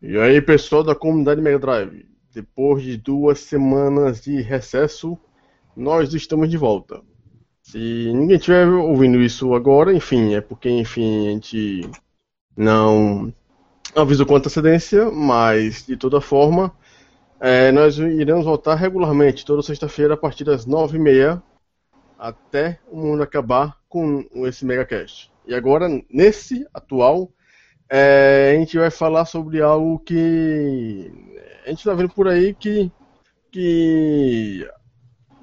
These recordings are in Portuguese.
E aí, pessoal da comunidade Mega Drive, depois de duas semanas de recesso, nós estamos de volta. Se ninguém estiver ouvindo isso agora, enfim, é porque, enfim, a gente não avisou com antecedência, mas de toda forma, é, nós iremos voltar regularmente, toda sexta-feira, a partir das nove e meia, até o mundo acabar com esse megacast. E agora, nesse atual, é, a gente vai falar sobre algo que a gente está vendo por aí que, que,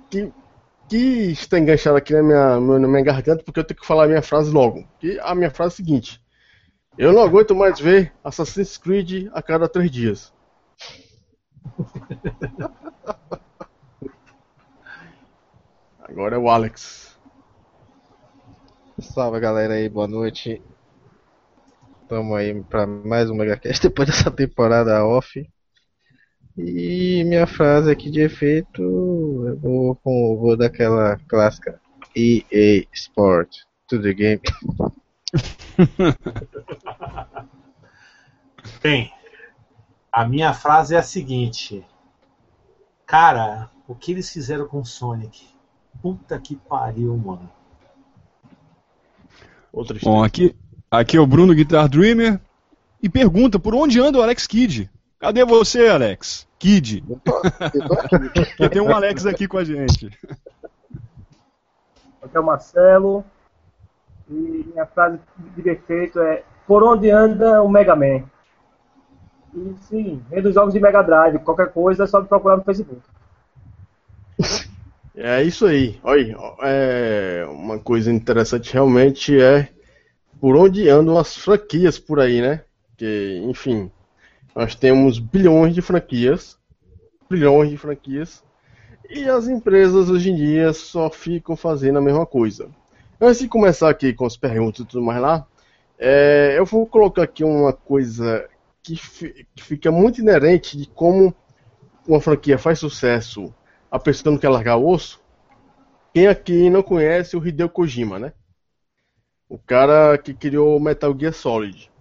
que, que está enganchado aqui na minha, na minha garganta, porque eu tenho que falar a minha frase logo. Que a minha frase é a seguinte: Eu não aguento mais ver Assassin's Creed a cada três dias. Agora é o Alex. Salve galera aí, boa noite. Estamos aí para mais um MegaCast depois dessa temporada off. E minha frase aqui de efeito, eu vou, com, vou daquela clássica EA Sport to the game. Bem, a minha frase é a seguinte: Cara, o que eles fizeram com o Sonic? Puta que pariu, mano. Outra Bom, aqui, Aqui é o Bruno Guitar Dreamer e pergunta por onde anda o Alex Kidd? Cadê você, Alex? Kid. Porque tem um Alex aqui com a gente. Aqui é o Marcelo. E minha frase de defeito é Por onde anda o Mega Man? E sim, rei dos jogos de Mega Drive. Qualquer coisa é só me procurar no Facebook. É isso aí. Olha, é uma coisa interessante realmente é por onde andam as franquias por aí, né? Que, enfim, nós temos bilhões de franquias, bilhões de franquias, e as empresas hoje em dia só ficam fazendo a mesma coisa. Antes de começar aqui com as perguntas e tudo mais lá, é, eu vou colocar aqui uma coisa que, que fica muito inerente de como uma franquia faz sucesso a pessoa não quer largar o osso. Quem aqui não conhece o Hideo Kojima, né? O cara que criou Metal Gear Solid.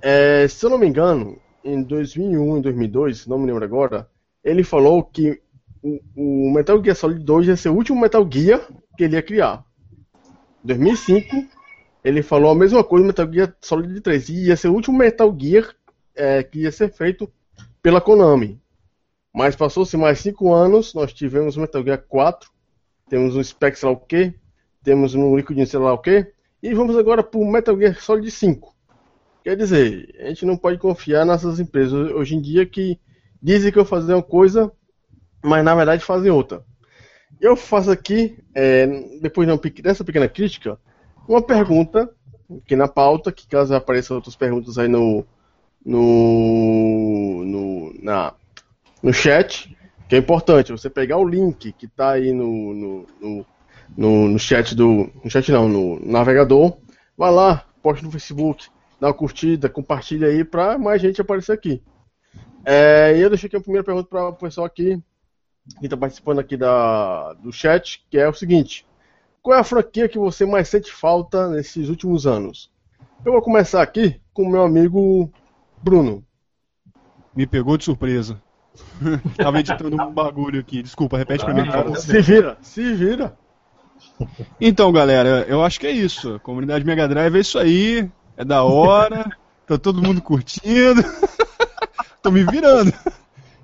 É, se eu não me engano, em 2001 e 2002, não me lembro agora, ele falou que o, o, Metal Gear Solid 2 ia ser o último Metal Gear que ele ia criar. Em 2005, ele falou a mesma coisa no Metal Gear Solid 3. E ia ser o último Metal Gear é, que ia ser feito pela Konami. Mas passou-se mais 5 anos, nós tivemos o Metal Gear 4, temos um o quê, temos um Liquid sei lá o quê, e vamos agora para o Metal Gear Solid 5. Quer dizer, a gente não pode confiar nessas empresas hoje em dia que dizem que vão fazer uma coisa, mas na verdade fazem outra. Eu faço aqui, é, depois dessa pequena crítica, uma pergunta aqui na pauta, que caso apareçam outras perguntas aí no, no, no, na, no chat, que é importante você pegar o link que está aí no, no, no no, no chat do. No chat não, no navegador. Vai lá, poste no Facebook, dá uma curtida, compartilha aí pra mais gente aparecer aqui. É, e eu deixei aqui a primeira pergunta para o pessoal aqui, que está participando aqui da, do chat, que é o seguinte. Qual é a franquia que você mais sente falta nesses últimos anos? Eu vou começar aqui com o meu amigo Bruno. Me pegou de surpresa. Tava editando um bagulho aqui. Desculpa, repete pra mim. Ah, se vira, se vira. Então, galera, eu acho que é isso. A comunidade Mega Drive é isso aí. É da hora. tá todo mundo curtindo. Tô me virando.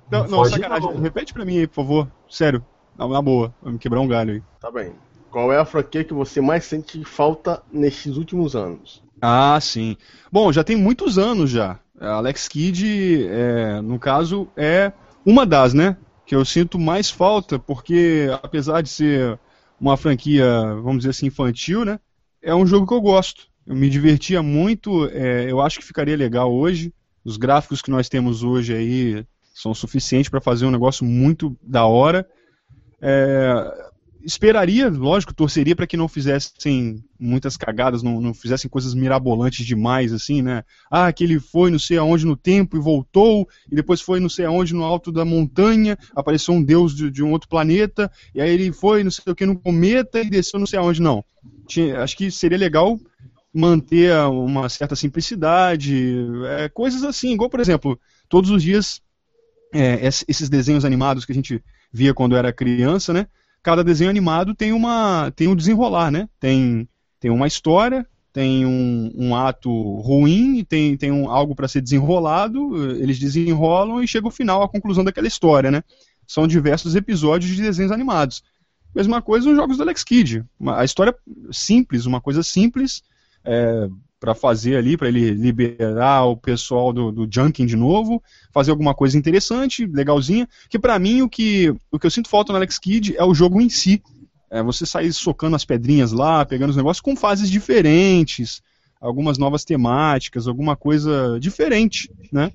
Não, não, não sacanagem. Não. Repete pra mim aí, por favor. Sério. Não, na boa. Vai me quebrar um galho aí. Tá bem. Qual é a franquia que você mais sente falta nesses últimos anos? Ah, sim. Bom, já tem muitos anos já. A Alex Kidd, é, no caso, é uma das, né? Que eu sinto mais falta, porque apesar de ser uma franquia, vamos dizer assim, infantil, né? É um jogo que eu gosto. Eu me divertia muito, é, eu acho que ficaria legal hoje. Os gráficos que nós temos hoje aí são suficientes para fazer um negócio muito da hora. É, esperaria, lógico, torceria para que não fizessem muitas cagadas, não, não, fizessem coisas mirabolantes demais, assim, né? Ah, que ele foi não sei aonde no tempo e voltou, e depois foi não sei aonde no alto da montanha, apareceu um deus de, de um outro planeta, e aí ele foi não sei o que no cometa e desceu não sei aonde, não. Tinha, acho que seria legal manter uma certa simplicidade, é, coisas assim, igual por exemplo, todos os dias é, esses desenhos animados que a gente via quando era criança, né? Cada desenho animado tem uma tem um desenrolar, né? Tem tem uma história, tem um, um ato ruim, tem, tem um, algo para ser desenrolado, eles desenrolam e chega o final, a conclusão daquela história, né? São diversos episódios de desenhos animados. Mesma coisa nos jogos do Alex Kidd. A história simples, uma coisa simples, é, para fazer ali, para ele liberar o pessoal do, do junking de novo, fazer alguma coisa interessante, legalzinha. Que para mim o que, o que eu sinto falta no Alex Kidd é o jogo em si. É você sair socando as pedrinhas lá, pegando os negócios com fases diferentes, algumas novas temáticas, alguma coisa diferente, né?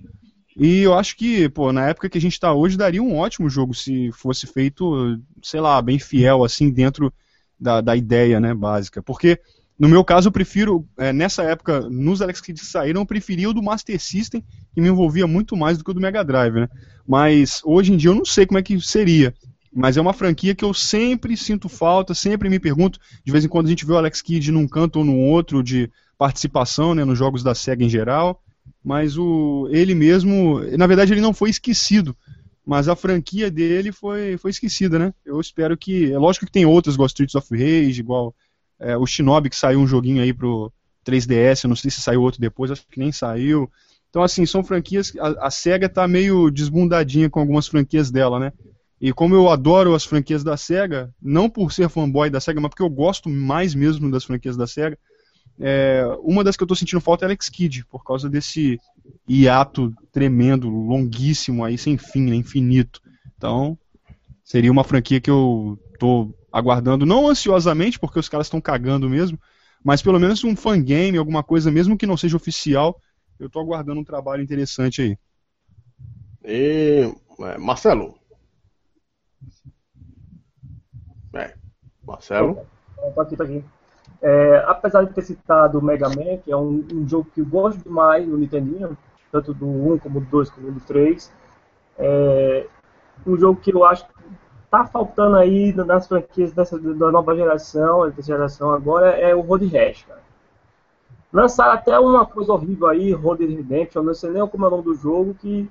E eu acho que, pô, na época que a gente está hoje, daria um ótimo jogo se fosse feito, sei lá, bem fiel, assim, dentro da, da ideia, né, básica. Porque no meu caso, eu prefiro, é, nessa época, nos Alex Kidd que saíram, eu preferia o do Master System, que me envolvia muito mais do que o do Mega Drive, né? Mas hoje em dia eu não sei como é que seria. Mas é uma franquia que eu sempre sinto falta, sempre me pergunto. De vez em quando a gente vê o Alex Kidd num canto ou no outro de participação, né, nos jogos da SEGA em geral. Mas o, ele mesmo, na verdade, ele não foi esquecido. Mas a franquia dele foi, foi esquecida, né? Eu espero que. É lógico que tem outras, igual Streets of Rage, igual é, o Shinobi, que saiu um joguinho aí pro 3DS, eu não sei se saiu outro depois, acho que nem saiu. Então, assim, são franquias. A, a SEGA tá meio desbundadinha com algumas franquias dela, né? E como eu adoro as franquias da SEGA, não por ser fanboy da SEGA, mas porque eu gosto mais mesmo das franquias da SEGA, é, uma das que eu tô sentindo falta é Alex Kidd, por causa desse hiato tremendo, longuíssimo aí, sem fim, né, infinito. Então, seria uma franquia que eu tô aguardando, não ansiosamente, porque os caras estão cagando mesmo, mas pelo menos um fangame, alguma coisa, mesmo que não seja oficial, eu estou aguardando um trabalho interessante aí. E é, Marcelo. É, Marcelo. Tô aqui, tô aqui. É, apesar de ter citado o Mega Man, que é um, um, jogo que eu gosto demais no Nintendo, tanto do 1 como do 2 como do 3, é um jogo que eu acho tá faltando aí nas franquias dessa, da nova geração, dessa geração agora, é o Road Rash, cara. Lançaram até uma coisa horrível aí, Road Redemption, não sei nem como é o nome do jogo, que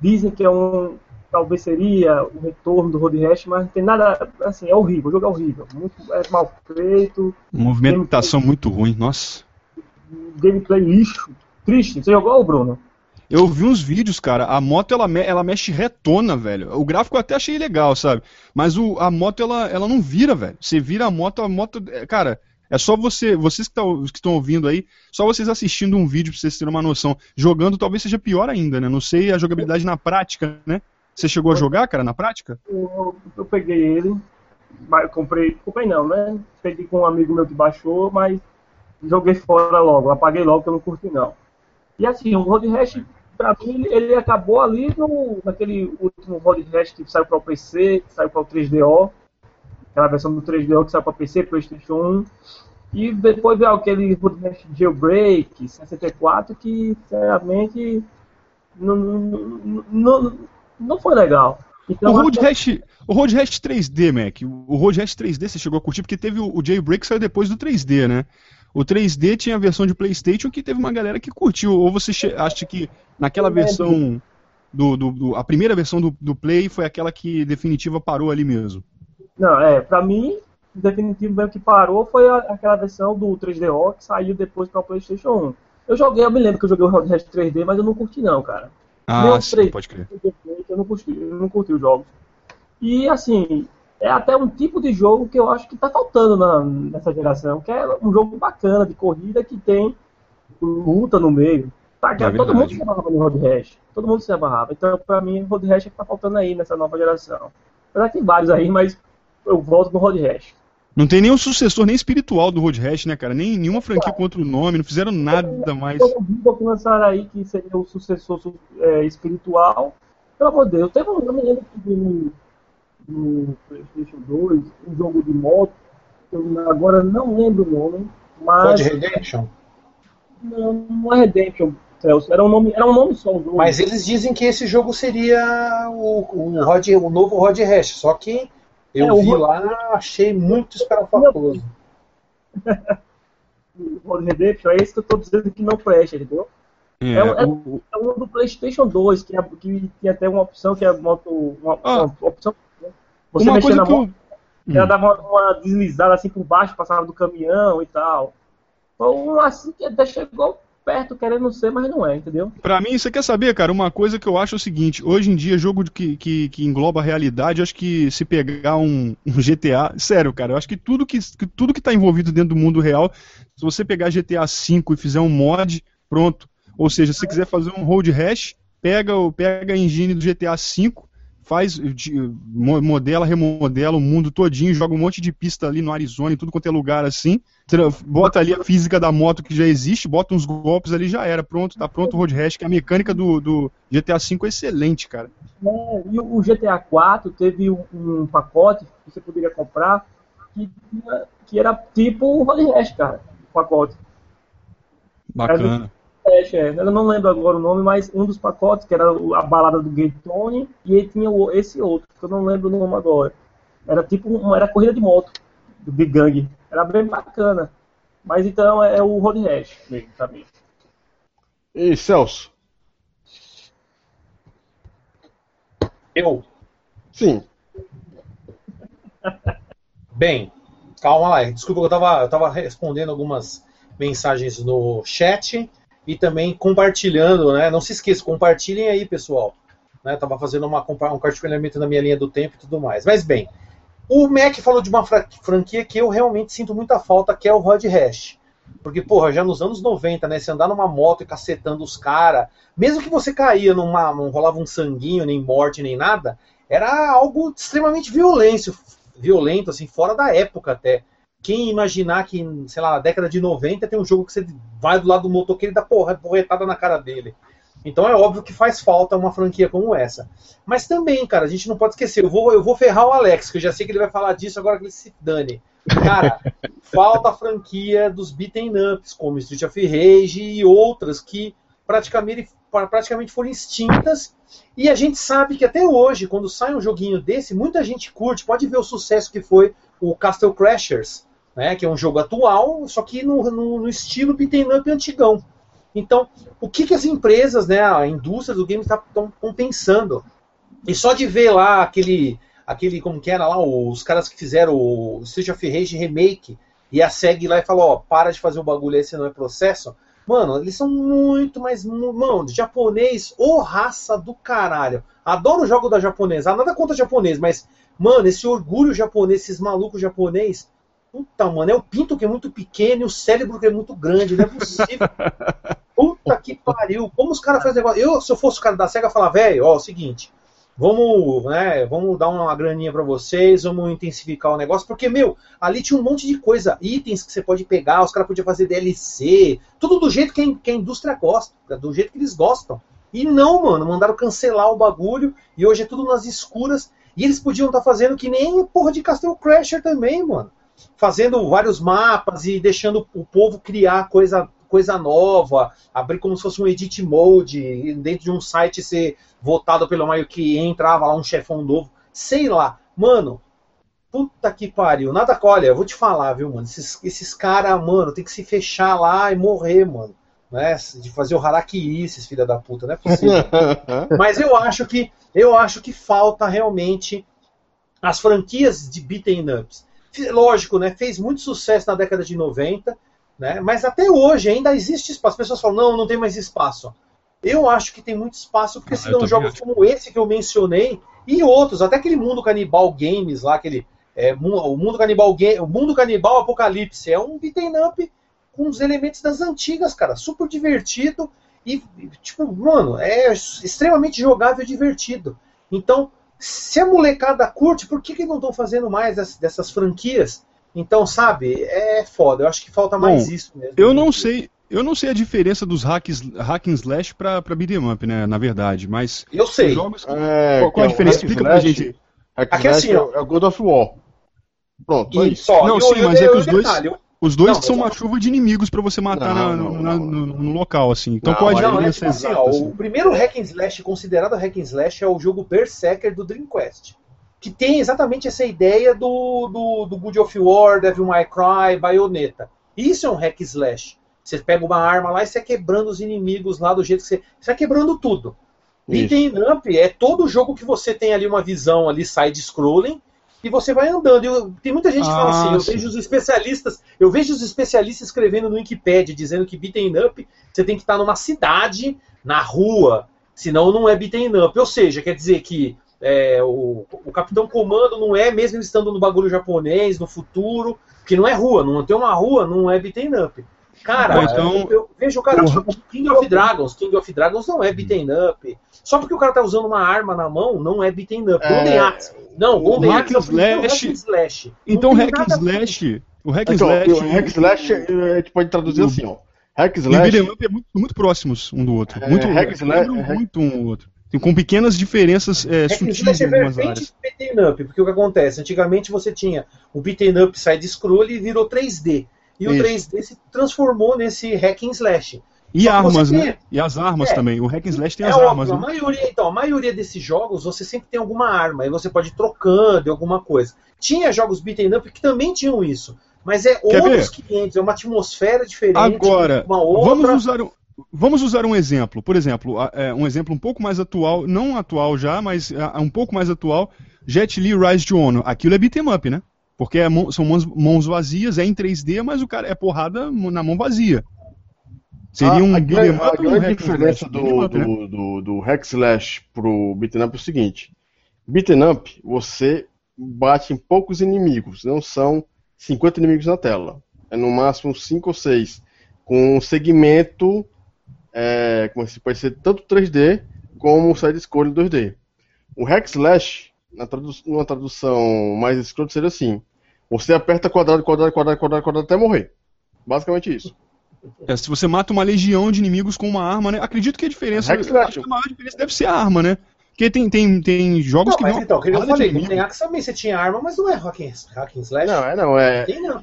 dizem que é um. Talvez seria o retorno do Road Rash, mas não tem nada. Assim, é horrível, o jogo é horrível. Muito, é mal feito. Movimentação gameplay, muito ruim, nossa. Gameplay lixo. Triste. Você jogou, Bruno? Eu vi uns vídeos, cara, a moto ela, ela mexe retona, velho. O gráfico eu até achei legal, sabe? Mas o, a moto ela, ela não vira, velho. Você vira a moto, a moto. É, cara, é só você, vocês que tá, estão ouvindo aí, só vocês assistindo um vídeo pra vocês terem uma noção. Jogando talvez seja pior ainda, né? Não sei a jogabilidade na prática, né? Você chegou a jogar, cara, na prática? Eu, eu peguei ele, mas comprei, comprei não, né? Peguei com um amigo meu que baixou, mas joguei fora logo, apaguei logo que eu não curti não. E assim, o Road Rash pra mim, ele acabou ali no, naquele último Roadcast que saiu para o PC, que saiu para o 3DO, aquela versão do 3DO que saiu para PC, PlayStation 1. E depois veio aquele Roadcast Jailbreak 64, que sinceramente não, não, não, não foi legal. Então, o Road, Rash, o Road Rash 3D, Mac, o Road Rash 3D você chegou a curtir porque teve o, o Jailbreak que saiu depois do 3D, né? O 3D tinha a versão de PlayStation que teve uma galera que curtiu. Ou você acha que naquela versão. Do, do, do, a primeira versão do, do Play foi aquela que definitiva parou ali mesmo? Não, é, pra mim, definitivo mesmo que parou foi a, aquela versão do 3DO que saiu depois para o PlayStation 1. Eu joguei, eu me lembro que eu joguei o Rash 3D, mas eu não curti não, cara. Ah, sim, 3D, pode crer. Eu não curti, eu não curti os jogos. E assim, é até um tipo de jogo que eu acho que está faltando na, nessa geração, que é um jogo bacana de corrida que tem luta no meio. Tá, é todo mundo se amarrava no Road Rash. Todo mundo se amarrava. Então, pra mim, o Road Rash é que tá faltando aí nessa nova geração. Apesar que tem vários aí, mas eu volto no Road Rash. Não tem nenhum sucessor nem espiritual do Road Rash, né, cara? Nem nenhuma franquia com outro nome, não fizeram nada mais. Que lançaram aí que seria o sucessor é, espiritual. Pelo amor de Deus, teve um, eu me lembro que no PlayStation 2, um jogo de moto, eu agora não lembro o nome, mas. Code Redemption? Não, não é Redemption, Celso. Era um nome, era um nome só o jogo. Mas eles dizem que esse jogo seria o, o, Rod, o novo Rod Hash, só que eu é, vi lá, achei muito esperafatoso. o Road Redemption, é esse que eu tô dizendo que não presta, entendeu? É, É, é- o- É um do PlayStation 2, que, é, que tinha até uma opção que é moto. Uma, Ah. uma opção. Você uma coisa na que moto, eu. ela Hum. dava uma, deslizada assim por baixo, passava do caminhão e tal. Foi um assim que até chegou perto, querendo ser, mas não é, entendeu? Pra mim, você quer saber, cara? Uma coisa que eu acho é o seguinte: hoje em dia, jogo que, que, que engloba a realidade, acho que se pegar um, um GTA. Sério, cara, eu acho que tudo que, que tudo que tá envolvido dentro do mundo real, se você pegar GTA V e fizer um mod, pronto. Ou seja, se você quiser fazer um road rash, pega, o- pega a engine do GTA V, faz, de- mo- modela, remodela o mundo todinho, joga um monte de pista ali no Arizona, em tudo quanto é lugar assim, bota ali a física da moto que já existe, bota uns golpes ali já era, pronto, tá pronto o road rash, que a mecânica do, do GTA V é excelente, cara. É, e o GTA 4 teve um, um pacote que você poderia comprar que, que era tipo o Holy Hash, cara. O pacote. Bacana. Hash, é. Eu não lembro agora o nome, mas um dos pacotes, que era a balada do Gay Tony, e ele tinha o- esse outro, que eu não lembro o nome agora. Era tipo um- era corrida de moto, de gangue. Era bem bacana. Mas então é o Road Rash mesmo, sabe? E Celso? Eu. Sim. Bem, calma lá. Desculpa que eu tava, eu tava respondendo algumas mensagens no chat e também compartilhando, né? Não se esqueça, compartilhem aí, pessoal. Né? Tava fazendo uma, um compartilhamento na minha linha do tempo e tudo mais. Mas bem, o Mac falou de uma fra- franquia que eu realmente sinto muita falta, que é o Rod Hash. Porque, porra, já nos anos 90, né? Você andar numa moto e cacetando os caras, mesmo que você caía numa. não rolava um sanguinho, nem morte, nem nada, era algo extremamente violência, violento, assim, fora da época até. Quem imaginar que, sei lá, na década de 90 tem um jogo que você vai do lado do motoqueiro e dá porra, porretada na cara dele. Então é óbvio que faz falta uma franquia como essa. Mas também, cara, a gente não pode esquecer. Eu vou, eu vou ferrar o Alex, que eu já sei que ele vai falar disso agora que ele se dane. Cara, falta a franquia dos beaten ups, como Street of Rage e outras que praticamente, praticamente foram extintas. E a gente sabe que até hoje, quando sai um joguinho desse, muita gente curte. Pode ver o sucesso que foi o Castle Crashers, né, que é um jogo atual, só que no, no, no estilo beaten up antigão. Então, o que, que as empresas, né, a indústria do game estão pensando? E só de ver lá aquele, aquele como que era lá, os caras que fizeram o Street of Rage Remake, e a SEG lá e falou, ó, para de fazer o bagulho aí, senão é processo. Mano, eles são muito mais. Mano, japonês, ô raça do caralho. Adoro o jogo da japonesa. Nada contra japonês, mas, mano, esse orgulho japonês, esses malucos japonês. Puta, mano, é o pinto que é muito pequeno e o cérebro que é muito grande, não é possível. Puta que pariu. Como os caras fazem negócio. Eu, se eu fosse o cara da SEGA, falar, velho, ó, é o seguinte. Vamos, né, vamos dar uma graninha para vocês, vamos intensificar o negócio, porque, meu, ali tinha um monte de coisa, itens que você pode pegar, os caras podiam fazer DLC, tudo do jeito que a, que a indústria gosta, do jeito que eles gostam. E não, mano, mandaram cancelar o bagulho, e hoje é tudo nas escuras, e eles podiam estar tá fazendo que nem porra de Castle Crasher também, mano. Fazendo vários mapas e deixando o povo criar coisa coisa nova, abrir como se fosse um edit mode, dentro de um site ser votado pelo meio que entrava lá um chefão novo, sei lá, mano. Puta que pariu, nada olha, eu vou te falar, viu, mano? Esses, esses caras, mano, tem que se fechar lá e morrer, mano. Né? De fazer o harakiri, esses filha da puta, não é possível. Mas eu acho que eu acho que falta realmente as franquias de beaten ups. Lógico, né? Fez muito sucesso na década de 90, né? Mas até hoje ainda existe espaço. As pessoas falam, não, não tem mais espaço. Eu acho que tem muito espaço, porque Ah, se eu dão jogos acho. como esse que eu mencionei e outros, até aquele Mundo Canibal Games lá, aquele. é, o Mundo Canibal o Mundo Canibal Apocalipse é um beat'em up com os elementos das antigas, cara. Super divertido e, tipo, mano, é extremamente jogável e divertido. Então, se a molecada curte, por que, que não estão fazendo mais dessas, dessas franquias? Então, sabe, é foda. Eu acho que falta mais Bom, isso mesmo. Eu não sei, eu não sei a diferença dos hacks, hack and slash pra, pra beat'em up, né, na verdade, mas Eu sei. jogos que... É, Qual, qual a é o diferença? Explica pra Slash. gente. Hack Aqui é Slash assim, é o God of War. Pronto, só E isso. só, Não, e sim, o- mas e é o que os dois- detalhe, Os dois Não, são uma chuva de inimigos pra você matar Não, na- no, não, na- não, no- no local, assim. Então Não, qual a Não, é diferença tipo assim, exata? ó, assim? o primeiro hack and slash considerado hack and slash é o jogo Berserker do Dreamcast. Que tem exatamente essa ideia do, do, do Good of War, Devil May Cry, Bayonetta. Isso é um hack slash. Você pega uma arma lá e você vai quebrando os inimigos lá do jeito que você. Você vai quebrando tudo. Beaten up é todo jogo que você tem ali uma visão ali side-scrolling e você vai andando. Eu, tem muita gente que fala Ah, assim, eu sim. vejo os especialistas, eu vejo os especialistas escrevendo no Wikipedia dizendo que beaten up você tem que estar numa cidade, na rua, senão não é beaten up. Ou seja, quer dizer que é, o, o Capitão Comando não é, mesmo estando no bagulho japonês, no futuro, que não é rua, não tem uma rua, não é beaten up. Cara, então- eu, eu vejo o cara tipo King of Dragons, King of Dragons não é beaten up. Só porque o cara tá usando uma arma na mão, não é beaten up. É, Golden Axe. Não, Golden hack Axe é slash- slash. Então hack and slash. O hack and Então, slash. o hack slash a gente pode traduzir assim, ó. Hack E o slash beat'em up é muito, muito próximos um do outro. É, muito, hack slash- hack- muito um do outro. Tem- Com pequenas diferenças é, sutis em é algumas áreas. beaten up, porque o que acontece? Antigamente você tinha o beaten up side-scroll e virou 3D. E o Isso. 3D se transformou nesse hack and slash. E armas, né? E as armas É. também. O hack and slash tem É as óbvio, armas, a né? maioria, então, a maioria desses jogos você sempre tem alguma arma, e você pode ir trocando alguma coisa. Tinha jogos beaten up que também tinham isso, mas é Quer outros ver? 500, é uma atmosfera diferente, Agora, outra. Vamos usar, um, vamos usar um exemplo. Por exemplo, a- é, um exemplo um pouco mais atual, não atual já, mas ah, um pouco mais atual, Jet Li Rise to Honor. Aquilo é beat'em up, né? Porque é são mãos, mãos vazias, é em 3D, mas o cara é porrada na mão vazia. Seria um a, a, grande- a diferença do, né? do, do, do hack slash pro beaten up é o seguinte: beaten up você bate em poucos inimigos, não são 50 inimigos na tela, é no máximo 5 ou 6, com um segmento, é, como se pode ser tanto 3D como side scroll 2D. O hack slash, na tradu numa tradução mais escrota, seria assim: você aperta quadrado, quadrado, quadrado, quadrado, quadrado até morrer. Basicamente isso. É, se você mata uma legião de inimigos com uma arma, né? Acredito que a diferença. Acho que a maior diferença deve ser a arma, né? Porque tem, tem, tem jogos Não, que mas então, que eu de falei, no inimigo. Axe também você tinha arma, mas não é hack and, hack and slash. Não, é não, é. Tem não.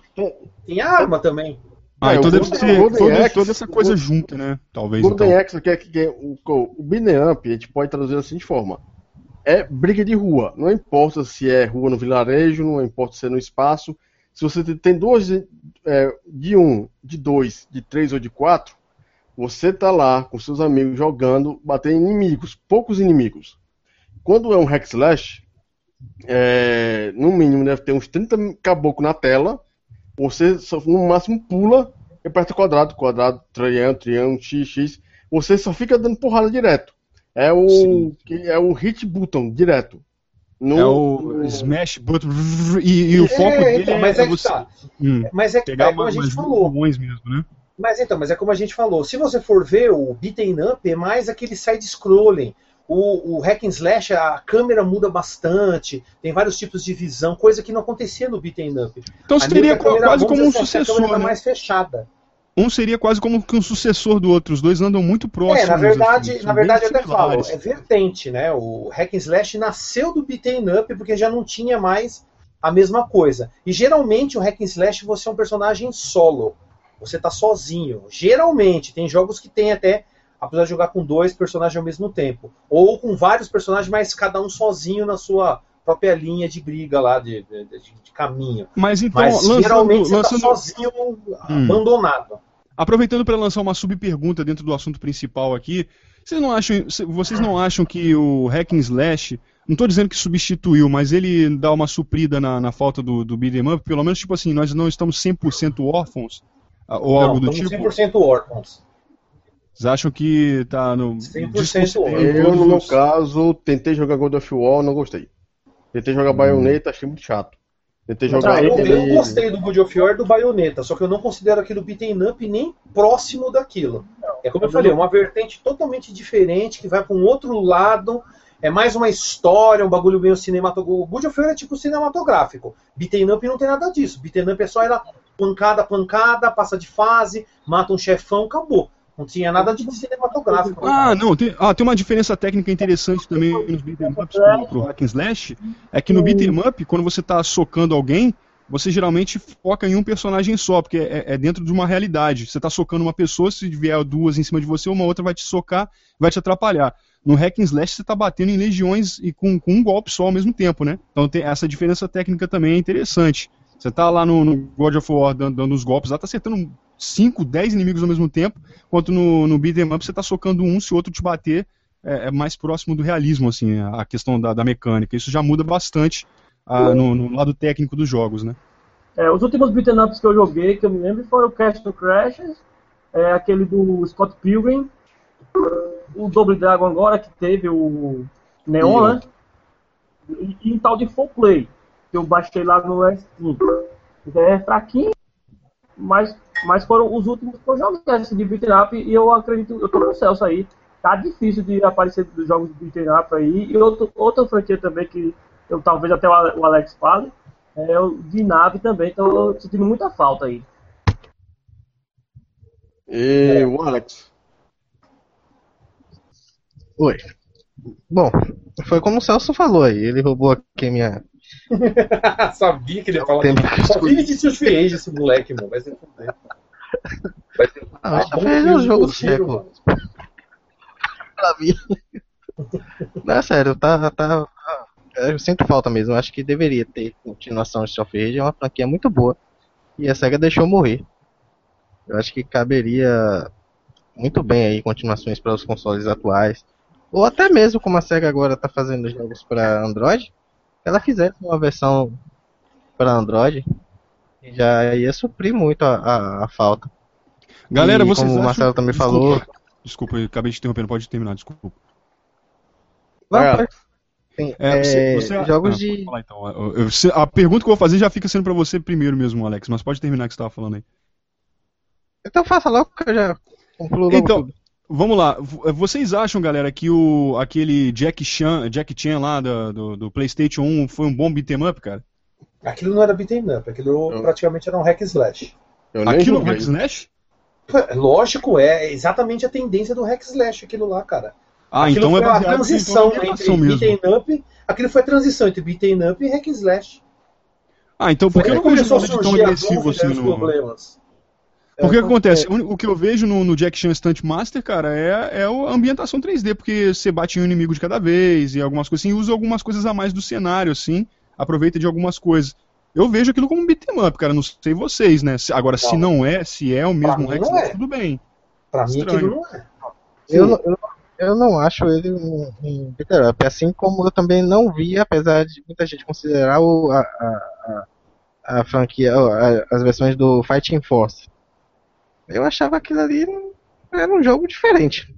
Tem arma também. Ah, É, então deve ser toda, toda essa coisa o- junta, né? Talvez. Golden então. Axe, que é, que é o, o up, a gente pode traduzir da seguinte forma. É briga de rua. Não importa se é rua no vilarejo, não importa se é no espaço. Se você tem de, é, de um, de dois, de três ou de quatro, você tá lá com seus amigos jogando, batendo inimigos, poucos inimigos. Quando é um hack slash, é, no mínimo deve ter uns 30 caboclos na tela. Você só, no máximo pula aperta quadrado, quadrado, triângulo, triângulo, x, x. Você só fica dando porrada direto. É o, Sim. é o hit button direto. No- É o no- Smash Button. E, e o É, foco dele então, é, mas é que você tá. hum, Mas é que pegar é como a gente falou. mesmo, né? Mas então, mas é como a gente falou. Se você for ver o beaten up, é mais aquele side-scrolling. O, o hack and slash, a câmera muda bastante, tem vários tipos de visão, coisa que não acontecia no beaten up. Então seria câmera, quase como um assim, a sucessor, câmera né? mais fechada. Um seria quase como que um sucessor do outro. Os dois andam muito próximos. É, na verdade, assim, na verdade eu até falo, é vertente, né? O hack and slash nasceu do beaten up porque já não tinha mais a mesma coisa. E geralmente o hack and slash você é um personagem solo. Você tá sozinho. Geralmente, tem jogos que tem até apesar de jogar com dois personagens ao mesmo tempo, ou com vários personagens, mas cada um sozinho na sua própria linha de briga lá de, de, de- de caminho. Mas então, Mas lançando, geralmente você lançando, tá sozinho, Hum. abandonado. aproveitando para lançar uma subpergunta dentro do assunto principal aqui, vocês não acham, vocês não acham que o hack and slash, não estou dizendo que substituiu, mas ele dá uma suprida na, na falta do, do beat'em up, pelo menos tipo assim, nós não estamos 100% órfãos, ah, ou algo do não, tipo? estamos 100% órfãos. Vocês acham que tá no 100% desconsiderando Eu, no meu caso, tentei jogar God of War, não gostei. Tentei jogar Bayonetta, achei muito chato. Tentei jogar Ah, eu, eu aquele- gostei do God of War e do Bayonetta, só que eu não considero aquilo beaten up nem próximo daquilo. É como eu falei, é uma vertente totalmente diferente, que vai para um outro lado, é mais uma história, um bagulho meio cinematográfico. O God of War é tipo cinematográfico. Beaten up não tem nada disso. Beaten up é só ela pancada, pancada, passa de fase, mata um chefão, acabou. Não tinha nada de cinematográfico. Ah, não, tem, ah, tem uma diferença técnica interessante também nos beat'em ups pro, pro hack and slash, é que no beat'em up, quando você tá socando alguém, você geralmente foca em um personagem só, porque é, é dentro de uma realidade. Você tá socando uma pessoa, se vier duas em cima de você, uma outra vai te socar, vai te atrapalhar. No hack and slash você tá batendo em legiões e com, com um golpe só ao mesmo tempo, né? Então tem, essa diferença técnica também é interessante. Você tá lá no, no God of War dando, dando os golpes lá, tá acertando 5, 10 inimigos ao mesmo tempo, enquanto no, no beat'em up você tá socando um, se o outro te bater, é, é mais próximo do realismo, assim, a questão da, da mecânica. Isso já muda bastante ah, no, no, lado técnico dos jogos, né? É, os últimos beat'em ups que eu joguei, que eu me lembro, foram o Castle Crashes, é, aquele do Scott Pilgrim, o Double Dragon agora, que teve o Neon, né? E, e um tal de Full Play, que eu baixei lá no Steam. É fraquinho, mas, mas foram os últimos que eu joguei esse de beat'em up e eu acredito, eu tô com o Celso aí. Tá difícil de aparecer dos jogos de beat'em up aí. E outro, outra franquia também que eu talvez até o Alex fale, é o de nave também, então sentindo muita falta aí. E o Alex? Oi. Bom, foi como o Celso falou aí, ele roubou aqui minha. Sabia que ele ia falar. Tem... Só vive de seus fiéis esse moleque, mano. Vai ser fuder. Vai ser ah, fez um jogo seco. Pra mim. Não, é sério, tá, tá, eu sinto falta mesmo. Acho que deveria ter continuação de Rage. É uma franquia muito boa. E a SEGA deixou morrer. Eu acho que caberia muito bem aí continuações para os consoles atuais. Ou até mesmo como a SEGA agora está fazendo jogos para Android, ela fizesse uma versão para Android, já ia suprir muito a, a, a falta. Galera, e, vocês como acham... o Marcelo também desculpa, falou. Desculpa, eu acabei de interromper, pode terminar, desculpa. Não, Sim, é, você, você, jogos ah, de. Falar, então. Eu, eu, a pergunta que eu vou fazer já fica sendo para você primeiro mesmo, Alex, mas pode terminar o que você estava falando aí. Então faça logo que eu já concluo Então, tudo. Vamos lá. Vocês acham, galera, que o, aquele Jack Chan, Jack Chan lá do, do, do PlayStation 1 foi um bom beat'em up, cara? Aquilo não era beat'em up, aquilo eu... praticamente era um hack slash. Aquilo é um hack slash? Lógico, é exatamente a tendência do hack slash aquilo lá, cara. Ah, aquilo então é baseado a transição entre beat'em up, aquilo foi a transição entre beat'em up e hack slash. Ah, então por que vejo nada de tão agressivo assim no... Problemas. Porque o que acontece? O que eu vejo no, no Jack Chan Stunt Master, cara, é, é a ambientação 3D, porque você bate em um inimigo de cada vez e algumas coisas assim, usa algumas coisas a mais do cenário, assim, aproveita de algumas coisas. Eu vejo aquilo como um beat'em up, cara, não sei vocês, né? Agora, não. se não é, se é o mesmo Rex, é. tudo bem. Pra mim aquilo não é. Eu, eu, eu não acho ele um, um beat'em up, assim como eu também não vi, apesar de muita gente considerar o, a, a, a, a franquia, as versões do Fighting Force eu achava aquilo ali era um jogo diferente.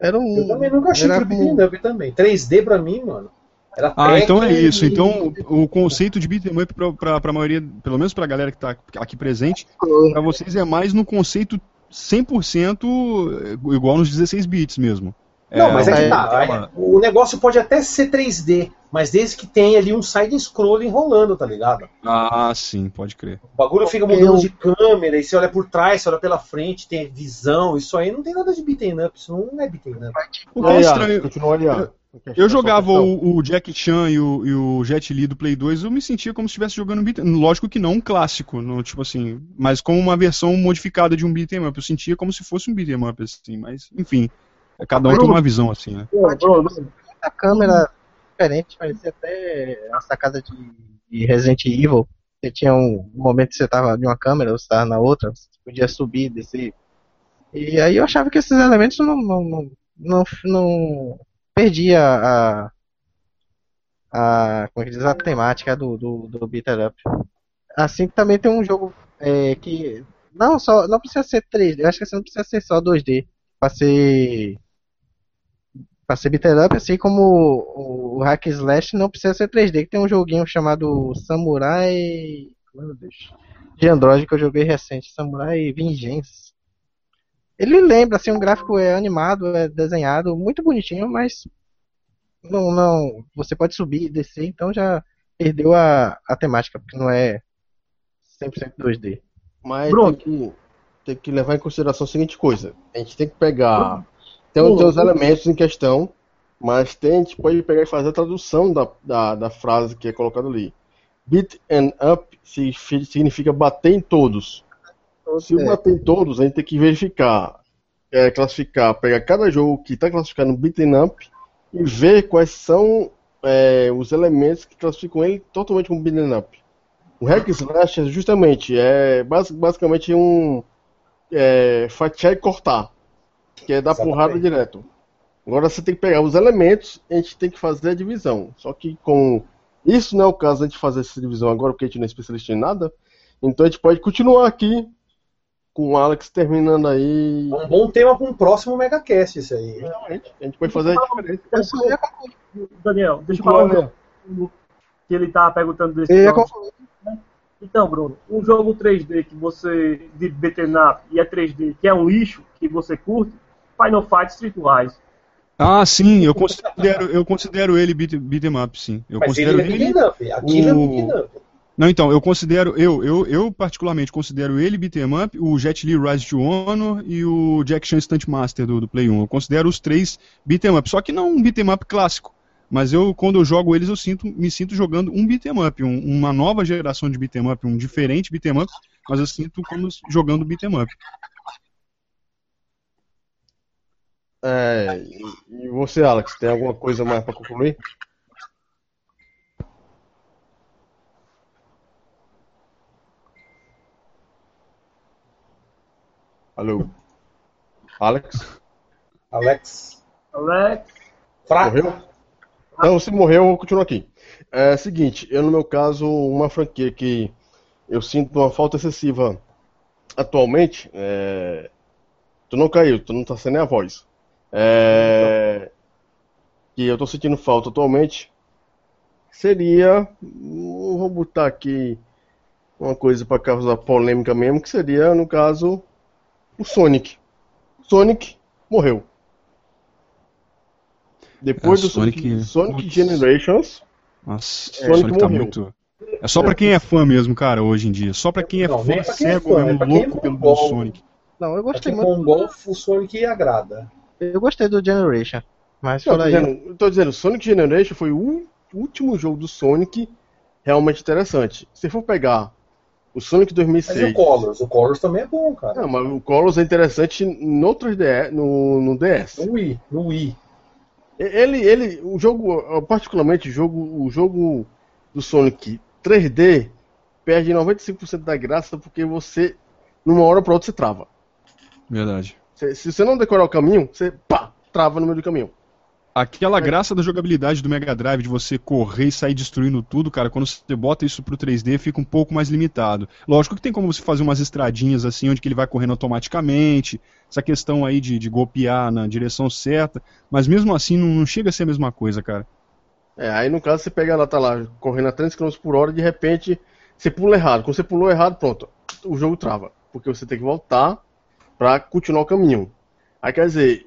Era um, eu também nunca achei que beat'em up também. 3D pra mim, mano. Era ah, então é isso. E... Então o conceito de beat'em up pra, pra, pra maioria, pelo menos pra galera que tá aqui presente, pra vocês é mais no conceito 100% igual nos 16 bits mesmo. Não, é, mas é que tá. É, o negócio pode até ser 3D, mas desde que tenha ali um side-scroll enrolando, tá ligado? Ah, sim, pode crer. O bagulho fica mudando eu... de câmera, e você olha por trás, você olha pela frente, tem visão, isso aí não tem nada de beaten up, isso não é beaten up. O que é estranho. Continua olhando. Eu jogava o, o, Jack Chan e o, e o, Jet Li do Play 2, eu me sentia como se estivesse jogando um beat'em Lógico que não um clássico, no, tipo assim, mas como uma versão modificada de um beat'em up. Eu sentia como se fosse um beat'em up, assim, mas enfim. É, cada um Bruno, tem uma visão assim, né? A câmera diferente, parecia até a sacada de, de Resident Evil. Você tinha um momento que você estava em uma câmera, você estava na outra, você podia subir, descer. E aí eu achava que esses elementos não, não, não, não, não perdia a, a, como é que diz, a temática do, do, do Beater Up. Assim também tem um jogo é, que não só não precisa ser 3D, eu acho que você não precisa ser só 2D para ser Pra ser beat'em up, assim como o, o Hack Slash não precisa ser 3D, que tem um joguinho chamado Samurai. Meu Deus. De Android que eu joguei recente, Samurai Vengeance. Ele lembra, assim, um gráfico é animado, é desenhado, muito bonitinho, mas não, não, você pode subir e descer, então já perdeu a, a temática, porque não é 100% 2D. Mas tem que, tem que levar em consideração a seguinte coisa: a gente tem que pegar tem, tem os elementos em questão, mas tem, a gente pode pegar e fazer a tradução da, da, da frase que é colocada ali. Beat and up significa bater em todos. Se o bater em todos, a gente tem que verificar, é, classificar, pegar cada jogo que está classificado no beaten up e ver quais são é, os elementos que classificam ele totalmente como beaten up. O hack slash é justamente é bas- basicamente um é, fatiar e cortar, que é dar Exatamente. porrada direto. Agora você tem que pegar os elementos e a gente tem que fazer a divisão. Só que com isso não é o caso de a gente fazer essa divisão agora, porque a gente não é especialista em nada. Então a gente pode continuar aqui com o Alex terminando aí. É um bom tema para um próximo megacast isso aí. Realmente, a gente pode fazer a diferença. Daniel, deixa eu falar um que ele tá perguntando desse jogo. concluir. Então, Bruno, um jogo 3D que você. de beat'em up e é 3D, que é um lixo, que você curte, Final Fight Streetwise. Ah, sim, eu considero, eu considero ele beat, beat 'em up, sim. Eu Mas considero ele é beat'em up. Aquilo é o- beat'em up. Não, então, eu considero, eu, eu, eu particularmente considero ele beat 'em up, o Jet Li Rise to Honor e o Jack Chan Stunt Master do, do Play 1. Eu considero os três beat 'em up, só que não um beat 'em up clássico. Mas eu, quando eu jogo eles, eu sinto, me sinto jogando um beat 'em up, um- uma nova geração de beat 'em up, um diferente beat 'em up, mas eu sinto como jogando beat 'em up. É, e você, Alex, tem alguma coisa mais para concluir? Alô? Alex? Alex. Alex, Fraco. Morreu? Não, se morreu, eu continuo aqui. É o seguinte, eu no meu caso, uma franquia que eu sinto uma falta excessiva atualmente, é... tu não caiu, tu não tá sem nem a voz. É... Que eu tô sentindo falta atualmente seria, hum, vou botar aqui uma coisa para causar polêmica mesmo, que seria, no caso, o Sonic. Sonic morreu. Depois É, do Sonic, Sonic-. Generations, Nossa, Sonic o Sonic tá morreu. muito. É só pra quem é fã mesmo, cara, hoje em dia. Só pra quem é Não, fã quem é cego fã, é mesmo, pra quem é louco pelo mongol. Sonic. Não, eu gostei Aqui muito. com o Golf, o Sonic agrada. Eu gostei do Generation. Mas Não, tô fora aí. dizendo, eu tô dizendo, Sonic Generation foi o último jogo do Sonic realmente interessante. Se for pegar o Sonic Mas e 2006, o Colors? O Colors também é bom, cara. não, mas o Colors é interessante no 3DS, no, no DS. No Wii, no Wii. Ele, ele, o jogo, particularmente o jogo, o jogo do Sonic 3D perde 95% da graça porque você, numa hora para outra, você trava. Verdade. Se, se você não decorar o caminho, você pá, trava no meio do caminho. Aquela graça da jogabilidade do Mega Drive de você correr e sair destruindo tudo, cara, quando você bota isso pro 3D fica um pouco mais limitado. Lógico que tem como você fazer umas estradinhas assim, onde que ele vai correndo automaticamente, essa questão aí de, de golpear na direção certa, mas mesmo assim não, não chega a ser a mesma coisa, cara. É, aí no caso você pega lá, tá lá, correndo a 300 km por hora e de repente você pula errado. Quando você pulou errado, pronto, o jogo trava. Porque você tem que voltar pra continuar o caminho. Aí quer dizer,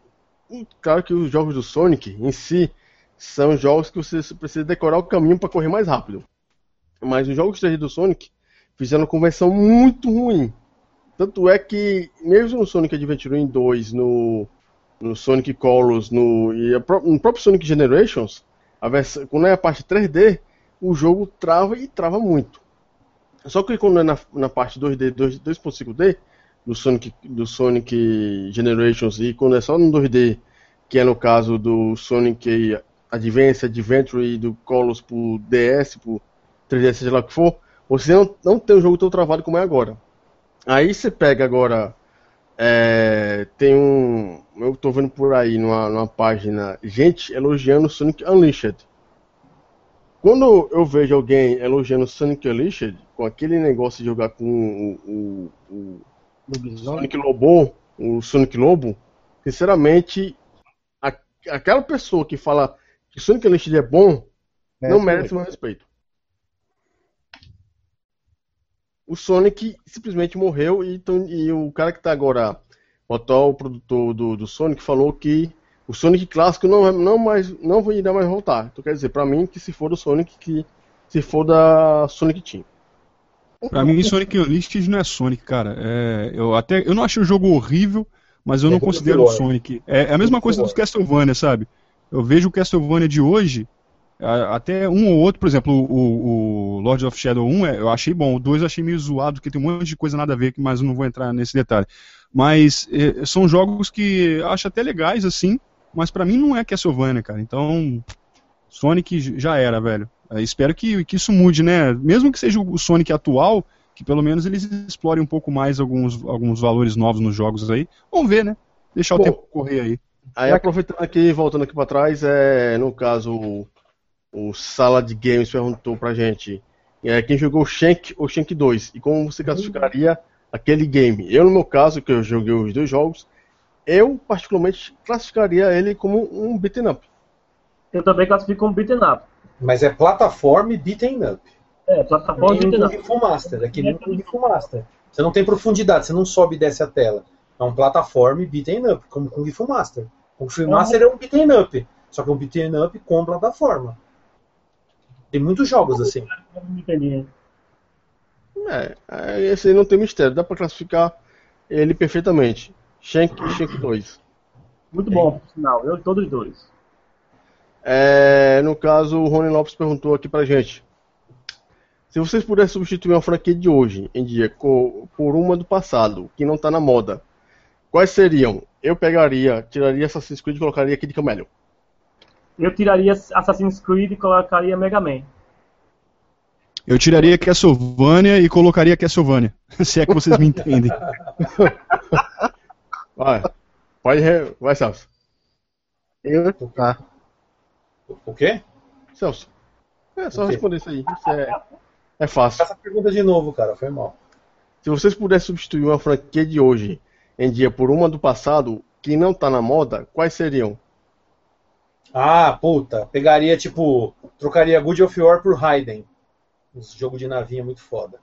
claro que os jogos do Sonic em si são jogos que você precisa decorar o caminho para correr mais rápido. Mas os jogos 3D do Sonic fizeram uma conversão muito ruim. Tanto é que, mesmo no Sonic Adventure 2, no, no Sonic Colors, no, e no próprio Sonic Generations, a quando é a parte 3D, o jogo trava e trava muito. Só que quando é na, na parte 2D, 2 2.5D, do Sonic, do Sonic Generations, e quando é só no 2D, que é no caso do Sonic Advance, Adventure e do Colors pro DS, pro 3DS, seja lá o que for, você não, não tem um jogo tão travado como é agora. Aí você pega agora. é, tem um. Eu tô vendo por aí numa, numa página. Gente elogiando Sonic Unleashed. Quando eu vejo alguém elogiando Sonic Unleashed, com aquele negócio de jogar com o, o, o Sonic Lobo, o Sonic Lobo, sinceramente, a- aquela pessoa que fala que Sonic Unleashed é bom, não merece meu respeito. O Sonic simplesmente morreu e, então- e o cara que tá agora, o atual produtor do, do Sonic, falou que o Sonic clássico não, não, mais, não irá mais voltar. Então quer dizer, pra mim, que se for do Sonic, que se for da Sonic Team. Pra mim, Sonic Unleashed não é Sonic, cara. É, eu até eu não achei o jogo horrível, mas eu É não considero o pior. Sonic. É, é a mesma coisa dos Castlevania, sabe? Eu vejo o Castlevania de hoje, a- até um ou outro, por exemplo, o, o Lord of Shadow 1 é- eu achei bom, o 2 eu achei meio zoado, porque tem um monte de coisa nada a ver, mas eu não vou entrar nesse detalhe. Mas é, são jogos que acho até legais, assim, mas pra mim não é Castlevania, cara. Então, Sonic já era, velho. É, espero que, que isso mude, né? Mesmo que seja o Sonic atual, que pelo menos eles explorem um pouco mais alguns, alguns valores novos nos jogos aí. Vamos ver, né? Deixar Bom, o tempo correr aí. Aí aproveitando aqui, voltando aqui pra trás, é, no caso, o, o Sala de Games perguntou pra gente é, quem jogou Shank ou Shank 2 e como você classificaria aquele game. Eu, no meu caso, que eu joguei os dois jogos, eu particularmente classificaria ele como um beat'em up. Eu também classifico como beaten up. Mas é plataforma e beaten up. É, plataforma nem beaten o up. Kung Master, é que nem o Kung Fu Master. Você não tem profundidade, você não sobe e desce a tela. É um plataforma e beaten up, como Kung Fu Master. Kung Fu Master é um beaten up, só que é um beaten up com plataforma. Tem muitos jogos assim. É, é, esse aí não tem mistério, dá pra classificar ele perfeitamente. Shank e Shank 2. Muito bom, por sinal. Eu todos os dois. É, no caso, o Rony Lopes perguntou aqui pra gente. Se vocês pudessem substituir uma franquia de hoje em dia por uma do passado, que não tá na moda, quais seriam? Eu pegaria, tiraria Assassin's Creed e colocaria Kid Camelion. Eu tiraria Assassin's Creed e colocaria Mega Man. Eu tiraria Castlevania e colocaria Castlevania. Se é que vocês me entendem. Vai, pode, re- vai Celso. Eu, tá. O quê? Celso, é só responder isso aí. Isso é, é fácil. Essa pergunta de novo, cara, foi mal. Se vocês pudessem substituir uma franquia de hoje em dia por uma do passado, que não tá na moda, quais seriam? Ah, puta, pegaria tipo, trocaria Good of War por Raiden. Um jogo de navinha muito foda.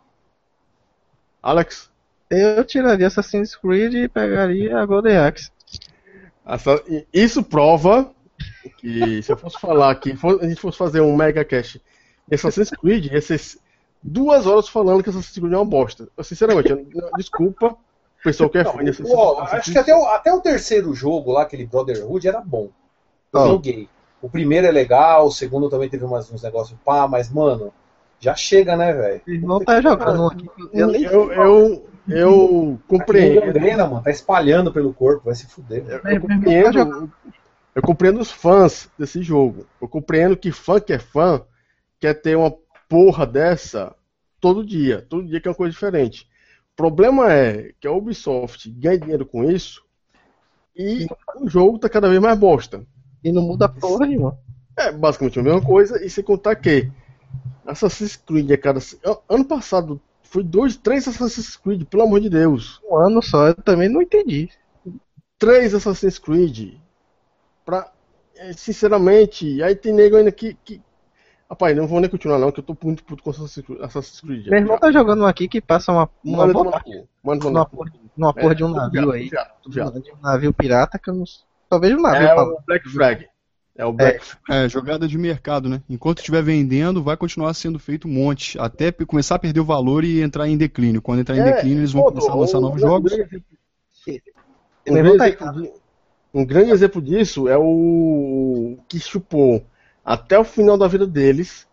Alex? Eu tiraria Assassin's Creed e pegaria a Golden Axe. Isso prova que se eu fosse falar que a gente fosse fazer um mega cast de Assassin's Creed, ia ser duas horas falando que Assassin's Creed é uma bosta. Eu, sinceramente, eu- desculpa, o pessoal que é fã de Assassin's Assassin's acho que até o, até o terceiro jogo lá, aquele Brotherhood, era bom. Eu Ó. joguei. O primeiro é legal, o segundo também teve umas, uns negócios pá, mas, mano, já chega, né, velho? Não tá jogando aqui. Eu Eu, eu, eu compreendo. gangrena, mano, tá espalhando pelo corpo, vai se fuder. Eu, eu tá compreendo. Eu compreendo os fãs desse jogo. Eu compreendo que fã que é fã quer ter uma porra dessa todo dia. Todo dia que é uma coisa diferente. O problema é que a Ubisoft ganha dinheiro com isso e o jogo tá cada vez mais bosta. E não muda porra nenhuma. É basicamente a mesma coisa, e sem contar que Assassin's Creed é cada. Ano passado foi dois, três Assassin's Creed, pelo amor de Deus. Um ano só, eu também não entendi. três Assassin's Creed. Pra, é, sinceramente, aí tem nego ainda que, que. Rapaz, não vou nem continuar não, que eu tô muito puto com Assassin's Creed. Assassin's Creed Meu irmão tá jogando um aqui que passa uma, uma Manda cu. Manda numa porra, numa porra de um É, navio aí. De um navio pirata que eu não. Só vejo um navio É o Black Flag. É o Black Flag. É, jogada de mercado, né? Enquanto estiver vendendo, vai continuar sendo feito um monte. Até começar a perder o valor e entrar em declínio. Quando entrar em É, declínio, eles vão pô, começar a lançar novos jogos. Um Meu irmão tá exemplo de- um grande exemplo disso é o que chupou até o final da vida deles.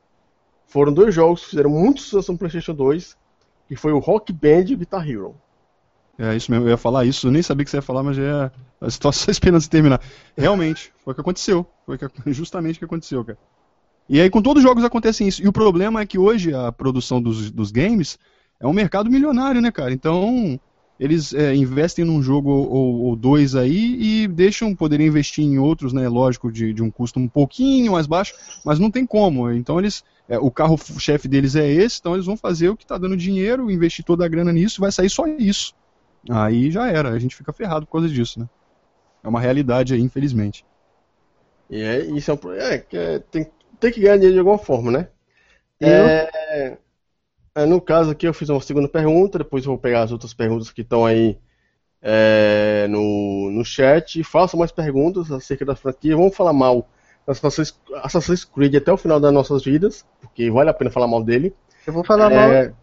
Foram dois jogos que fizeram muito sucesso no PlayStation 2, que foi o Rock Band e Guitar Hero. É isso mesmo, eu ia falar isso, eu nem sabia que você ia falar, mas já é. Estou só esperando você terminar. Realmente, foi o que aconteceu. Foi o justamente o que aconteceu, cara. E aí com todos os jogos acontecem isso. E o problema é que hoje a produção dos, dos games é um mercado milionário, né, cara? Então, eles é, investem num jogo ou, ou dois aí e deixam poder investir em outros, né? Lógico, de, de um custo um pouquinho mais baixo, mas não tem como. Então eles. é, o carro-chefe deles é esse, então eles vão fazer o que está dando dinheiro, investir toda a grana nisso, vai sair só isso. Aí já era, a gente fica ferrado por causa disso, né? É uma realidade aí, infelizmente. E é, isso é um é, que é, tem, tem que ganhar dinheiro de alguma forma, né? Eu- É, é, no caso aqui eu fiz uma segunda pergunta, depois eu vou pegar as outras perguntas que estão aí é, no, no chat. Façam mais perguntas acerca da franquia. Vamos falar mal da Assassin's, Assassin's Creed até o final das nossas vidas, porque vale a pena falar mal dele. Eu vou falar mal. É,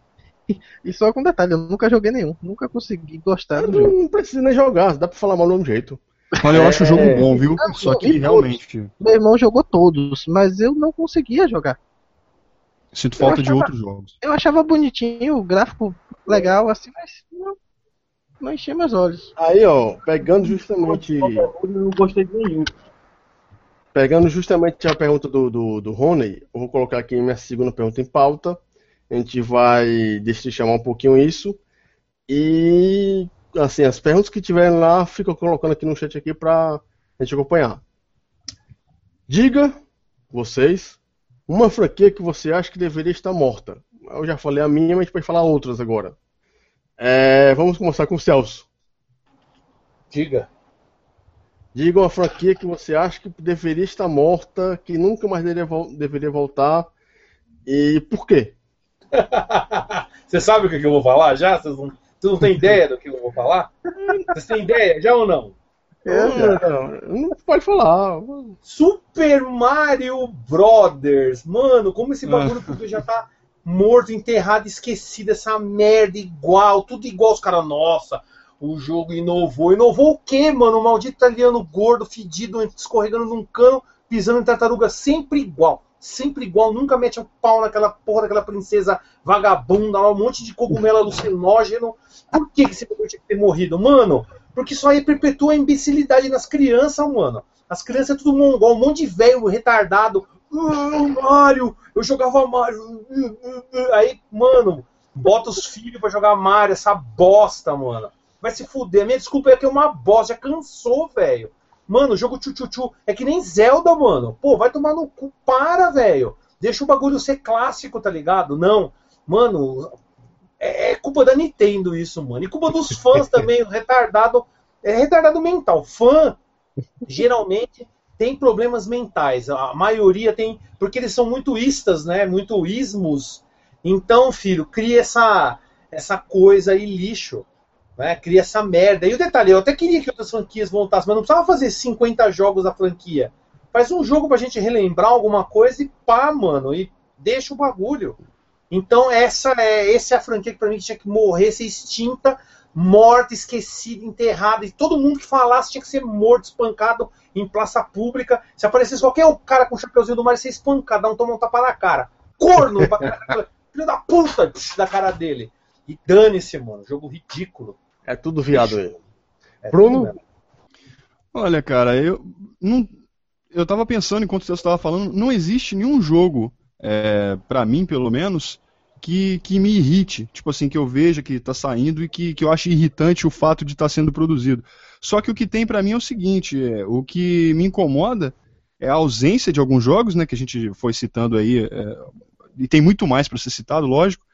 E só com detalhe, eu nunca joguei nenhum. Nunca consegui gostar do não, jogo. não precisa nem jogar, dá pra falar mal do mesmo jeito. Olha, eu acho o jogo É. bom, viu? Não, Só que e realmente Meu irmão jogou todos, mas eu não conseguia jogar. Sinto falta de outros jogos. Eu achava bonitinho, o gráfico legal, assim, mas não, não enchia meus olhos. Aí, ó, pegando justamente. Eu não gostei de nenhum. pegando justamente a pergunta do, do, do Rony, eu vou colocar aqui minha segunda pergunta em pauta. A gente vai chamar um pouquinho isso. E, assim, as perguntas que tiverem lá, fica colocando aqui no chat aqui pra gente acompanhar. Diga, vocês, uma franquia que você acha que deveria estar morta. Eu já falei a minha, mas a gente pode falar outras agora. É, vamos começar com o Celso. Diga. Diga uma franquia que você acha que deveria estar morta, que nunca mais deveria, deveria voltar. E por quê? você sabe o que, eu vou falar já? Vocês não, você não tem ideia do que eu vou falar? Vocês têm ideia já ou não? É, não, não pode falar. Super Mario Brothers. Mano, como esse bagulho ah. já tá morto, enterrado, esquecido, essa merda igual, tudo igual os caras, nossa, o jogo inovou. Inovou o quê, mano? O maldito italiano gordo, fedido, escorregando num cano, pisando em tartaruga, sempre igual. Sempre igual, nunca mete o pau naquela porra daquela princesa vagabunda, um monte de cogumelo alucinógeno. Por que esse bagulho tinha que ter morrido? Mano, porque isso aí perpetua a imbecilidade nas crianças, mano. As crianças é tudo mongol, um monte de velho retardado. Uh, Mario, eu jogava Mario. Uh, uh, aí, mano, bota os filhos pra jogar Mario, essa bosta, mano. Vai se fuder. Minha desculpa é que é uma bosta, já cansou, velho. Mano, o jogo tchu-tchu-tchu é que nem Zelda, mano. Pô, vai tomar no cu. Para, velho. Deixa o bagulho ser clássico, tá ligado? Não. Mano, é, é, culpa da Nintendo isso, mano. E culpa dos fãs também, retardado. É retardado mental. Fã, geralmente, tem problemas mentais. A maioria tem. Porque eles são muito istas, né? Muito ismos. Então, filho, cria essa, essa coisa aí lixo. Né? Cria essa merda. E o detalhe, eu até queria que outras franquias voltassem, mas não precisava fazer 50 jogos da franquia. Faz um jogo pra gente relembrar alguma coisa e pá, mano. E deixa o bagulho. Então essa é, essa é a franquia que para mim tinha que morrer, ser extinta, morta, esquecida, enterrada. E todo mundo que falasse tinha que ser morto, espancado em praça pública. Se aparecesse qualquer cara com o chapeuzinho do mar, ser espancado, não tomar um tapa na cara. Corno! filho da puta da cara dele. E dane-se, mano. Jogo ridículo. É tudo viado aí. É Bruno? Olha, cara, eu não. Eu tava pensando enquanto você estava falando, não existe nenhum jogo, é, para mim pelo menos, que, que me irrite. Tipo assim, que eu veja que está saindo e que, que eu ache irritante o fato de estar tá sendo produzido. Só que o que tem para mim é o seguinte: é, o que me incomoda é a ausência de alguns jogos, né, que a gente foi citando aí, é, e tem muito mais para ser citado, lógico,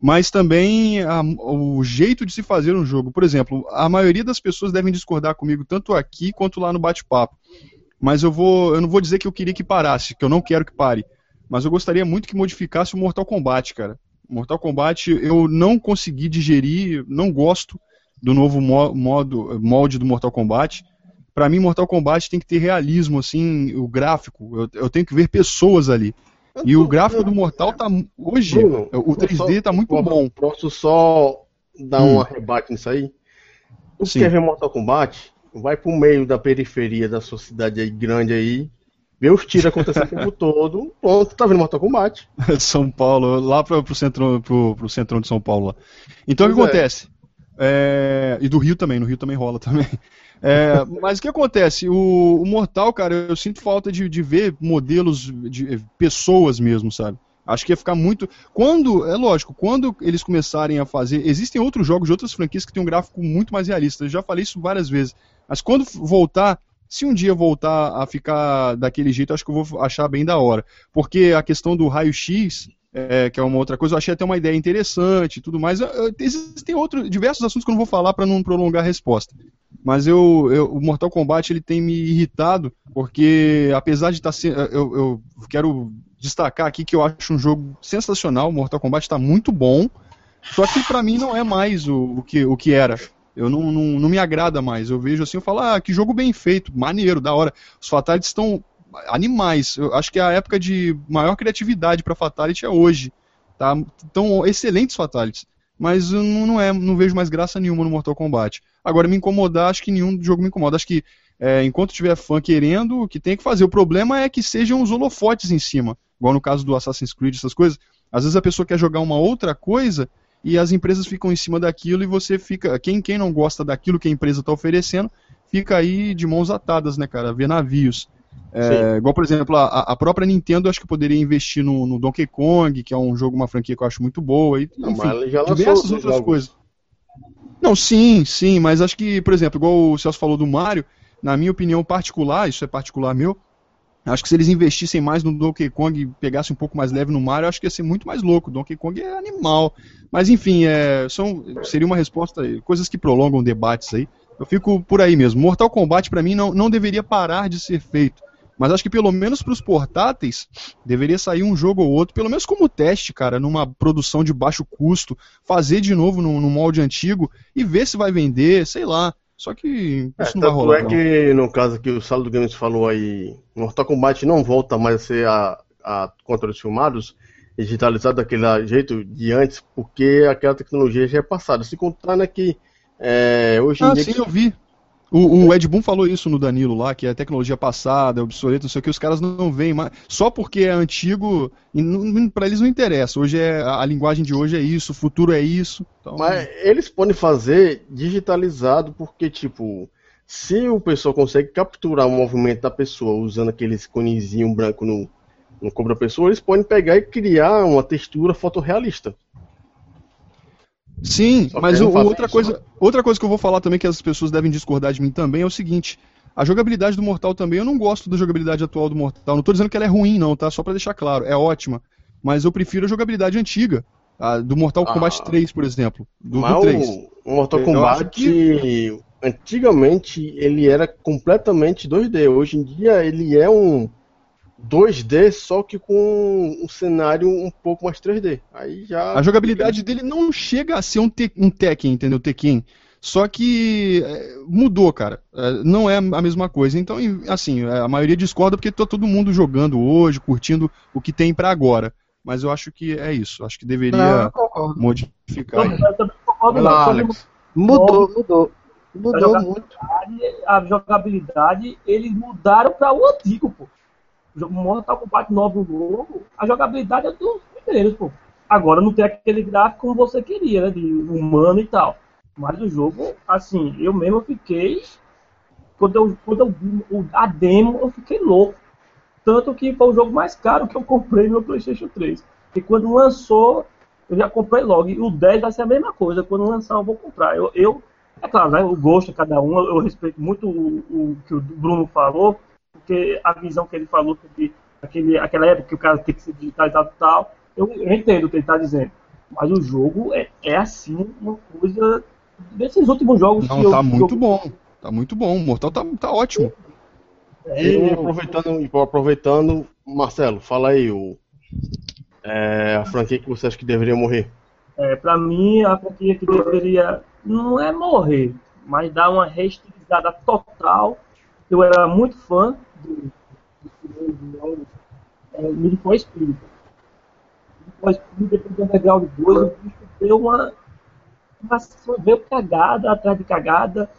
mas também a, o jeito de se fazer um jogo. Por exemplo, a maioria das pessoas devem discordar comigo tanto aqui quanto lá no bate-papo. Mas eu vou, eu não vou dizer que eu queria que parasse, que eu não quero que pare. Mas eu gostaria muito que modificasse o Mortal Kombat, cara. Mortal Kombat eu não consegui digerir, não gosto do novo mo modo, molde do Mortal Kombat. Para mim, Mortal Kombat tem que ter realismo, assim, o gráfico. Eu, eu tenho que ver pessoas ali. E o gráfico do Mortal tá hoje, Bruno, o 3D tá muito bom. Posso só dar hum. um rebate nisso aí? Tu Sim. quer ver Mortal Kombat? Vai pro meio da periferia da sua cidade aí grande aí, Vê os tiros acontecendo o tempo todo. Pronto, tá vendo Mortal Kombat. São Paulo, lá pro, pro, centro, pro, pro centrão de São Paulo. Lá. Então pois o que é. acontece? É, e do Rio também, no Rio também rola também. É, mas o que acontece? O, o, Mortal, cara, eu sinto falta de, de ver modelos de pessoas mesmo, sabe? Acho que ia ficar muito. Quando, é lógico, quando eles começarem a fazer. Existem outros jogos de outras franquias que têm um gráfico muito mais realista. Eu já falei isso várias vezes. Mas quando voltar se um dia voltar a ficar daquele jeito, acho que eu vou achar bem da hora. Porque a questão do raio-x, é, que é uma outra coisa, eu achei até uma ideia interessante e tudo mais. Existem outros, diversos assuntos que eu não vou falar para não prolongar a resposta. Mas eu, eu, o Mortal Kombat ele tem me irritado, porque apesar de estar tá sendo. Eu, eu quero destacar aqui que eu acho um jogo sensacional. Mortal Kombat está muito bom. Só que para mim não é mais o, o, que, o que era. Eu não, não, não, me agrada mais. Eu vejo assim, eu falo, ah, que jogo bem feito, maneiro, da hora. Os Fatalities estão animais. Eu acho que a época de maior criatividade para Fatality é hoje. Tá? Estão excelentes Fatalities. Mas eu não, não, é, não vejo mais graça nenhuma no Mortal Kombat. Agora, me incomodar, acho que nenhum jogo me incomoda. Acho que é, enquanto tiver fã querendo, o que tem que fazer. O problema é que sejam os holofotes em cima. Igual no caso do Assassin's Creed, essas coisas. Às vezes a pessoa quer jogar uma outra coisa e as empresas ficam em cima daquilo e você fica. Quem, quem não gosta daquilo que a empresa está oferecendo, fica aí de mãos atadas, né, cara? Ver navios. É, igual, por exemplo, a, a, própria Nintendo acho que poderia investir no, no, Donkey Kong, que é um jogo, uma franquia que eu acho muito boa, e enfim, diversas outras jogos. coisas. Não, sim, sim, mas acho que, por exemplo, igual o Celso falou do Mario, na minha opinião particular, isso é particular meu, acho que se eles investissem mais no Donkey Kong e pegassem um pouco mais leve no Mario, acho que ia ser muito mais louco. Donkey Kong é animal. Mas enfim, é, são, seria uma resposta, coisas que prolongam debates aí. Eu fico por aí mesmo. Mortal Kombat para mim não, não deveria parar de ser feito. Mas acho que pelo menos para os portáteis deveria sair um jogo ou outro, pelo menos como teste, cara, numa produção de baixo custo, fazer de novo no, no molde antigo e ver se vai vender, sei lá. Só que é, isso não vai rolar. É não. que no caso que o Salo do Games falou aí, Mortal Kombat não volta mais a ser a, a controles filmados digitalizado daquele jeito de antes, porque aquela tecnologia já é passada. Se contar né, que é, hoje ah, em dia. sim, eu vi. O, o, Ed Boon falou isso no Danilo lá, que é tecnologia passada, é obsoleta, não sei o que, os caras não veem mais. Só porque é antigo, para eles não interessa. Hoje é a linguagem de hoje é isso, o futuro é isso. Então... Mas eles podem fazer digitalizado, porque, tipo, se o pessoal consegue capturar o movimento da pessoa usando aquele conezinho branco no, no cobra pessoa, eles podem pegar e criar uma textura fotorrealista. Sim, Só mas o, outra, coisa, outra coisa que eu vou falar também que as pessoas devem discordar de mim também é o seguinte. A jogabilidade do Mortal também, eu não gosto da jogabilidade atual do Mortal. Não estou dizendo que ela é ruim, não, tá? Só para deixar claro, é ótima. Mas eu prefiro a jogabilidade antiga. A do Mortal ah, Kombat 3, por exemplo. Do, do 3. O Mortal Kombat, que... antigamente, ele era completamente 2D. Hoje em dia, ele é um 2D, só que com um cenário um pouco mais 3D. Aí já. A jogabilidade dele não chega a ser um, te um Tekken, entendeu? Tekken. Só que é, mudou, cara. É, não é a mesma coisa. Então, assim, é, a maioria discorda porque tá todo mundo jogando hoje, curtindo o que tem para agora. Mas eu acho que é isso. Acho que deveria não, modificar. Não, eu também concordo, não. Alex. Mudou, mudou. Mudou a muito. A jogabilidade, eles mudaram para o antigo, pô Mortal Kombat 9 novo, a jogabilidade é dos primeiros, pô. Agora não tem aquele gráfico como você queria, né? De humano e tal. Mas o jogo, assim, eu mesmo fiquei. Quando eu, quando eu vi a demo, eu fiquei louco. Tanto que foi o jogo mais caro que eu comprei no PlayStation 3. E quando lançou, eu já comprei logo. E o 10 vai ser a mesma coisa. Quando lançar, eu vou comprar. Eu, eu é claro, né, o gosto de cada um. Eu respeito muito o, o que o Bruno falou porque a visão que ele falou sobre aquele, aquela época que o cara tem que ser digitalizado e tal, eu, eu entendo o que ele está dizendo. Mas o jogo é, é assim uma coisa desses últimos jogos. Não, tá eu, muito eu... bom. Tá muito bom. O Mortal tá, tá ótimo. É, e aproveitando, aproveitando, Marcelo, fala aí o, é, a franquia que você acha que deveria morrer. É, pra mim, a franquia que deveria não é morrer, mas dar uma reestilizada total. Eu era muito fã do, do é, Speed. Need for Speed, depois do Underground 2, o bicho deu uma, uma veio cagada atrás de cagada.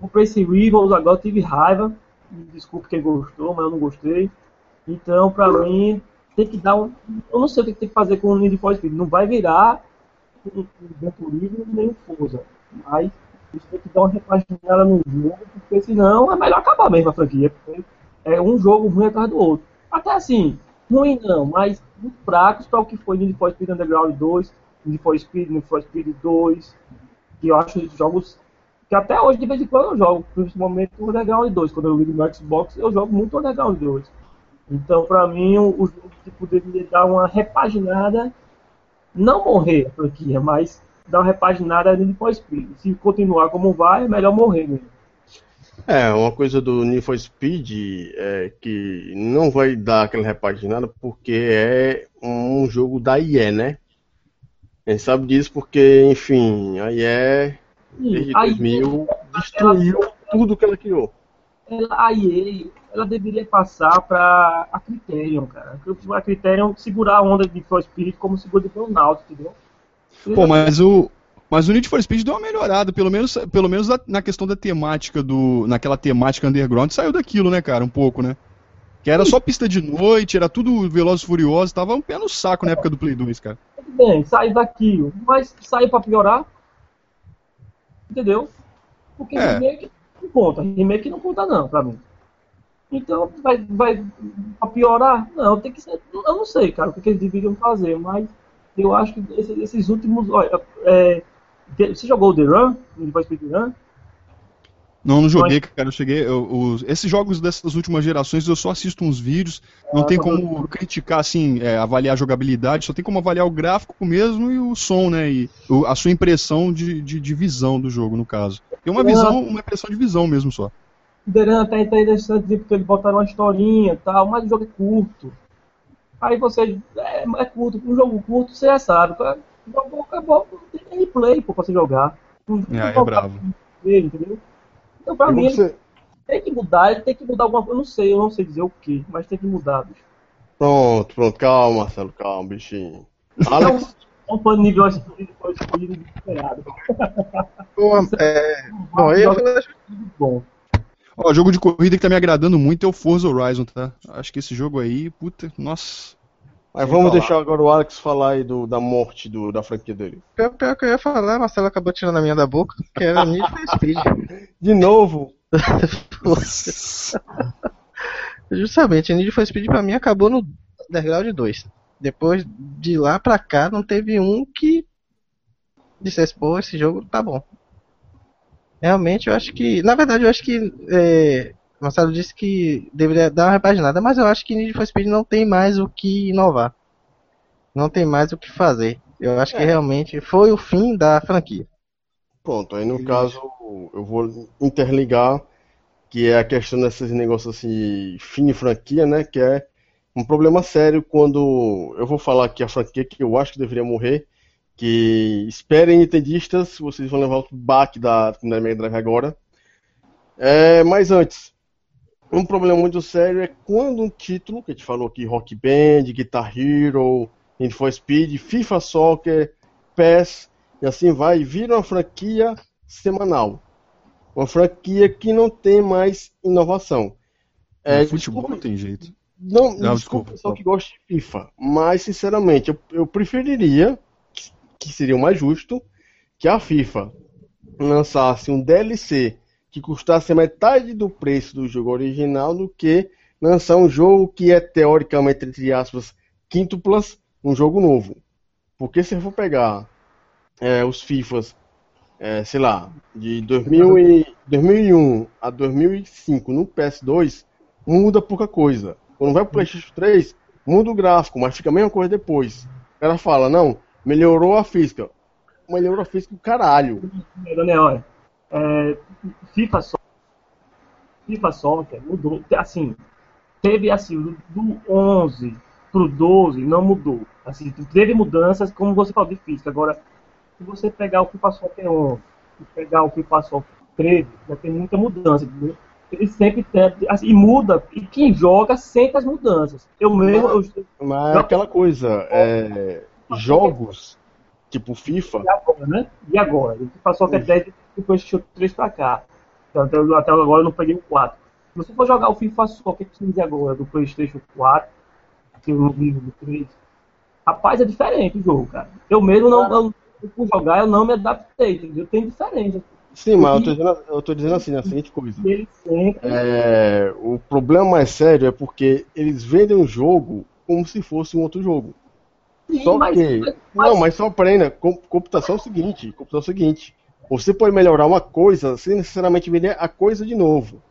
Comprei esse Rivals, agora eu tive raiva. Desculpe quem gostou, mas eu não gostei. Então, pra mim, tem que dar um. Eu não sei o que tem que fazer com o Need for Speed. Não vai virar um Gran Turismo nem um Forza. Mas tem que dar uma repaginada no jogo, porque senão é melhor acabar mesmo a franquia. Porque é um jogo ruim atrás do outro. Até assim, ruim não, mas muito fracos para o que foi Need for Speed Underground 2, Need for Speed, Need for Speed 2, que eu acho jogos que até hoje de vez em quando eu jogo, principalmente o Underground 2, quando eu ligo no Xbox, eu jogo muito Underground 2. Então, para mim, o, o jogo tipo, deveria dar uma repaginada, não morrer a franquia, mas dar uma repaginada no Need for Speed. Se continuar como vai, é melhor morrer mesmo. É, uma coisa do Need for Speed é que não vai dar aquela repaginada porque é um jogo da IE, né? A gente sabe disso porque, enfim, a IE, desde 2000, destruiu ela, tudo que ela criou. Ela, a IE, ela deveria passar para a Criterion, cara. A Criterion segurar a onda de Need for Speed como segura de Burnout, entendeu? Pô, mas o, mas o Need for Speed deu uma melhorada, pelo menos, pelo menos na questão da temática do. naquela temática underground, saiu daquilo, né, cara? Um pouco, né? Que era só pista de noite, era tudo Velozes e Furiosos, tava um pé no saco na época do Play 2, cara. Bem, saiu daquilo, mas saiu pra piorar. Entendeu? Porque é. remake não conta. Remake não conta não, pra mim. Então vai, vai pra piorar? Não, tem que ser. Eu não sei, cara, o que, eles deveriam fazer, mas eu acho que esses, esses últimos. Olha, é, você jogou o The Run? Run? Não, não joguei, cara. Eu cheguei. Eu, os, esses jogos dessas últimas gerações eu só assisto uns vídeos. Não Ah, tem tá como criticar, assim, é, avaliar a jogabilidade, só tem como avaliar o gráfico mesmo e o som, né? E o- a sua impressão de, de, de visão do jogo, no caso. Tem uma Ah. visão, uma impressão de visão mesmo só. O The Run até interessante porque eles botaram uma historinha e tal, mas o jogo é curto. Aí você. É, é curto, um jogo curto você já sabe. Acabou, não tem gameplay pô, pra você jogar. Não- É, não é tem bravo. gameplay, entendeu? Então pra E mim você- ele tem que mudar, ele tem que mudar alguma coisa. Eu não sei, eu não sei dizer o que, mas tem que mudar, bicho. Pronto, pronto, calma, Marcelo, calma, bichinho. Alex, Um de nível escolhido desesperado. Pô, é, bom, eu. Ó, jogo de corrida que tá me agradando muito é o Forza Horizon, tá? Acho que esse jogo aí, puta, nossa. Mas vamos falar. deixar agora o Alex falar aí do, da morte do, da franquia dele. Pior, pior que eu ia falar, Marcelo acabou tirando a minha da boca, que era Need for Speed. De novo, Justamente, Need for Speed pra mim acabou no Underground 2. Depois de lá pra cá, não teve um que dissesse, pô, esse jogo tá bom. Realmente, eu acho que. Na verdade, eu acho que. É, Marcelo disse que deveria dar uma repaginada, mas eu acho que Need for Speed não tem mais o que inovar. Não tem mais o que fazer. Eu acho que realmente foi o fim da franquia. pronto, aí no caso eu vou interligar, que é a questão desses negócios assim, fim de franquia, né? Que é um problema sério quando eu vou falar aqui a franquia que eu acho que deveria morrer. Que esperem, nintendistas, vocês vão levar o baque da, da Mega Drive agora. É, mas antes, um problema muito sério é quando um título, que a gente falou aqui, Rock Band, Guitar Hero, Need for Speed, FIFA Soccer, PES, e assim vai, vira uma franquia semanal. Uma franquia que não tem mais inovação. É, futebol desculpa- não tem jeito. não, Não, desculpa pessoal que gosta de FIFA, mas sinceramente eu, eu preferiria, que, que seria o mais justo, que a FIFA lançasse um DLC que custasse metade do preço do jogo original do que lançar um jogo que é teoricamente, entre aspas, quíntuplas, um jogo novo. Porque se eu for pegar é, os FIFAs, é, sei lá, de 2000 e, 2001 a 2005 no PS2, muda pouca coisa. Quando vai pro PlayStation 3, muda o gráfico, mas fica a mesma coisa depois. O cara fala, não, melhorou a física. Melhorou a física do caralho. Olha, é, FIFA só FIFA Soccer mudou, assim, teve assim, do, do 11 pro 12 não mudou. Assim, teve mudanças, como você falou, de física. Agora, se você pegar o FIFA Soccer 11 e pegar o FIFA Soccer 13, já tem muita mudança, entendeu? Ele sempre tem, assim, e muda, e quem joga sente as mudanças. Eu mesmo, eu, Mas é aquela coisa, é, jogos tipo FIFA, E agora, né? E agora? O FIFA Soccer 10 depois deixou 3 pra cá. Então, até, até agora eu não peguei o 4. Se você for jogar o FIFA Soccer 15 agora do PlayStation 4, que eu não vi do 3, rapaz, é diferente o jogo, cara. Eu mesmo não, eu, por jogar, eu não me adaptei, entendeu? Tem diferença. sim, mas eu tô dizendo, eu tô dizendo assim, a seguinte coisa. É, o problema mais sério é porque eles vendem o jogo como se fosse um outro jogo. Sim, Só mas- que. mas- Não, mas só aprenda. Com- Computação é o seguinte: computação é o seguinte. Você pode melhorar uma coisa sem necessariamente vender a coisa de novo.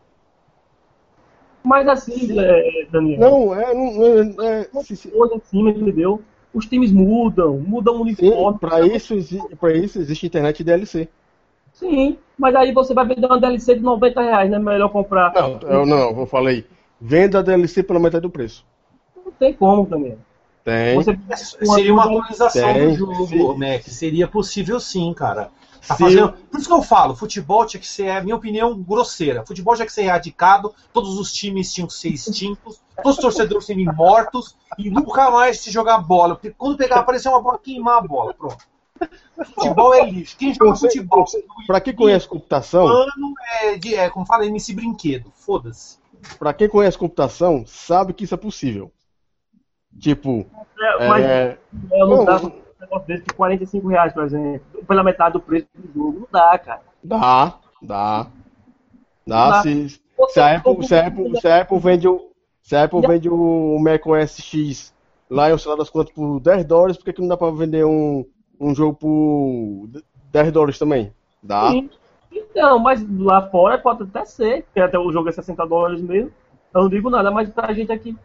Mas assim, é, Daniel, Não, é. Não, é, é se- se- hoje acima, entendeu? Os times mudam, mudam o uniforme. pra, isso, exi- pra isso existe internet e DLC. Sim, mas aí você vai vender uma DLC de 90 reais, né? Melhor comprar. Não, eu não, eu falei. Venda a DLC pela metade do preço. Não tem como também. Tem. Você Seria uma atualização Tem, do jogo, sim. Mac. Seria possível sim, cara. Tá fazendo... Por isso que eu falo, futebol tinha que ser, a minha opinião, grosseira. Futebol tinha que ser erradicado, todos os times tinham que ser extintos, todos os torcedores serem mortos e nunca mais se jogar bola. Porque quando pegar, aparecer uma bola, queimar a bola. Pronto. Futebol é lixo. Quem joga Você- futebol Pra quem conhece computação, ano é, de, é como fala, MC Brinquedo. Foda-se. pra quem conhece computação, sabe que isso é possível. Tipo, É, mas é, eu não não, dava um negócio desse por 45 reais, por exemplo. Pela metade do preço do jogo. Não dá, cara. Dá, dá. Dá, Dá. se. Se a Apple, se a Apple, se a Apple vende o. Se a Apple vende o Mac OS X lá em sei lá das contas por 10 dólares, por que, que não dá pra vender um, um jogo por 10 dólares também? Dá. Sim. Então, mas lá fora pode até ser, porque até o jogo é 60 dólares mesmo. Eu não digo nada, mas pra gente aqui.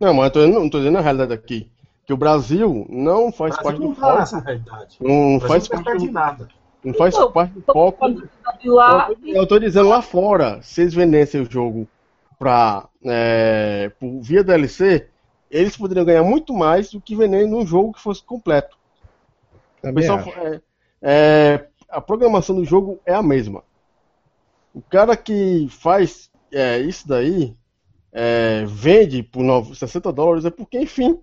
Não, mas eu tô, não tô dizendo a realidade aqui. Que o Brasil não faz Brasil parte não do tá foco. nessa realidade. Não faz não parte parte de do, nada. não faz Então, parte do então, foco. de lá Eu tô dizendo lá fora, se eles vendessem o jogo pra, é, por, via DLC, eles poderiam ganhar muito mais do que vendendo um jogo que fosse completo. Também pessoal, é, é, a programação do jogo é a mesma. O cara que faz é, isso daí, é, vende por 9 60 dólares, é porque, enfim,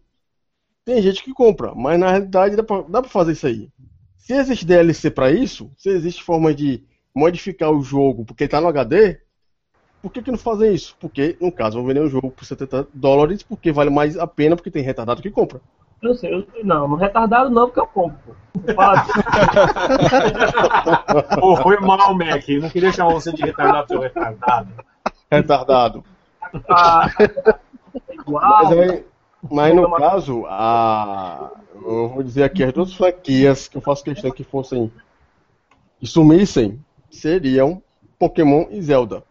tem gente que compra. Mas na realidade dá pra, dá pra fazer isso aí. Se existe DLC pra isso, se existe forma de modificar o jogo porque tá no HD, por que, que não fazem isso? Porque, no caso, vão vender um jogo por 70 dólares porque vale mais a pena porque tem retardado que compra. Eu sei, eu, não, no retardado não, porque eu compro. pô. Foi mal, Mac. Não queria chamar você de retardado, seu retardado. Retardado. Ah, é igual. Mas, aí- mas no caso, a, eu vou dizer aqui, as duas franquias que eu faço questão que fossem que sumissem seriam Pokémon e Zelda.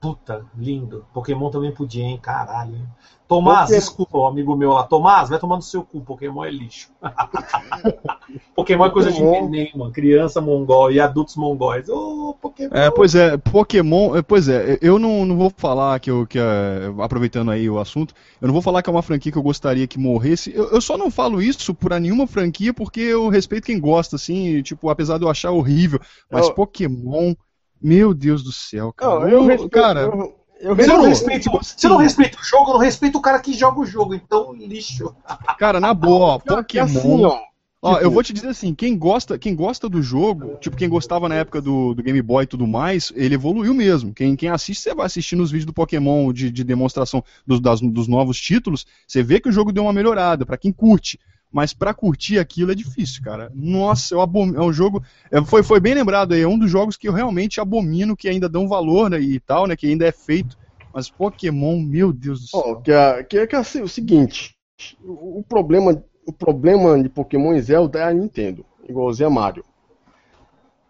Puta, lindo. Pokémon também podia, hein? Caralho. hein? Tomás, desculpa, o amigo meu lá. Tomás, vai tomar no seu cu. Pokémon é lixo. Pokémon é coisa de Pokémon. neném, mano. Criança mongol e adultos mongóis. Ô, Pokémon. É, pois é, Pokémon, é, pois é, eu não, não vou falar que eu, que é, aproveitando aí o assunto, eu não vou falar que é uma franquia que eu gostaria que morresse, eu, eu só não falo isso pra nenhuma franquia porque eu respeito quem gosta, assim, tipo, apesar de eu achar horrível, mas Eu- Pokémon, meu Deus do céu, cara, Não, eu respeito, cara, eu, eu Você não, respeito- você não respeita o jogo, não respeita o cara que joga o jogo. Então, lixo. cara, na boa, ó, Pior que Pokémon, assim, ó, Ó, Tipo- eu vou te dizer assim, quem gosta, quem gosta do jogo, tipo, quem gostava na época do, do Game Boy e tudo mais, ele evoluiu mesmo. Quem, quem assiste, você vai assistir nos vídeos do Pokémon de, de demonstração dos, das- dos novos títulos, você vê que o jogo deu uma melhorada, pra quem curte. Mas pra curtir aquilo é difícil, cara. Nossa, eu abomino, é um jogo. é, foi, foi bem lembrado aí, é um dos jogos que eu realmente abomino, que ainda dão valor né, e tal, né? Que ainda é feito. Mas Pokémon, meu Deus do céu. Ó, que, é, que é que é assim, o seguinte, o, o problema, o problema de Pokémon e Zelda é a Nintendo, igualzinho a Mario.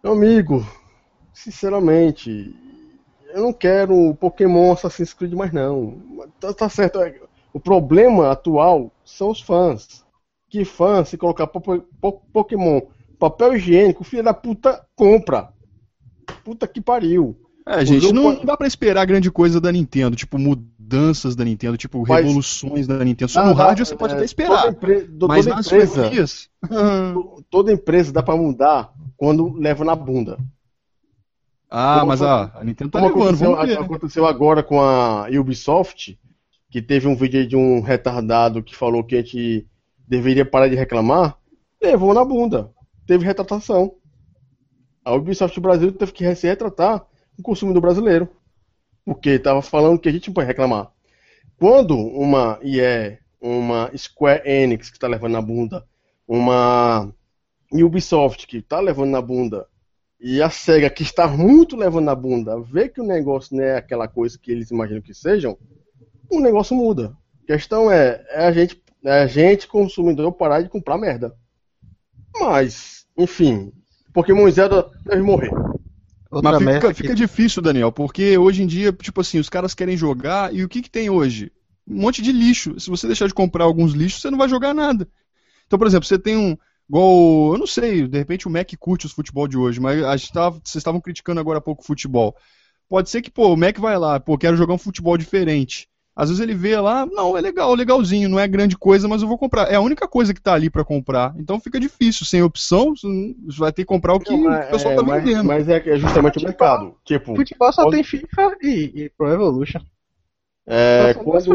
Meu amigo, sinceramente, eu não quero Pokémon Assassin's Creed mais não. Tá, tá certo, é, o problema atual são os fãs. Que fã, se colocar po- po- Pokémon papel higiênico, filho da puta, compra. Puta que pariu. É, gente, jogo não, pode- dá pra esperar grande coisa da Nintendo, tipo mudanças da Nintendo, tipo Mas- revoluções da Nintendo. Só Ah, no rádio você pode é, até esperar. Toda, empre- do- mas toda empresa, franquias. toda empresa dá pra mudar quando leva na bunda. ah, Como mas a, a Nintendo tá levando, aconteceu, ver. aconteceu agora com a Ubisoft, que teve um vídeo aí de um retardado que falou que a gente deveria parar de reclamar, levou na bunda. Teve retratação. A Ubisoft Brasil teve que se retratar o consumidor brasileiro. Porque estava falando que a gente não pode reclamar. Quando uma IE, uma Square Enix que está levando na bunda, uma Ubisoft que está levando na bunda, e a SEGA, que está muito levando na bunda, vê que o negócio não é aquela coisa que eles imaginam que sejam, o negócio muda. A questão é, é a gente, é a gente, consumidor, parar de comprar merda. Mas, enfim, Pokémon Zelda deve morrer. Outra Mas merda fica, que- fica difícil, Daniel, porque hoje em dia, tipo assim, os caras querem jogar e o que, que tem hoje? Um monte de lixo. Se você deixar de comprar alguns lixos, você não vai jogar nada. Então, por exemplo, você tem um. Igual. Eu não sei, de repente o Mac curte os futebol de hoje, mas a gente tava, vocês estavam criticando agora há pouco o futebol. Pode ser que, pô, o Mac vai lá, pô, quero jogar um futebol diferente. Às vezes ele vê lá, não, é legal, legalzinho, não é grande coisa, mas eu vou comprar. É a única coisa que tá ali pra comprar. Então fica difícil, sem opção, você vai ter que comprar o que Não, o pessoal tá mas, vendendo. mas é é justamente o mercado. Tipo, Futebol só quando- tem FIFA e, e Pro Evolution. é, quando,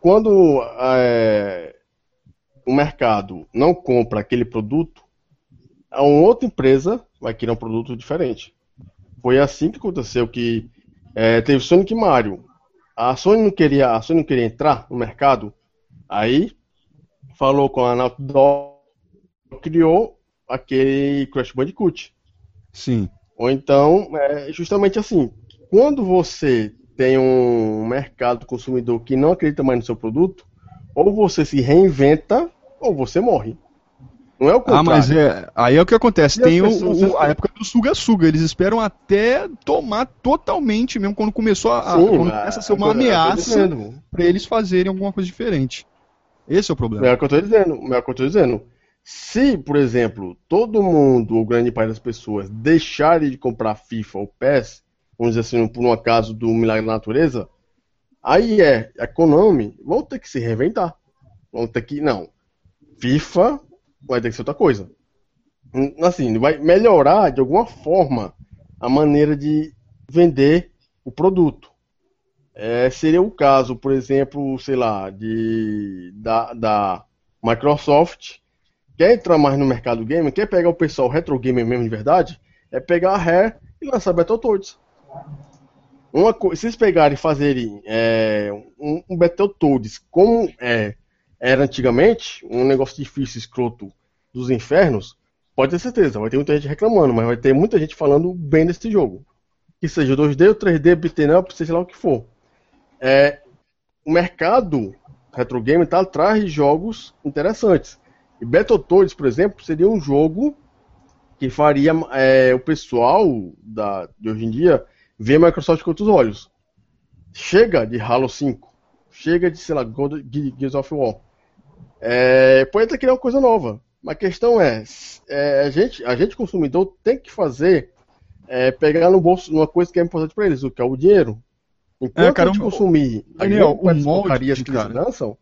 quando é, o mercado não compra aquele produto, a uma outra empresa vai criar um produto diferente. Foi assim que aconteceu que é, teve Sonic e Mario. A Sony não queria, a Sony não queria entrar no mercado, aí falou com a Naughty Dog, criou aquele Crash Bandicoot. Sim. Ou então, é justamente assim, quando você tem um mercado consumidor que não acredita mais no seu produto, ou você se reinventa ou você morre. Não é o contrário. Ah, mas é, aí é o que acontece. E Tem o, o- a época do suga-suga. Eles esperam até tomar totalmente, mesmo quando começou a. Sim, quando mas começa a ser uma eu tô ameaça pra eles fazerem alguma coisa diferente. Esse é o problema. É o que eu tô dizendo, é o que eu tô dizendo. Se, por exemplo, todo mundo, ou grande parte das pessoas, deixarem de comprar FIFA ou PES, vamos dizer assim, por um acaso do milagre da natureza, aí é, a Konami vão ter que se reinventar. Vão ter que, não, FIFA vai ter que ser outra coisa. Assim, vai melhorar de alguma forma a maneira de vender o produto. É, seria o caso, por exemplo, sei lá, de da, da Microsoft quer entrar mais no mercado game, quer pegar o pessoal retro gamer mesmo de verdade, é pegar a Rare e lançar Battletoads. Uma co- se eles pegarem e fazerem é, um, um Battletoads como é, era antigamente, um negócio difícil, escroto dos infernos, pode ter certeza, vai ter muita gente reclamando, mas vai ter muita gente falando bem desse jogo. Que seja 2D ou 3D, beat'em up, seja lá o que for. É, o mercado retro game está atrás de jogos interessantes. E Battletoads, por exemplo, seria um jogo que faria é, o pessoal da, de hoje em dia ver a Microsoft com outros olhos. Chega de Halo 5, chega de, sei lá, Gears of War. É, pode até criar uma coisa nova. Mas a questão é, é, a, gente, a gente consumidor tem que fazer, é, pegar no bolso uma coisa que é importante para eles, o que é o dinheiro. Enquanto É, cara, a gente o- consumir as Daniel, o molde, porcarias que eles cara. lançam,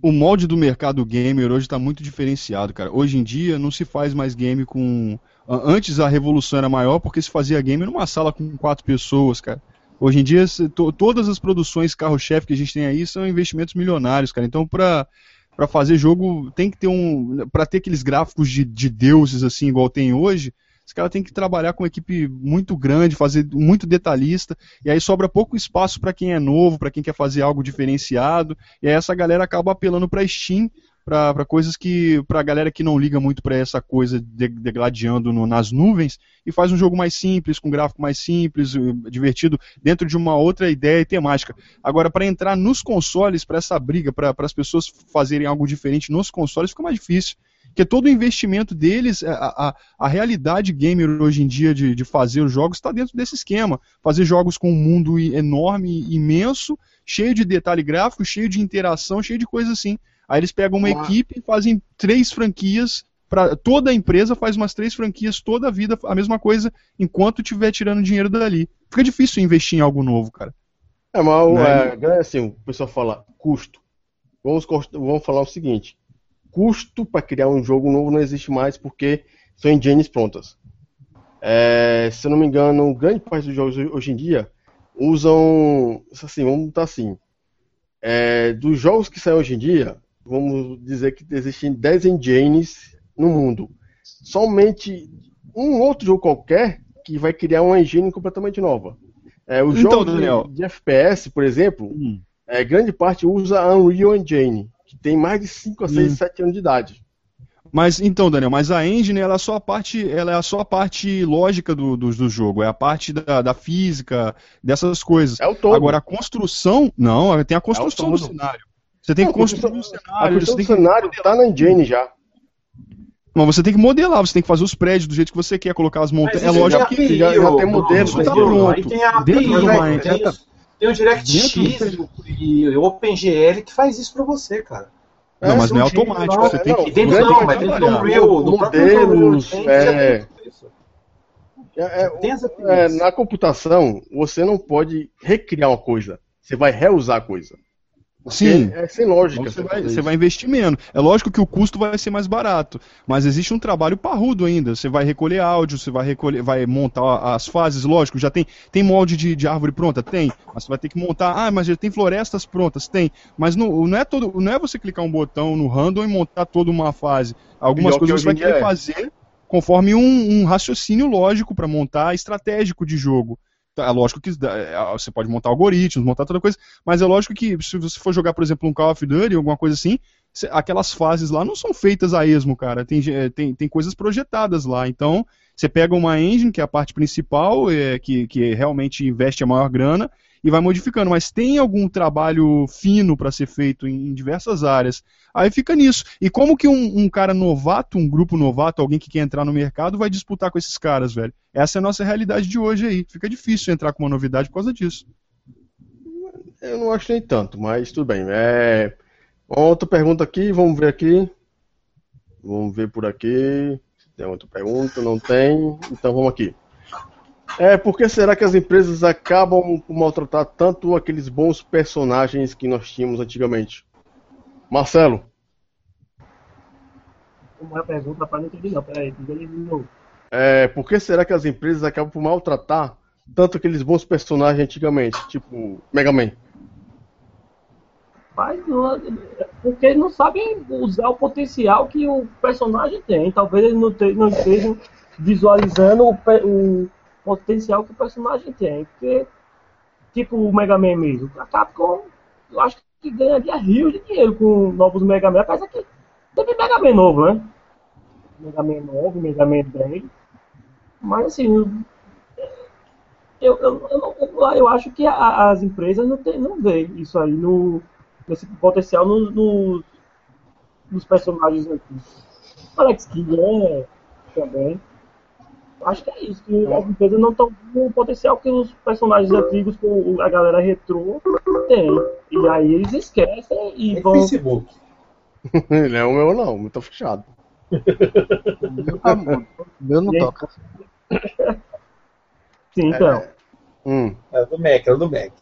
O molde do mercado gamer hoje está muito diferenciado, cara. Hoje em dia não se faz mais game com. Antes a revolução era maior porque se fazia game numa sala com quatro pessoas, cara. Hoje em dia, todas as produções carro-chefe que a gente tem aí são investimentos milionários, cara. Então, pra, pra fazer jogo, tem que ter um. Pra ter aqueles gráficos de, de deuses, assim, igual tem hoje, os caras têm que trabalhar com uma equipe muito grande, fazer muito detalhista, e aí sobra pouco espaço pra quem é novo, pra quem quer fazer algo diferenciado. E aí essa galera acaba apelando pra Steam, pra coisas que. pra galera que não liga muito pra essa coisa de- degladiando no- nas nuvens, e faz um jogo mais simples, com gráfico mais simples, eh, divertido, dentro de uma outra ideia e temática. Agora, pra entrar nos consoles, pra essa briga, pra as pessoas fazerem algo diferente nos consoles, fica mais difícil. Porque todo o investimento deles, a, a, a realidade gamer hoje em dia de, de fazer os jogos está dentro desse esquema. Fazer jogos com um mundo enorme, imenso, cheio de detalhe gráfico, cheio de interação, cheio de coisa assim. Aí eles pegam uma Mas- equipe e fazem três franquias. Pra, toda a empresa faz umas três franquias toda a vida, a mesma coisa, enquanto estiver tirando dinheiro dali. Fica difícil investir em algo novo, cara. É, mas Né? é, assim, o pessoal fala custo. Vamos, vamos falar o seguinte: custo para criar um jogo novo não existe mais porque são engines prontas. É, se eu não me engano, grande parte dos jogos hoje em dia usam. Assim, vamos botar assim: é, dos jogos que saem hoje em dia, vamos dizer que existem 10 engines no mundo. Somente um outro jogo qualquer que vai criar uma engine completamente nova. É, os Então, jogos de- Daniel. de, FPS, por exemplo, é, grande parte usa a Unreal Engine, que tem mais de 5 a 6, Hum. 7 anos de idade. Mas então, Daniel, mas a engine ela é só a parte, ela é só a parte lógica do, do, do jogo, é a parte da, da física, dessas coisas. É o todo. Agora a construção, não, tem a construção do todo. cenário. Você tem Não, que a construir um construção- a cenário, você questão tem do que cenário tá na engine já. Mas você tem que modelar, você tem que fazer os prédios do jeito que você quer, colocar as montanhas. É lógico que API, já- já tem modelo, isso tá tá pronto. Aí tem a Dentro API, do né? Tem, tá- tem o DirectX e o OpenGL que faz isso pra você, cara. Não, mas não é automático, não. você tem que E dentro não, mas dentro do. Unreal, do próprio Modelos, é. É, é, é, na computação, você não pode recriar uma coisa. Você vai reusar a coisa. Porque Sim. É, sem lógica. Então você vai, você vai investir menos. É lógico que o custo vai ser mais barato, mas existe um trabalho parrudo ainda. Você vai recolher áudio, você vai recolher, vai montar as fases, lógico, já tem tem molde de, de árvore pronta, tem, mas você vai ter que montar. Ah, mas já tem florestas prontas, tem. Mas não, não é todo, não é você clicar um botão no random e montar toda uma fase. Algumas que coisas você vai querer é. fazer conforme um, um raciocínio lógico para montar estratégico de jogo. É lógico que é, você pode montar algoritmos, montar toda coisa, mas é lógico que se você for jogar, por exemplo, um Call of Duty, alguma coisa assim, aquelas fases lá não são feitas a esmo, cara. Tem, é, tem, tem coisas projetadas lá. Então, você pega uma engine, que é a parte principal, é, que, que realmente investe a maior grana, e vai modificando. Mas tem algum trabalho fino para ser feito em, em, diversas áreas. Aí fica nisso. E como que um, um, cara novato, um grupo novato, alguém que quer entrar no mercado, vai disputar com esses caras, velho? Essa é a nossa realidade de hoje aí. Fica difícil entrar com uma novidade por causa disso. Eu não acho nem tanto, mas tudo bem. É Outra pergunta aqui, vamos ver aqui. Vamos ver por aqui. Tem outra pergunta? Não tem. Então vamos aqui. É, por que será que as empresas acabam por maltratar tanto aqueles bons personagens que nós tínhamos antigamente? Marcelo. Uma pergunta para não entender não, peraí, de novo. É, por que será que as empresas acabam por maltratar tanto aqueles bons personagens antigamente, tipo Mega Man? Mas não, porque eles não sabem usar o potencial que o personagem tem. Talvez eles não, te, não estejam visualizando o, o, potencial que o personagem tem. Porque, tipo o Mega Man mesmo, a Capcom, eu acho que ganharia rios de dinheiro com novos Mega Man. Apesar que teve Mega Man novo, né? Mega Man 9, Mega Man 10. Mas assim, eu, eu, eu, eu, acho que a, as empresas não, tem, não veem isso aí no nesse potencial no, no, nos personagens aqui. Alex Kidd é também. Acho que é isso, que as empresas não estão com o potencial que os personagens antigos, com a galera retrô, tem. E aí eles esquecem e é vão. Facebook. não é o meu não, muito fechado. o meu tá O meu não toca. Sim, então. É, hum. é do Mac, é do Mac.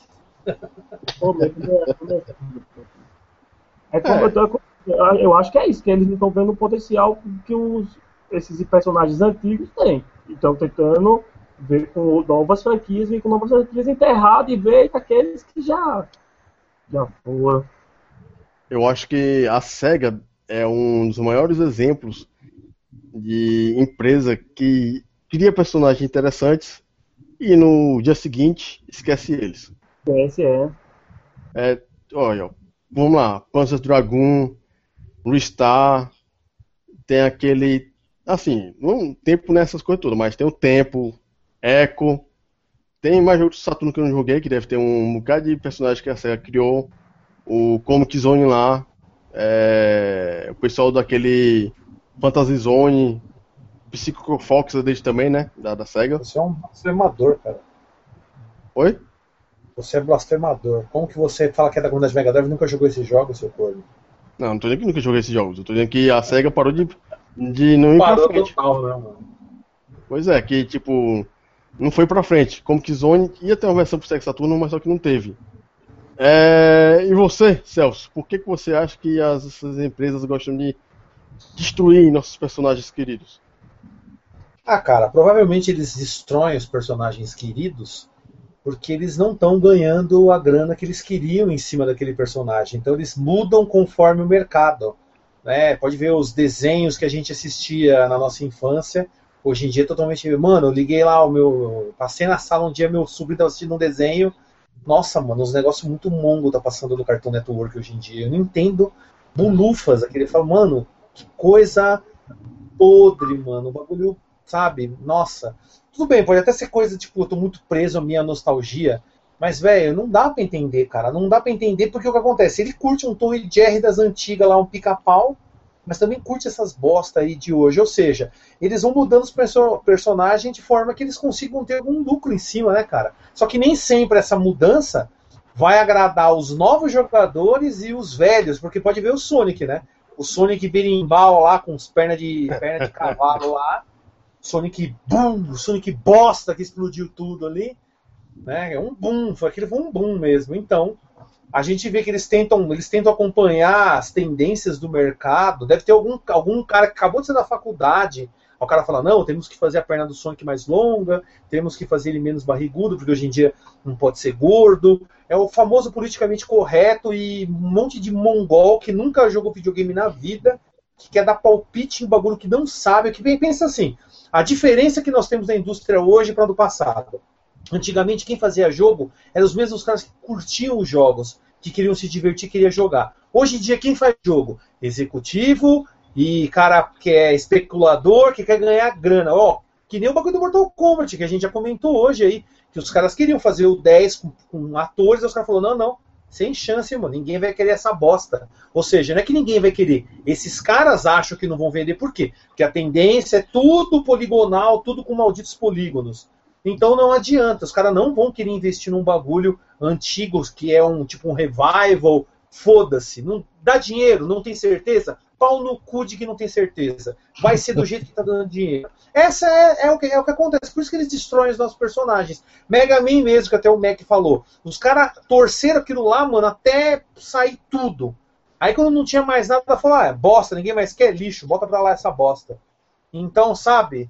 É como é. Eu, eu acho que é isso, que eles não estão vendo o potencial que os, esses personagens antigos têm. Então tentando ver com novas franquias, vir com novas franquias enterradas e ver aqueles que já, já foram. Eu acho que a SEGA é um dos maiores exemplos de empresa que cria personagens interessantes e no dia seguinte esquece eles. PSE. É, olha, vamos lá, Panzer Dragoon, Restar, tem aquele. Assim, não tempo nessas coisas todas, mas tem o tempo, Echo, tem mais outros Saturno que eu não joguei, que deve ter um bocado de personagem que a SEGA criou, o Comic Zone lá, é, o pessoal daquele Fantasy Zone, Psycho Fox deles também, né, da, da SEGA. Você é um amador, cara. Oi? Você é blasfemador. Como que você fala que é da comunidade Mega Drive e nunca jogou esses jogos, seu corno? Não, não tô dizendo que nunca joguei esses jogos. Eu tô dizendo que a SEGA parou de, de não ir parou pra frente. Total, né, mano? Pois é, que tipo, não foi pra frente. Como que Zone ia ter uma versão pro Sega Saturno, mas só que não teve. É... E você, Celso, por que, que você acha que as, essas empresas gostam de destruir nossos personagens queridos? Ah, cara, provavelmente eles destroem os personagens queridos porque eles não estão ganhando a grana que eles queriam em cima daquele personagem. Então eles mudam conforme o mercado. Né? Pode ver os desenhos que a gente assistia na nossa infância. Hoje em dia é totalmente. Mano, eu liguei lá o meu. Passei na sala um dia, meu sobrinho estava assistindo um desenho. Nossa, mano, uns negócios muito mongo tá passando no Cartoon Network hoje em dia. Eu não entendo bulufas. Aquele fala, mano, que coisa podre, mano. O bagulho, sabe? Nossa. Tudo bem, pode até ser coisa, tipo, eu tô muito preso à minha nostalgia. Mas, velho, não dá para entender, cara. Não dá para entender porque o que acontece? Ele curte um Tom e Jerry das antigas lá, um pica-pau, mas também curte essas bosta aí de hoje. Ou seja, eles vão mudando os perso personagens de forma que eles consigam ter algum lucro em cima, né, cara? Só que nem sempre essa mudança vai agradar os novos jogadores e os velhos, porque pode ver o Sonic, né? O Sonic berimbau lá com as pernas de, perna de cavalo lá. Sonic Boom, Sonic Bosta que explodiu tudo ali. Né? É um boom, foi aquele foi um boom mesmo. Então, a gente vê que eles tentam, eles tentam acompanhar as tendências do mercado. Deve ter algum, algum cara que acabou de sair da faculdade. O cara fala: não, temos que fazer a perna do Sonic mais longa, temos que fazer ele menos barrigudo, porque hoje em dia não pode ser gordo. É o famoso politicamente correto e um monte de mongol que nunca jogou videogame na vida, que quer dar palpite em bagulho que não sabe, que pensa assim: a diferença que nós temos na indústria hoje para do passado. Antigamente, quem fazia jogo eram os mesmos caras que curtiam os jogos, que queriam se divertir, queriam jogar. Hoje em dia, quem faz jogo? Executivo e cara que é especulador, que quer ganhar grana. Ó, que nem o bagulho do Mortal Kombat, que a gente já comentou hoje aí, que os caras queriam fazer o 10 com, com atores, e os caras falaram, não, não, sem chance, mano, ninguém vai querer essa bosta. Ou seja, não é que ninguém vai querer, esses caras acham que não vão vender, por quê? Porque a tendência é tudo poligonal, tudo com malditos polígonos. Então não adianta, os caras não vão querer investir num bagulho antigo que é um tipo um revival. Foda-se, não dá dinheiro, não tem certeza. Pau no cu de que não tem certeza. Vai ser do jeito que tá dando dinheiro. Essa é, é, o que, é o que acontece. Por isso que eles destroem os nossos personagens. Mega Man mesmo, que até o Mac falou. Os caras torceram aquilo lá, mano, até sair tudo. Aí quando não tinha mais nada, falou: ah, é bosta, ninguém mais quer lixo, bota pra lá essa bosta. Então, sabe?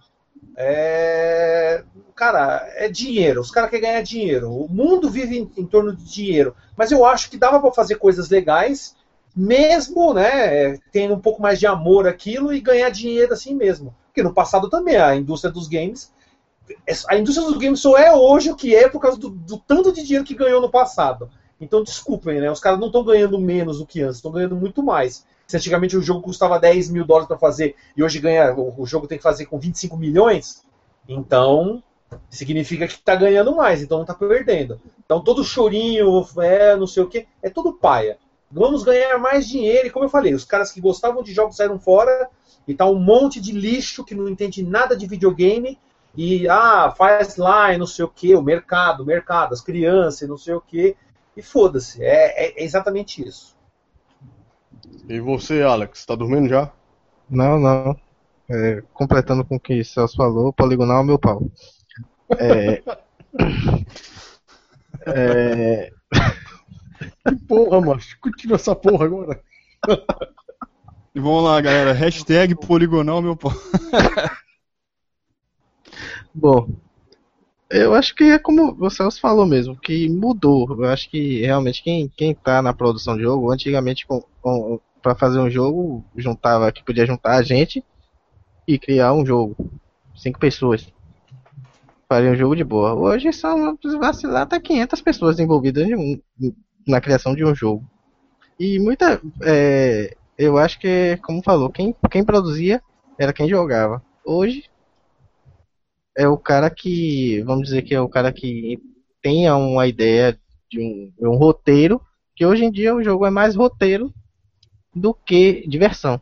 É... Cara, é dinheiro. Os caras querem ganhar dinheiro. O mundo vive em, em torno de dinheiro. Mas eu acho que dava para fazer coisas legais, mesmo, né, tendo um pouco mais de amor aquilo e ganhar dinheiro assim mesmo. Porque no passado também a indústria dos games. A indústria dos games só é hoje o que é por causa do, do tanto de dinheiro que ganhou no passado. Então, desculpem, né? Os caras não estão ganhando menos do que antes, estão ganhando muito mais. Se antigamente o jogo custava 10 mil dólares para fazer e hoje ganha, o, jogo tem que fazer com 25 milhões, então significa que está ganhando mais, então não está perdendo. Então todo chorinho, é, não sei o que, é tudo paia. Vamos ganhar mais dinheiro, e como eu falei, os caras que gostavam de jogos saíram fora, e tá um monte de lixo que não entende nada de videogame, e ah, faz lá e não sei o que, o mercado, o mercado, as crianças, não sei o que, e foda-se, é, é, é exatamente isso. E você, Alex, tá dormindo já? Não, não. É, completando com o que Celso falou, poligonal é meu pau. É. é... Que porra, macho. Continua essa porra agora. E vamos lá, galera. Hashtag poligonal meu pau. Bom, eu acho que é como o Celso falou mesmo, que mudou. Eu acho que realmente quem, quem tá na produção de jogo, antigamente com, com, pra fazer um jogo, juntava que podia juntar a gente e criar um jogo. Cinco pessoas. Faria um jogo de boa. Hoje são vacilar até 500 pessoas envolvidas um, na criação de um jogo. E muita. É, eu acho que, como falou, quem, quem produzia era quem jogava. Hoje é o cara que, vamos dizer que é o cara que tenha uma ideia de um, de um roteiro, que hoje em dia o jogo é mais roteiro do que diversão.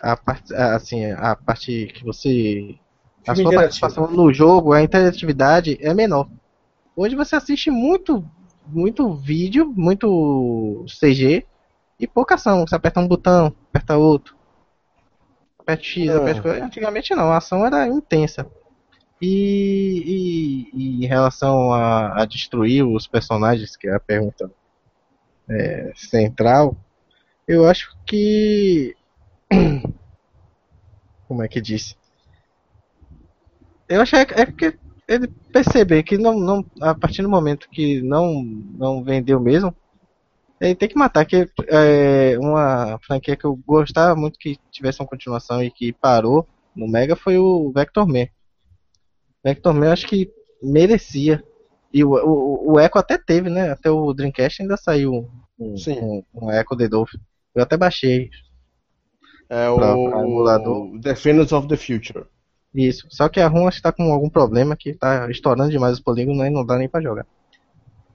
A parte, assim, a parte que você a sua participação no jogo, a interatividade é menor. Hoje você assiste muito muito vídeo, muito CG e pouca ação. Você aperta um botão, aperta outro. Aperta X, é. Antigamente não, a ação era intensa. E, e, e em relação a, a, destruir os personagens, que é a pergunta é, central, eu acho que. Como é que disse? Eu acho que é porque ele perceber que não, não, a partir do momento que não, não vendeu mesmo, ele tem que matar. Que é, uma franquia que eu gostava muito que tivesse uma continuação e que parou no Mega foi o Vector Man. Vector Man acho que merecia. E o, o, o Echo até teve, né? Até o Dreamcast ainda saiu um, um, um Echo The Dolphin. Eu até baixei. É o emulador. Defenders of the Future. Isso. Só que a ROM está com algum problema que está estourando demais os polígonos e não dá nem pra jogar.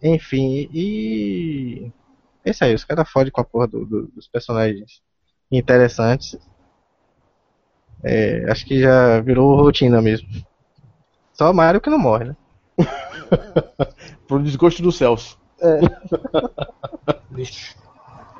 Enfim, e. É isso aí, os caras fodem com a porra do, do, dos personagens interessantes. É, acho que já virou rotina mesmo. Só o Mario que não morre, né? Pro desgosto do Celso. É.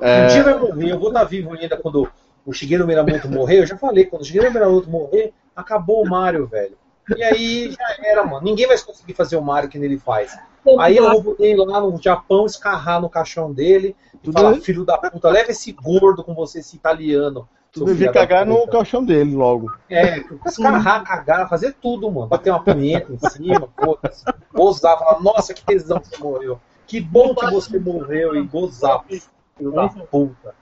é... Um dia vai morrer, eu vou estar vivo ainda quando o Shigeru Minamoto morrer. Eu já falei, quando o Shigeru Minamoto morrer, acabou o Mario, velho. E aí já era, mano. Ninguém vai conseguir fazer o Mario que ele faz. Aí eu vou poder ir lá no Japão, escarrar no caixão dele e falar, filho da puta, leva esse gordo com você, esse italiano. Tu devia cagar no caixão dele logo. É, escarrar, cagar, fazer tudo, mano. Bater uma punheta em cima, foda-se. Gozar, falar, nossa, que tesão que você morreu. Que bom que você morreu e gozar, filho da puta.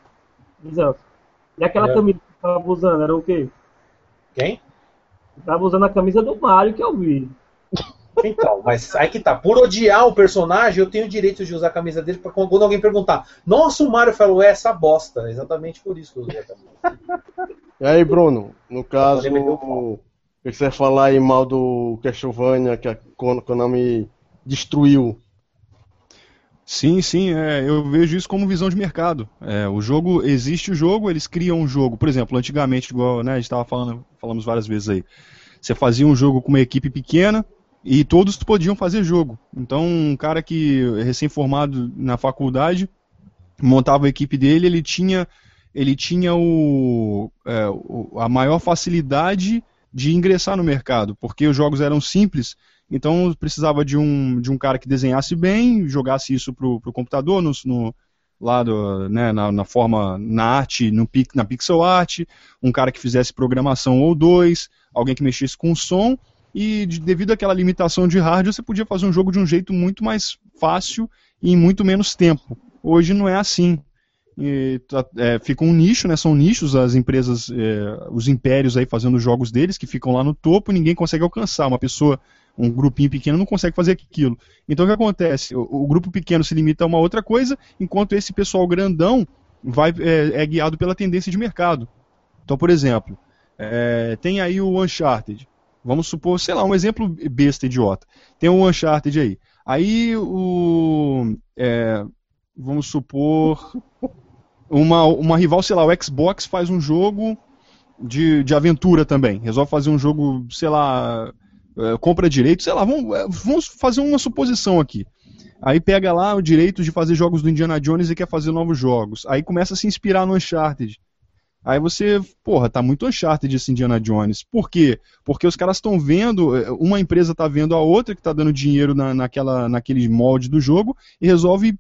E aquela é. camisa que você tava usando, era o quê? Quem? Tava usando a camisa do Mario que eu vi. Então, mas aí que tá. Por odiar o personagem, eu tenho o direito de usar a camisa dele pra quando alguém perguntar. Nossa, o Mario falou é essa bosta. Exatamente por isso que eu usei a camisa. E aí, Bruno, no caso, o que você vai falar aí mal do Castlevania que a Konami destruiu? Sim, sim, é, eu vejo isso como visão de mercado. É, o jogo, existe o jogo, eles criam um jogo. Por exemplo, antigamente, igual né, a gente estava falando, falamos várias vezes aí, você fazia um jogo com uma equipe pequena e todos podiam fazer jogo. Então, um cara que recém-formado na faculdade montava a equipe dele, ele tinha, ele tinha o, é, a maior facilidade de ingressar no mercado, porque os jogos eram simples. Então precisava de um, de um cara que desenhasse bem, jogasse isso para o computador, no, no lado, né, na, na, forma, na arte, no, na pixel art, um cara que fizesse programação ou dois, alguém que mexesse com som, e de, devido àquela limitação de hardware, você podia fazer um jogo de um jeito muito mais fácil e em muito menos tempo. Hoje não é assim. E, tá, é, fica um nicho, né? São nichos as empresas, é, os impérios aí fazendo jogos deles que ficam lá no topo e ninguém consegue alcançar. Uma pessoa um grupinho pequeno não consegue fazer aquilo. Então o que acontece? O, o grupo pequeno se limita a uma outra coisa, enquanto esse pessoal grandão vai, é, é guiado pela tendência de mercado. Então, por exemplo, é, tem aí o Uncharted. Vamos supor, sei lá, um exemplo besta, idiota. Tem o Uncharted aí. Aí o. É, vamos supor. Uma, uma rival, sei lá, o Xbox faz um jogo de, de aventura também. Resolve fazer um jogo, sei lá, é, compra direito, sei lá, vamos, é, vamos fazer uma suposição aqui. Aí pega lá o direito de fazer jogos do Indiana Jones e quer fazer novos jogos. Aí começa a se inspirar no Uncharted. Aí você, porra, tá muito Uncharted esse Indiana Jones. Por quê? Porque os caras estão vendo, é, uma empresa tá vendo a outra que tá dando dinheiro na, naquela, naquele molde do jogo e resolve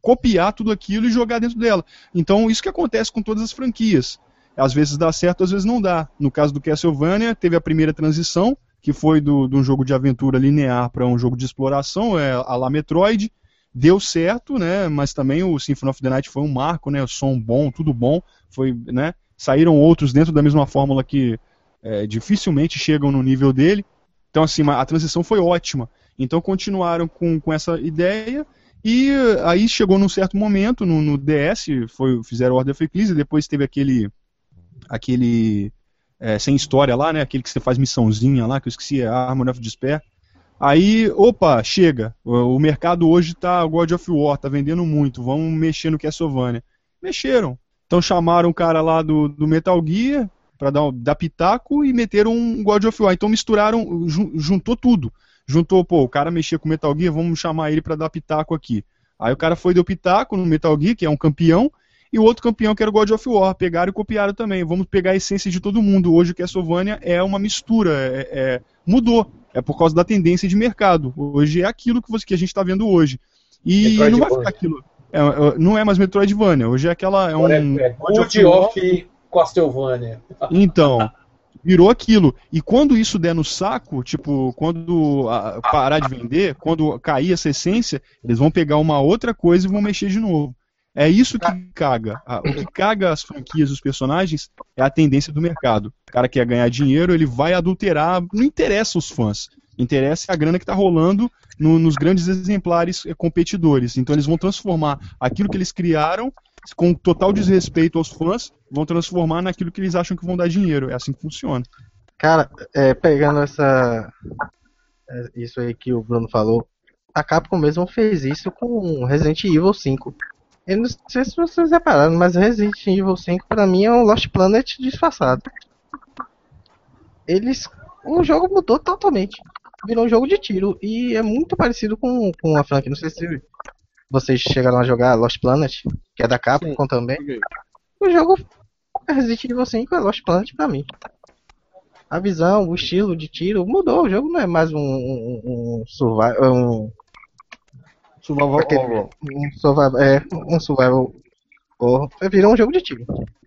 copiar tudo aquilo e jogar dentro dela. Então isso que acontece com todas as franquias. Às vezes dá certo, às vezes não dá. No caso do Castlevania, teve a primeira transição, que foi de um jogo de aventura linear para um jogo de exploração, é, a la Metroid. Deu certo, né? Mas também o Symphony of the Night foi um marco, né? O som bom, tudo bom. Foi, né? Saíram outros dentro da mesma fórmula que é, dificilmente chegam no nível dele. Então, assim, a transição foi ótima. Então, continuaram com, com essa ideia. E aí chegou num certo momento, no, no DS, foi, fizeram Order of Ecclesia, depois teve aquele aquele é, sem história lá, né? Aquele que você faz missãozinha lá, que eu esqueci, é Harmony of Despair. Aí, opa, chega. O, mercado hoje tá God of War, tá vendendo muito, vamos mexer no Castlevania. Mexeram. Então chamaram o cara lá do, do Metal Gear para dar, dar pitaco e meteram um God of War. Então misturaram, juntou tudo. Juntou, pô, o cara mexia com Metal Gear, vamos chamar ele para dar pitaco aqui. Aí o cara foi deu pitaco no Metal Gear, que é um campeão, e o outro campeão que era o God of War. Pegaram e copiaram também. Vamos pegar a essência de todo mundo. Hoje o Castlevania é uma mistura, é, é, mudou. É por causa da tendência de mercado. Hoje é aquilo que, você, que a gente está vendo hoje. E não vai ficar aquilo. É, é, não é mais Metroidvania. Hoje é aquela. É um, é, é of Castlevania. Então. Virou aquilo. E quando isso der no saco, tipo, quando a, parar de vender, quando cair essa essência, eles vão pegar uma outra coisa e vão mexer de novo. É isso que caga. O que caga as franquias, os personagens, é a tendência do mercado. O cara quer ganhar dinheiro, ele vai adulterar. Não interessa os fãs. Interessa a grana que está rolando no, nos grandes exemplares eh, competidores. Então eles vão transformar aquilo que eles criaram, com total desrespeito aos fãs, vão transformar naquilo que eles acham que vão dar dinheiro. É assim que funciona. Cara, é, pegando essa. É, isso aí que o Bruno falou, a Capcom mesmo fez isso com Resident Evil 5. Eu não sei se vocês repararam, mas Resident Evil 5 pra mim é um Lost Planet disfarçado. Eles. O jogo mudou totalmente. Virou um jogo de tiro. E é muito parecido com, com a franquia. Não sei se vocês chegaram a jogar Lost Planet, que é da Capcom Sim. também. O jogo Resident Evil 5 é Lost Planet pra mim. A visão, o estilo de tiro mudou. O jogo não é mais um, um, um survival. Um, Survival horror. Um survival, é, um survival horror. Virou um jogo de tiro.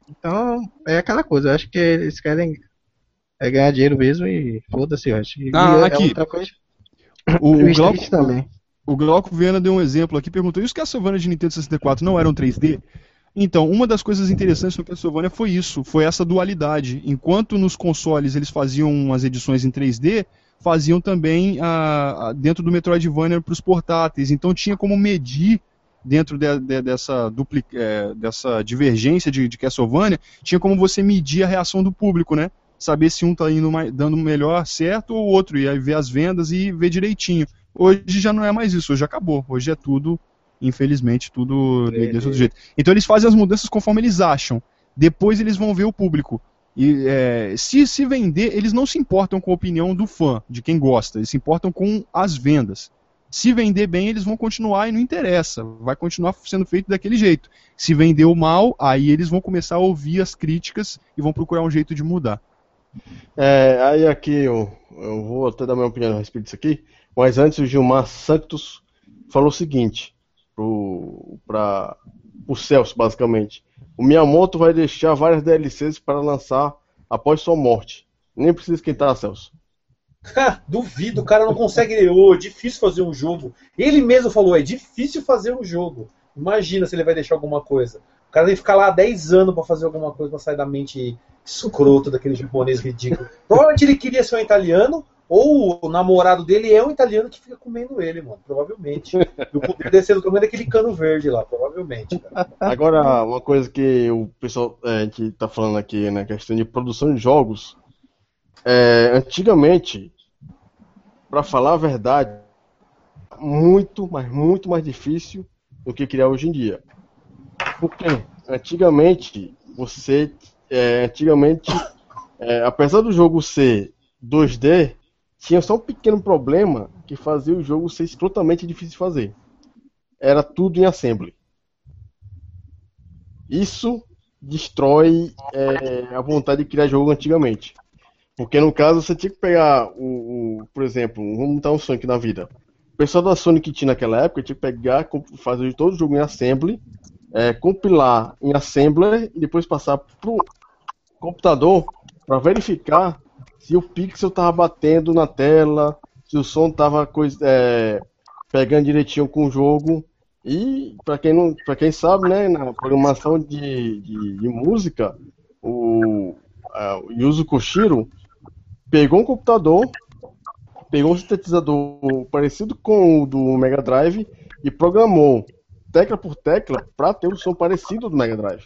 Então, é aquela coisa. Eu acho que eles querem é ganhar dinheiro mesmo e foda-se, eu acho. Ah, e é aqui. outra coisa. O, o, Glauco, também. O Glauco Viana deu um exemplo aqui, perguntou: e os Castlevania de Nintendo 64 não eram 3D? Então, uma das coisas interessantes no Castlevania foi isso, foi essa dualidade. Enquanto nos consoles eles faziam umas edições em 3D, faziam também a, a, dentro do Metroidvania para os portáteis. Então tinha como medir dentro de, de, dessa, dupli, é, dessa divergência de, de Castlevania, tinha como você medir a reação do público, né? Saber se um está indo mais, dando melhor certo ou o outro, e aí ver as vendas e ver direitinho. Hoje já não é mais isso, hoje acabou. Hoje é tudo, infelizmente, tudo é, desse outro jeito. Então eles fazem as mudanças conforme eles acham. Depois eles vão ver o público. E é, se se vender, eles não se importam com a opinião do fã, de quem gosta, eles se importam com as vendas. Se vender bem, eles vão continuar e não interessa, vai continuar sendo feito daquele jeito. Se vendeu mal, aí eles vão começar a ouvir as críticas e vão procurar um jeito de mudar. É, aí aqui eu, eu vou até dar minha opinião a respeito disso aqui, mas antes o Gilmar Santos falou o seguinte para o Celso, basicamente. O Miyamoto vai deixar várias DLCs para lançar após sua morte. Nem precisa esquentar, Celso. Duvido, o cara não consegue. Oh, é difícil fazer um jogo. Ele mesmo falou: é difícil fazer um jogo. Imagina se ele vai deixar alguma coisa. O cara tem que ficar lá 10 anos para fazer alguma coisa pra sair da mente escroto daquele japonês ridículo. Provavelmente ele queria ser um italiano, ou o namorado dele é um italiano que fica comendo ele, mano. Provavelmente. E o poder descer do tamanho daquele cano verde lá, provavelmente. Cara. Agora, uma coisa que o pessoal é, gente tá falando aqui, né, questão de produção de jogos. É, antigamente, para falar a verdade, muito, mas muito mais difícil do que criar hoje em dia. Porque antigamente você, é, antigamente, é, apesar do jogo ser 2D, tinha só um pequeno problema que fazia o jogo ser escrotamente difícil de fazer. Era tudo em assembly. Isso destrói é, a vontade de criar jogo antigamente. Porque no caso você tinha que pegar o, o por exemplo, vamos dar um Sonic na vida. O pessoal da Sonic tinha naquela época tinha que pegar, fazer todo o jogo em assembly, é, compilar em assembler e depois passar pro computador para verificar se o pixel tava batendo na tela, se o som tava coisa, é, pegando direitinho com o jogo. E para quem não, para quem sabe, né, na programação de, de, de música, o, o Yuzo Koshiro pegou um computador, pegou um sintetizador parecido com o do Mega Drive e programou tecla por tecla para ter um som parecido do Mega Drive.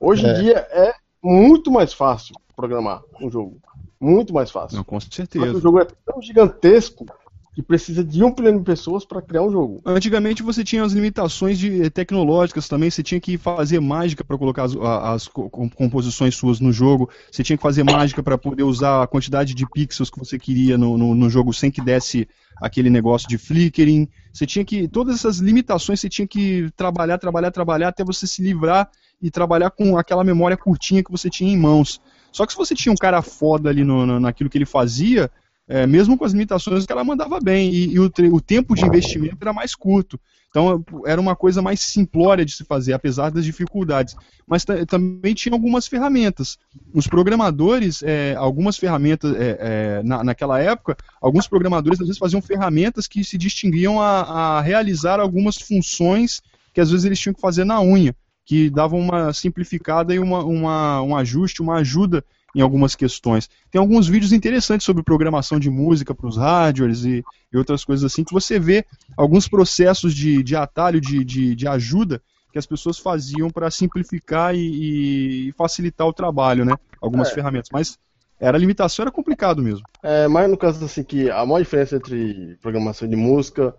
Hoje é. em dia é muito mais fácil programar um jogo. Muito mais fácil. Não, com certeza. o jogo é tão gigantesco que precisa de um milhão de pessoas para criar um jogo. Antigamente você tinha as limitações de, eh, tecnológicas também, você tinha que fazer mágica para colocar as, as, composições suas no jogo, você tinha que fazer mágica para poder usar a quantidade de pixels que você queria no, no, no, jogo sem que desse aquele negócio de flickering. Você tinha que. Todas essas limitações você tinha que trabalhar, trabalhar, trabalhar até você se livrar e trabalhar com aquela memória curtinha que você tinha em mãos. Só que se você tinha um cara foda ali no, no naquilo que ele fazia, é, mesmo com as limitações que ela mandava bem, e, e o, o, tempo de investimento era mais curto. Então era uma coisa mais simplória de se fazer, apesar das dificuldades. Mas também tinha algumas ferramentas. Os programadores, é, algumas ferramentas, é, é, na, naquela época, alguns programadores às vezes faziam ferramentas que se distinguiam a, a realizar algumas funções que às vezes eles tinham que fazer na unha, que davam uma simplificada e uma, uma, um ajuste, uma ajuda em algumas questões. Tem alguns vídeos interessantes sobre programação de música para os hardwares e, e, outras coisas assim, que você vê alguns processos de, de atalho, de, de, de ajuda que as pessoas faziam para simplificar e, e, facilitar o trabalho, né? Algumas é. ferramentas. Mas era limitação, era complicado mesmo. É, mas no caso assim que a maior diferença entre programação de música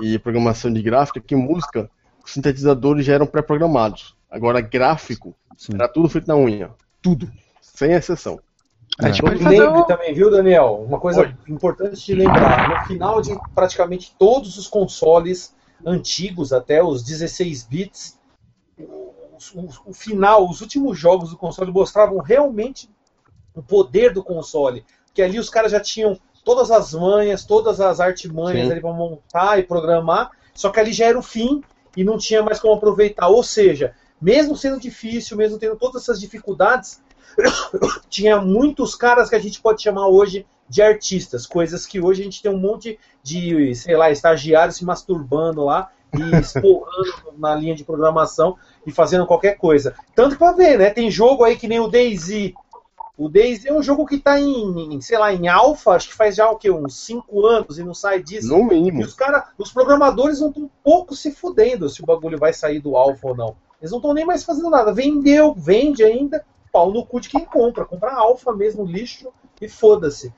e programação de gráfica é que música, sintetizadores já eram pré-programados. Agora gráfico, Sim. era tudo feito na unha. Tudo sem exceção. É. Tipo, lembre também, viu, Daniel? Uma coisa Oi. importante de lembrar: no final de praticamente todos os consoles antigos, até os 16 bits, o, o, o, final, os últimos jogos do console mostravam realmente o poder do console. Porque ali os caras já tinham todas as manhas, todas as artimanhas ali para montar e programar, só que ali já era o fim e não tinha mais como aproveitar. Ou seja, mesmo sendo difícil, mesmo tendo todas essas dificuldades, tinha muitos caras que a gente pode chamar hoje de artistas, coisas que hoje a gente tem um monte de, sei lá, estagiários se masturbando lá e esporrando na linha de programação e fazendo qualquer coisa. Tanto para ver, né? Tem jogo aí que nem o DayZ, O Daisy é um jogo que tá em, em, sei lá, em alfa, acho que faz já o quê? Uns 5 anos e não sai disso. No mínimo. E os cara, os programadores não estão um pouco se fudendo se o bagulho vai sair do alfa ou não. Eles não estão nem mais fazendo nada. Vendeu, vende ainda, pau no cu de quem compra. Compra alfa mesmo, lixo e foda-se.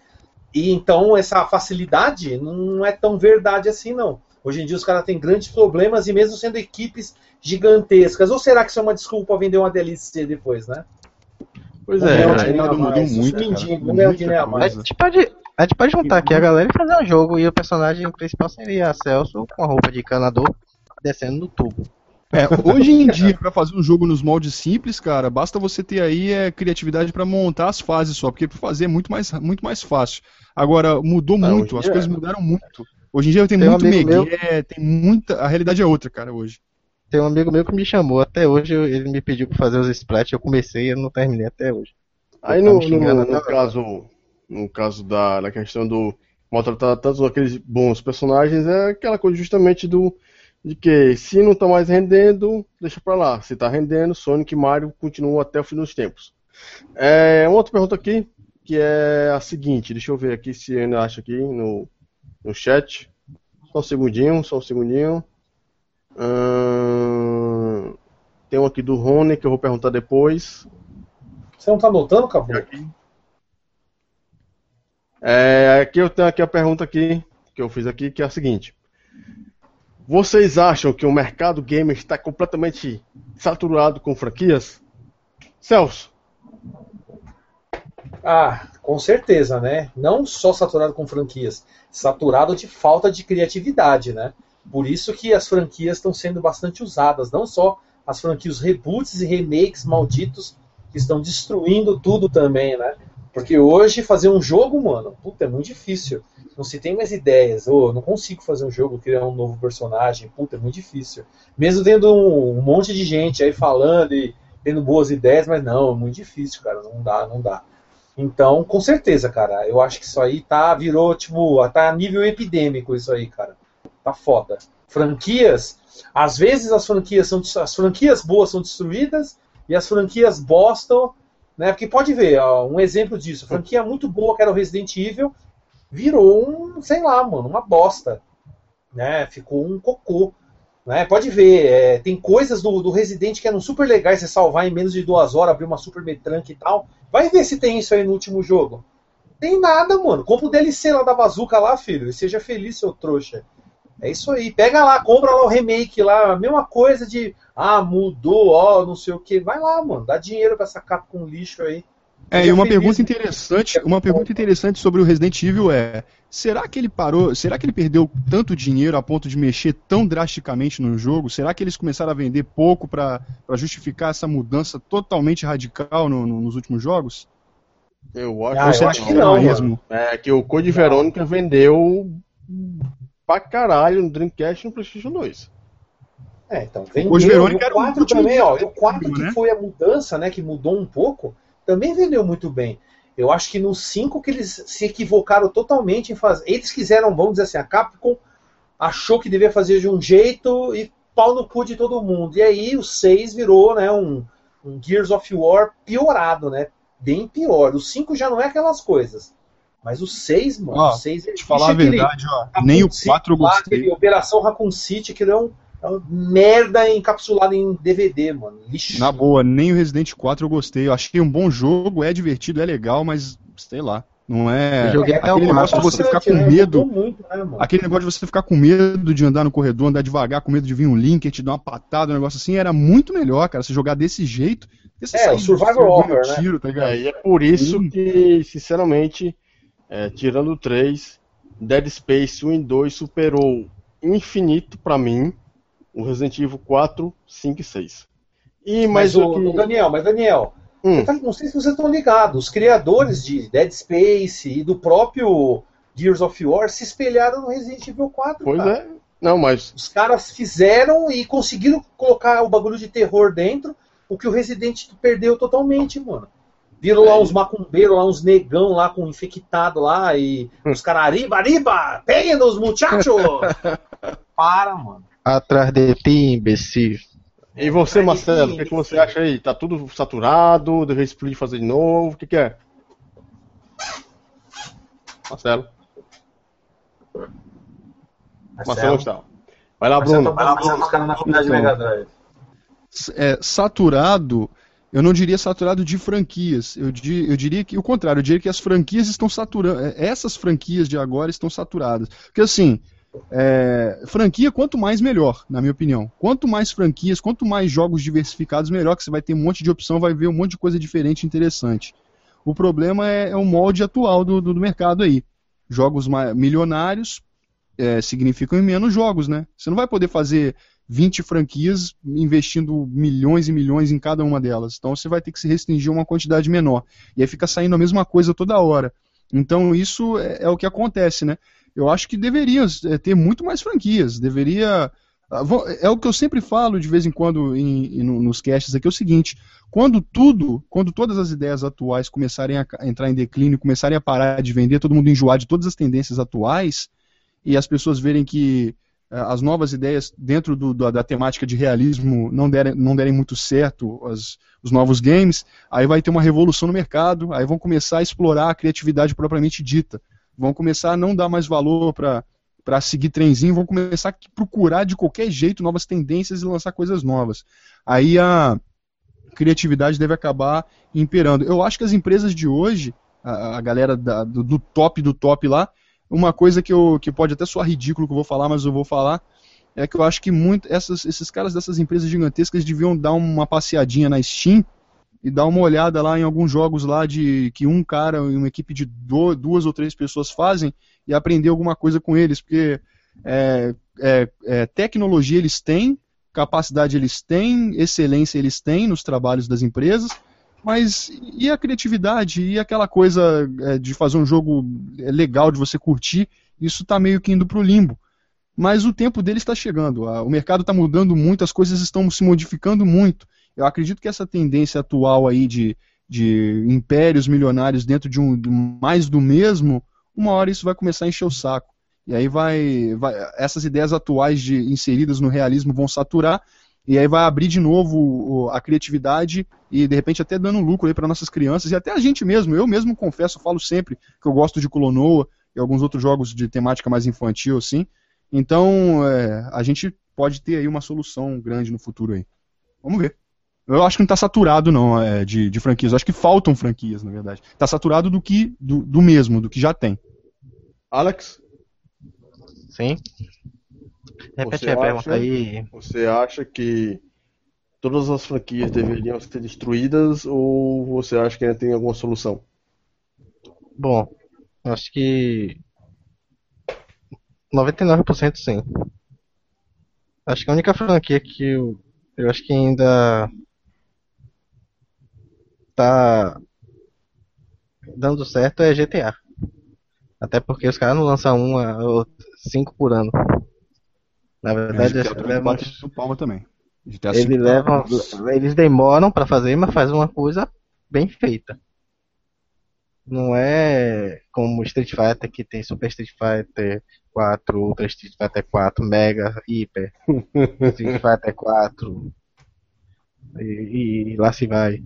E então essa facilidade não é tão verdade assim, não. Hoje em dia os caras têm grandes problemas e mesmo sendo equipes gigantescas. Ou será que isso é uma desculpa vender uma DLC depois, né? Pois é, é um aí a mudou muito. cara. é um Muita dinheiro a. A gente pode, a gente pode juntar aqui a galera e fazer um jogo e o personagem principal seria Celso com a roupa de canador descendo no tubo. É, hoje em dia, pra fazer um jogo nos moldes simples, cara, basta você ter aí é, criatividade pra montar as fases só, porque pra fazer é muito mais, muito mais fácil. Agora, mudou Ah, muito, as coisas dia- mudaram muito. Hoje em dia tem, Tem um muito amigo meu- tem muita. A realidade é outra, cara, hoje. Tem um amigo meu que me chamou, até hoje ele me pediu pra fazer os splats, eu comecei e eu não terminei até hoje. Aí Tá no, xingando no, no caso, no caso da, da questão do maltratar tantos aqueles bons personagens, é aquela coisa justamente do de que se não tá mais rendendo, deixa pra lá. Se tá rendendo, Sonic e Mario continuam até o fim dos tempos. É, uma outra pergunta aqui, que é a seguinte, deixa eu ver aqui se eu ainda acho aqui no, no chat. Só um segundinho, só um segundinho. Tem um aqui do Rony que eu vou perguntar depois. Você não tá notando, Cabo? É, aqui eu tenho aqui a pergunta aqui que eu fiz aqui, que é a seguinte: Vocês acham que o mercado gamer está completamente saturado com franquias? Celso, Ah, com certeza, né? Não só saturado com franquias, saturado de falta de criatividade, né? Por isso que as franquias estão sendo bastante usadas, não só as franquias reboots e remakes malditos que estão destruindo tudo também, né? Porque hoje fazer um jogo, mano, puta, é muito difícil. Não se tem mais ideias. Ô, não consigo fazer um jogo, criar um novo personagem. Puta, é muito difícil. Mesmo tendo um, um monte de gente aí falando e tendo boas ideias, mas não, é muito difícil, cara. Não dá, não dá. Então, com certeza, cara, eu acho que isso aí tá, virou, tipo, tá a nível epidêmico isso aí, cara. Tá foda. Franquias, às vezes as franquias são, as franquias boas são destruídas e as franquias bosta, né? Porque pode ver, ó, um exemplo disso, a franquia muito boa que era o Resident Evil, virou um, sei lá, mano, uma bosta, né? Ficou um cocô. Né? Pode ver, é, tem coisas do, do Resident que eram super legais você salvar em menos de duas horas, abrir uma super metranca e tal. Vai ver se tem isso aí no último jogo. Tem nada, mano. Compra o DLC lá da bazuca lá, filho, e seja feliz, seu trouxa. É isso aí. Pega lá, compra lá o remake lá, a mesma coisa de ah, mudou, ó, não sei o que. Vai lá, mano, dá dinheiro pra essa capa com lixo aí. É, e uma feliz, pergunta mano. interessante, uma pergunta interessante sobre o Resident Evil é: será que ele parou, será que ele perdeu tanto dinheiro a ponto de mexer tão drasticamente no jogo? Será que eles começaram a vender pouco para justificar essa mudança totalmente radical no- no- nos últimos jogos? eu acho, Ah, eu acho que não, mesmo? É que o Code Verônica vendeu pra caralho no Dreamcast e no PlayStation 2. É, então, vendeu. Hoje Verônica o o 4 último também, ó. O jogo, 4 que né? foi a mudança, né, que mudou um pouco, também vendeu muito bem. Eu acho que no 5 que eles se equivocaram totalmente em fazer. Eles quiseram, vamos dizer assim, a Capcom achou que devia fazer de um jeito e pau no cu de todo mundo. E aí o 6 virou, né, um, um Gears of War piorado, né? Bem pior. O 5 já não é aquelas coisas. Mas o 6, mano, Ó, o 6 Te falar a verdade, ó, nem o 4 eu gostei. aquele Operação Raccoon City, que é, um, é uma merda encapsulada em DVD, mano. Lixo. Na boa, nem o Resident 4 eu gostei. Eu achei um bom jogo, é divertido, é legal, mas sei lá, não é Eu joguei até aquele o negócio de você ficar com né? medo. Muito, né? Aquele negócio de você ficar com medo de andar no corredor, andar devagar, com medo de vir um link, te dar uma patada, um negócio assim, era muito melhor, cara, se jogar desse jeito. você É, o Survivor distribuindo Horror, né? tiro, tá? É, e é por isso que, sinceramente, é, tirando o 3, Dead Space 1 e 2 superou infinito pra mim o Resident Evil 4, 5 e 6. E Mas, mais o, o o Daniel, mas Daniel, Hum. tá- não sei se vocês estão ligados, os criadores de Dead Space e do próprio Gears of War se espelharam no Resident Evil 4, Pois cara. é. Não, mas Os caras fizeram e conseguiram colocar o bagulho de terror dentro, o que o Resident perdeu totalmente, mano. Viram lá É. uns macumbeiros, lá uns negão lá com infectado lá e os caras, arriba, arriba, peguem os muchachos! Para, mano. Atrás de ti, imbecil. E você, Ai, Marcelo, o que, que você acha aí? Tá tudo saturado? Deve explodir fazer de novo? O que, que é? Marcelo. Marcelo está. Vai lá, Bruno. Vai lá, Bruno. Os caras na comunidade Então. Mega Drive. é, saturado, eu não diria saturado de franquias. Eu, di- eu diria que o contrário, eu diria que as franquias estão saturando. Essas franquias de agora estão saturadas. Porque assim, é, franquia, quanto mais melhor, na minha opinião. Quanto mais franquias, quanto mais jogos diversificados, melhor, que você vai ter um monte de opção, vai ver um monte de coisa diferente interessante. O problema é, é o molde atual do, do, do mercado aí. Jogos milionários é, significam menos jogos, né? Você não vai poder fazer 20 franquias investindo milhões e milhões em cada uma delas. Então você vai ter que se restringir a uma quantidade menor. E aí fica saindo a mesma coisa toda hora. Então isso é, é o que acontece, né? Eu acho que deveria é, ter muito mais franquias. Deveria. ah, É o que eu sempre falo de vez em quando em- em- no- nos casts aqui, é o seguinte, quando tudo, quando todas as ideias atuais começarem a entrar em declínio, começarem a parar de vender, todo mundo enjoar de todas as tendências atuais, e as pessoas verem que as novas ideias dentro do- da, da temática de realismo não derem, não derem muito certo, as- os novos games, aí vai ter uma revolução no mercado, aí vão começar a explorar a criatividade propriamente dita. Vão começar a não dar mais valor para para seguir trenzinho, vão começar a procurar de qualquer jeito novas tendências e lançar coisas novas. Aí a criatividade deve acabar imperando. Eu acho que as empresas de hoje, a, a galera da- do, do top do top lá, uma coisa que, eu, que pode até soar ridículo que eu vou falar, mas eu vou falar, é que eu acho que muito, essas, esses caras dessas empresas gigantescas deviam dar uma passeadinha na Steam e dar uma olhada lá em alguns jogos lá de que um cara e uma equipe de do- duas ou três pessoas fazem e aprender alguma coisa com eles, porque é, é, é, tecnologia eles têm, capacidade eles têm, excelência eles têm nos trabalhos das empresas, mas e a criatividade e aquela coisa é, de fazer um jogo é, legal de você curtir, isso está meio que indo para o limbo. Mas o tempo dele está chegando, o mercado está mudando muito, as coisas estão se modificando muito. Eu acredito que essa tendência atual aí de, de impérios milionários dentro de um de mais do mesmo, uma hora isso vai começar a encher o saco. E aí vai, vai essas ideias atuais de inseridas no realismo vão saturar e aí vai abrir de novo a criatividade e de repente até dando lucro aí para nossas crianças e até a gente mesmo. Eu mesmo confesso, falo sempre que eu gosto de Clonoa e alguns outros jogos de temática mais infantil assim. Então é, a gente pode ter aí uma solução grande no futuro aí. Vamos ver. Eu acho que não está saturado não é, de, de franquias. Eu acho que faltam franquias na verdade. Está saturado do que do, do mesmo, do que já tem. Alex, Sim. Repete Você a pergunta acha- aí. você acha que todas as franquias deveriam ser destruídas ou você acha que ainda tem alguma solução? Bom, acho que 99% sim. Acho que a única franquia que eu, eu acho que ainda tá dando certo é GTA. Até porque os caras não lançam uma ou cinco por ano. Na verdade, eles também levam, bate no palma também. V levam, eles demoram pra fazer, mas faz uma coisa bem feita. Não é como Street Fighter que tem Super Street Fighter 4, Ultra Street Fighter 4, Mega, Hyper, Street Fighter 4 e, e lá se vai.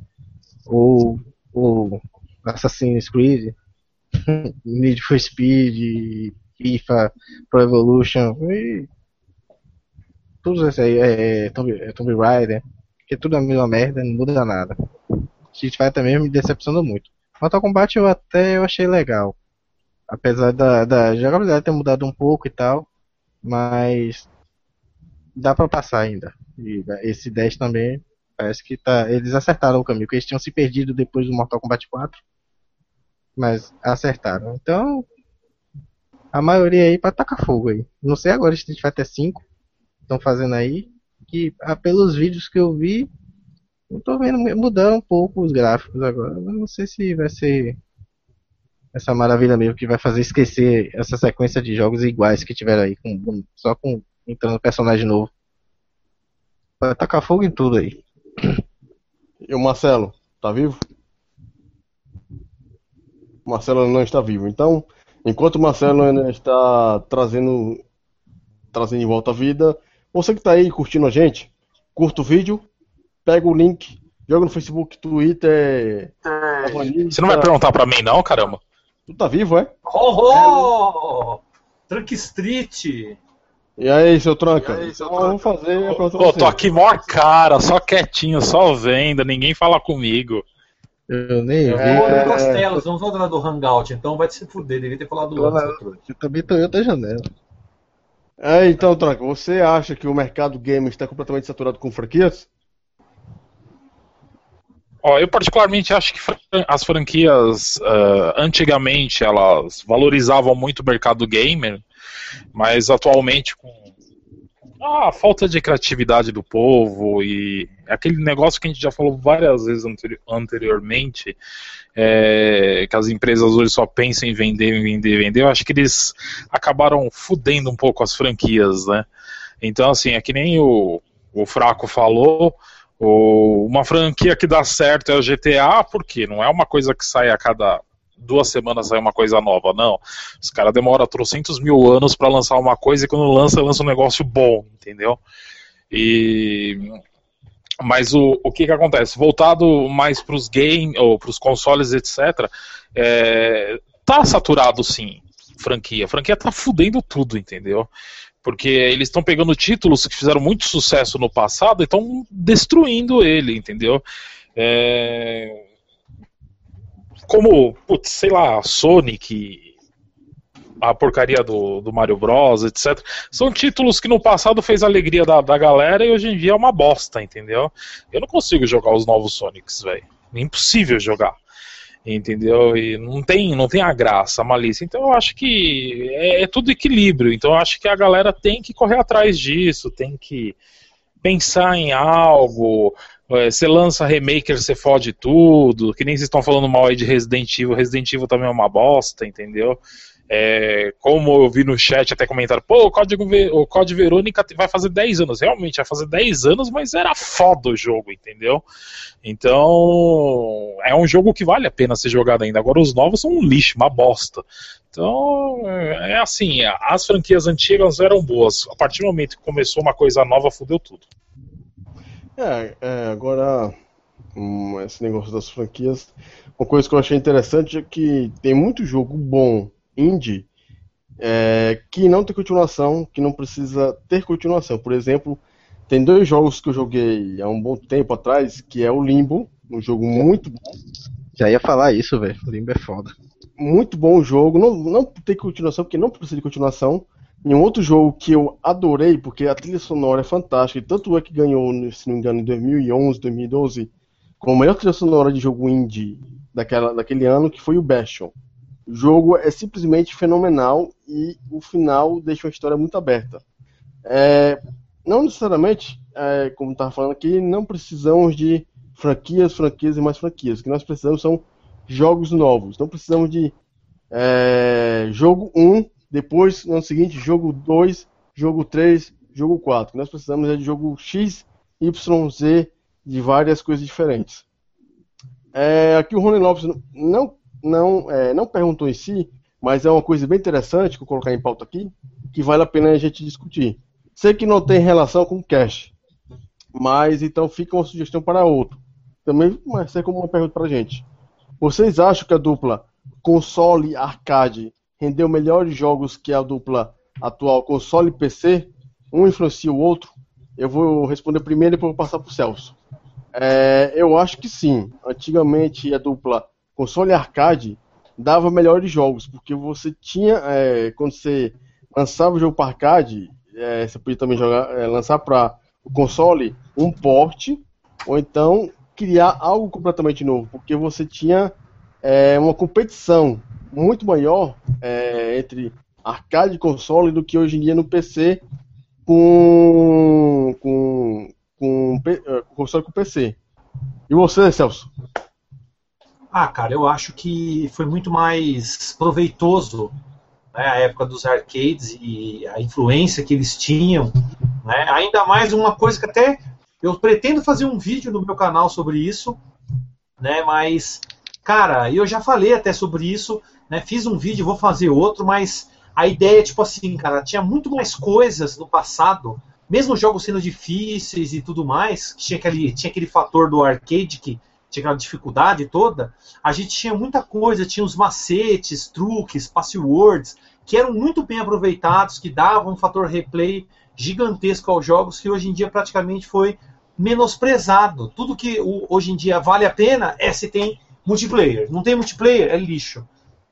Ou, ou Assassin's Creed, Need for Speed, FIFA, Pro Evolution e todos esses aí, é, é, Tomb, é Tomb Raider, que tudo é a mesma merda, não muda nada. Street Fighter mesmo me decepcionou muito. Mortal Kombat eu até eu achei legal. Apesar da, da jogabilidade ter mudado um pouco e tal, mas dá pra passar ainda. E esse 10 também parece que tá, eles acertaram o caminho, que eles tinham se perdido depois do Mortal Kombat 4, mas acertaram. Então, a maioria aí pra tacar fogo aí. Não sei agora Street Fighter 5 estão fazendo aí, que ah, pelos vídeos que eu vi, eu tô vendo mudar um pouco os gráficos agora. Eu não sei se vai ser essa maravilha mesmo que vai fazer esquecer essa sequência de jogos iguais que tiveram aí, com, só com entrando personagem novo. Vai tacar fogo em tudo aí. E o Marcelo, tá vivo? O Marcelo não está vivo. Então, enquanto o Marcelo ainda está trazendo, trazendo de volta a vida, você que está aí curtindo a gente, curta o vídeo, pega o link, joga no Facebook, Twitter, Avanista, Você não vai perguntar pra mim, não, caramba? Tu tá vivo, é? Oh, oh! Trunk Street! E aí, seu Tranca? Aí, seu então, vamos fazer. Pô, tô aqui mó cara, só quietinho, só vendo, ninguém fala comigo. Eu nem vi. É... Costelos, vamos voltar do Hangout, então vai se fuder, devia ter falado do outro. Eu também tô em outra janela. É, então, Tranca, você acha que o mercado game está completamente saturado com franquias? Ó, eu particularmente acho que as franquias uh, antigamente elas valorizavam muito o mercado gamer, mas atualmente com a falta de criatividade do povo e aquele negócio que a gente já falou várias vezes anteriormente, é, que as empresas hoje só pensam em vender, vender, vender, eu acho que eles acabaram fudendo um pouco as franquias, né? Então, assim, é que nem o, o Fraco falou, uma franquia que dá certo é o GTA, porque não é uma coisa que sai a cada duas semanas sai uma coisa nova, não. Os caras demoram trocentos mil anos para lançar uma coisa e quando lança, lança um negócio bom, entendeu? E mas o, o que que acontece? Voltado mais para os games ou para os consoles, etc. É, tá saturado sim, franquia. A franquia tá fudendo tudo, entendeu? Porque eles estão pegando títulos que fizeram muito sucesso no passado e estão destruindo ele, entendeu? É... Como, putz, sei lá, Sonic, a porcaria do, do Mario Bros, etc. São títulos que no passado fez a alegria da, da galera e hoje em dia é uma bosta, entendeu? Eu não consigo jogar os novos Sonics, velho. É impossível jogar entendeu? E não tem, não tem a graça, a malícia. Então eu acho que é, é, tudo equilíbrio. Então eu acho que a galera tem que correr atrás disso, tem que pensar em algo. É, você lança remaker, você fode tudo. Que nem vocês estão falando mal aí de Resident Evil. Resident Evil também é uma bosta, entendeu? É, como eu vi no chat até comentaram, pô, o Código, o Código Verônica vai fazer 10 anos. Realmente, vai fazer 10 anos, mas era foda o jogo, entendeu? Então, é um jogo que vale a pena ser jogado ainda. Agora, os novos são um lixo, uma bosta. Então, é assim, as franquias antigas eram boas. A partir do momento que começou uma coisa nova, fudeu tudo. É, é agora, hum, esse negócio das franquias, uma coisa que eu achei interessante é que tem muito jogo bom indie é, que não tem continuação, que não precisa ter continuação. Por exemplo, tem dois jogos que eu joguei há um bom tempo atrás, que é o Limbo, um jogo muito bom. Já ia falar isso, velho. Limbo é foda. Muito bom o jogo, não, não tem continuação, porque não precisa de continuação. E um outro jogo que eu adorei, porque a trilha sonora é fantástica, e tanto é que ganhou, se não me engano, em 2011, 2012, como a melhor trilha sonora de jogo indie daquela, daquele ano, que foi o Bastion. O jogo é simplesmente fenomenal e o final deixa uma história muito aberta. É, não necessariamente, é, como estava falando aqui, não precisamos de franquias, franquias e mais franquias. O que nós precisamos são jogos novos. Não precisamos de é, jogo 1, depois, no ano seguinte, jogo 2, jogo 3, jogo 4. O que nós precisamos é de jogo X, Y, Z, de várias coisas diferentes. É, aqui o Rony Lopes não não, é, não perguntou em si, mas é uma coisa bem interessante que eu colocar em pauta aqui, que vale a pena a gente discutir. Sei que não tem relação com cash, mas então fica uma sugestão para outro. Também vai ser como uma pergunta para a gente. Vocês acham que a dupla console arcade rendeu melhores jogos que a dupla atual console PC? Um influencia o outro? Eu vou responder primeiro e depois vou passar para o Celso. É, eu acho que sim. Antigamente a dupla console arcade dava melhores jogos, porque você tinha, é, quando você lançava o jogo para arcade, é, você podia também jogar, é, lançar para o console um porte, ou então criar algo completamente novo, porque você tinha é, uma competição muito maior é, entre arcade e console do que hoje em dia no PC com, com, com, com é, console com PC. E você, Celso? Ah, cara, eu acho que foi muito mais proveitoso né, a época dos arcades e a influência que eles tinham. Né? Ainda mais uma coisa que até eu pretendo fazer um vídeo no meu canal sobre isso, né? Mas, cara, eu já falei até sobre isso, né? Fiz um vídeo, vou fazer outro, mas a ideia é tipo assim, cara, tinha muito mais coisas no passado, mesmo os jogos sendo difíceis e tudo mais, tinha aquele, tinha aquele fator do arcade que tinha aquela dificuldade toda, a gente tinha muita coisa, tinha os macetes, truques, passwords, que eram muito bem aproveitados, que davam um fator replay gigantesco aos jogos, que hoje em dia praticamente foi menosprezado. Tudo que hoje em dia vale a pena é se tem multiplayer. Não tem multiplayer, é lixo.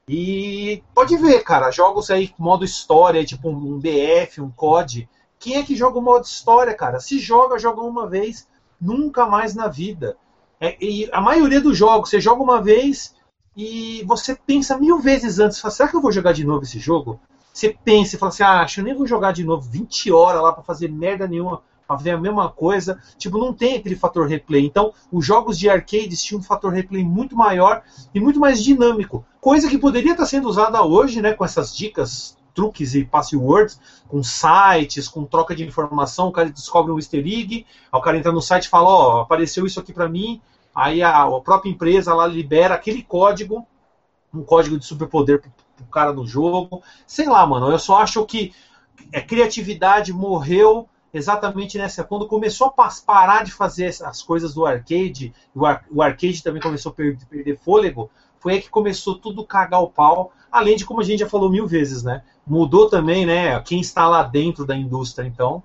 E pode ver, cara, jogos aí com modo história, tipo um BF, um COD. Quem é que joga o modo história, cara? Se joga, joga uma vez, nunca mais na vida. É, e a maioria dos jogos, você joga uma vez e você pensa mil vezes antes, fala, será que eu vou jogar de novo esse jogo? Você pensa e fala assim, ah, acho que eu nem vou jogar de novo 20 horas lá para fazer merda nenhuma, para fazer a mesma coisa. Tipo, não tem aquele fator replay. Então, os jogos de arcades tinham um fator replay muito maior e muito mais dinâmico. Coisa que poderia estar sendo usada hoje, né, com essas dicas, truques e passwords, com sites, com troca de informação, o cara descobre um easter egg, o cara entra no site e fala, ó, oh, apareceu isso aqui para mim, aí a, a, própria empresa lá libera aquele código, um código de superpoder pro, pro cara no jogo. Sei lá, mano, eu só acho que a criatividade morreu exatamente nessa quando começou a parar de fazer as coisas do arcade, o, ar, o arcade também começou a perder, perder fôlego, foi aí que começou tudo cagar o pau, além de como a gente já falou mil vezes, né? Mudou também, né? Quem está lá dentro da indústria, então.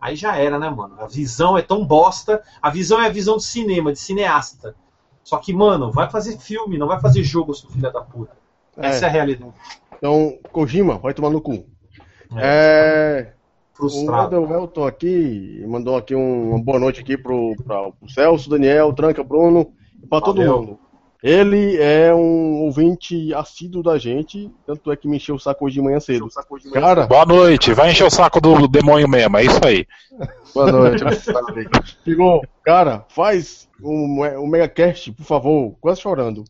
Aí já era, né, mano? A visão é tão bosta. A visão é a visão de cinema, de cineasta. Só que, mano, vai fazer filme, não vai fazer jogo, seu filho da puta. Essa é, é a realidade. Então, Kojima, vai tomar no cu. É. é... Frustrado. O Elton aqui mandou aqui um, uma boa noite aqui pro, pra, pro Celso, Daniel, Tranca, Bruno, para todo mundo. Ele é um ouvinte assíduo da gente, tanto é que me encheu o saco hoje de manhã cedo. Cara, boa noite, vai encher o saco do demônio mesmo, é isso aí. Boa noite, Ficou, cara, faz um, um megacast, por favor, quase chorando.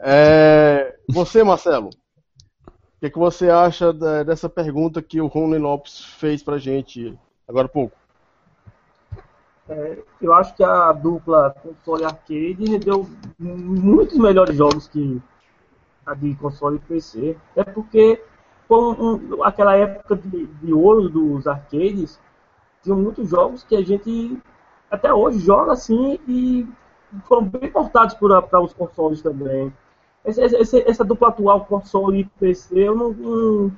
É, você, Marcelo, o que, que, você acha dessa pergunta que o Rony Lopes fez pra gente agora há pouco? É, eu acho que a dupla console arcade rendeu muitos melhores jogos que a de console e PC. É porque com um, aquela época de, de ouro dos arcades, tinha muitos jogos que a gente até hoje joga assim e foram bem portados para os consoles também. Esse, essa dupla atual console e PC eu não, não,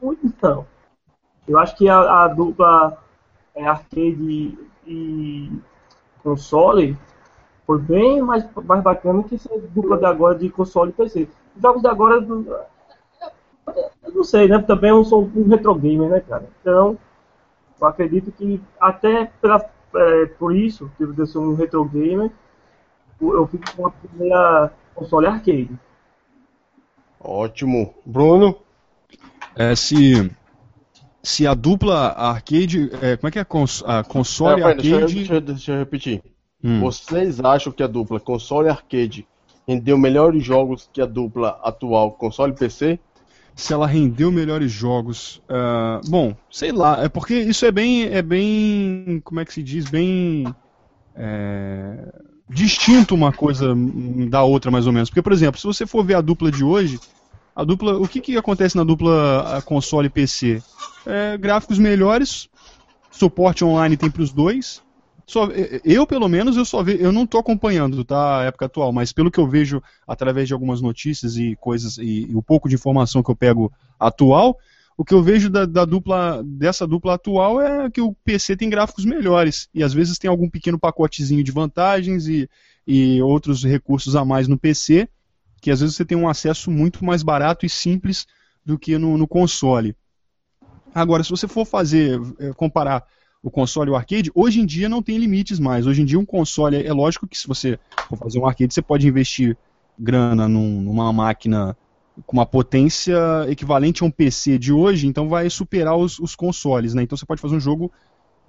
muito não. Eu acho que a, a dupla é, arcade e console foi bem mais, mais bacana que essa dupla de agora de console e PC. Os jogos de agora, eu não sei, né? Também eu sou um retro gamer, né, cara? Então, eu acredito que até pela, é, por isso, que eu sou um retro gamer, eu fico com a primeira console arcade. Ótimo. Bruno? É, se se a dupla arcade. É, como é que é? Cons, a console arcade. Deixa eu, deixa, eu, deixa eu repetir. Hum. Vocês acham que a dupla console arcade rendeu melhores jogos que a dupla atual console PC? Se ela rendeu melhores jogos. Uh, bom, sei lá. É porque isso é bem. É bem. Como é que se diz? Bem. É, distinto uma coisa da outra, mais ou menos. Porque, por exemplo, se você for ver a dupla de hoje a dupla, o que, que acontece na dupla console e PC? É, gráficos melhores, suporte online tem para os dois. Só, eu, pelo menos, eu só ve, eu não estou acompanhando tá, a época atual, mas pelo que eu vejo através de algumas notícias e coisas e, e o pouco de informação que eu pego atual, o que eu vejo da, da, dupla dessa dupla atual é que o PC tem gráficos melhores e às vezes tem algum pequeno pacotezinho de vantagens e, e outros recursos a mais no PC que às vezes você tem um acesso muito mais barato e simples do que no, no console. Agora, se você for fazer, é, comparar o console e o arcade, hoje em dia não tem limites mais. Hoje em dia um console, é lógico que se você for fazer um arcade, você pode investir grana num, numa máquina com uma potência equivalente a um PC de hoje, então vai superar os, os consoles, né? Então você pode fazer um jogo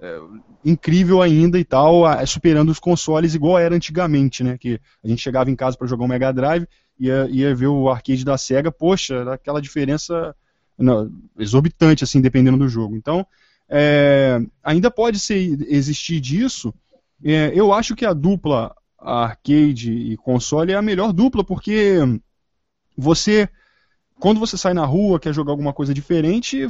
é, incrível ainda e tal, superando os consoles igual era antigamente, né? Que a gente chegava em casa para jogar um Mega Drive, ia, ia ver o arcade da SEGA, poxa, aquela diferença não, exorbitante, assim, dependendo do jogo. Então, é, ainda pode ser, existir disso. É, eu acho que a dupla arcade e console é a melhor dupla, porque você quando você sai na rua, quer jogar alguma coisa diferente,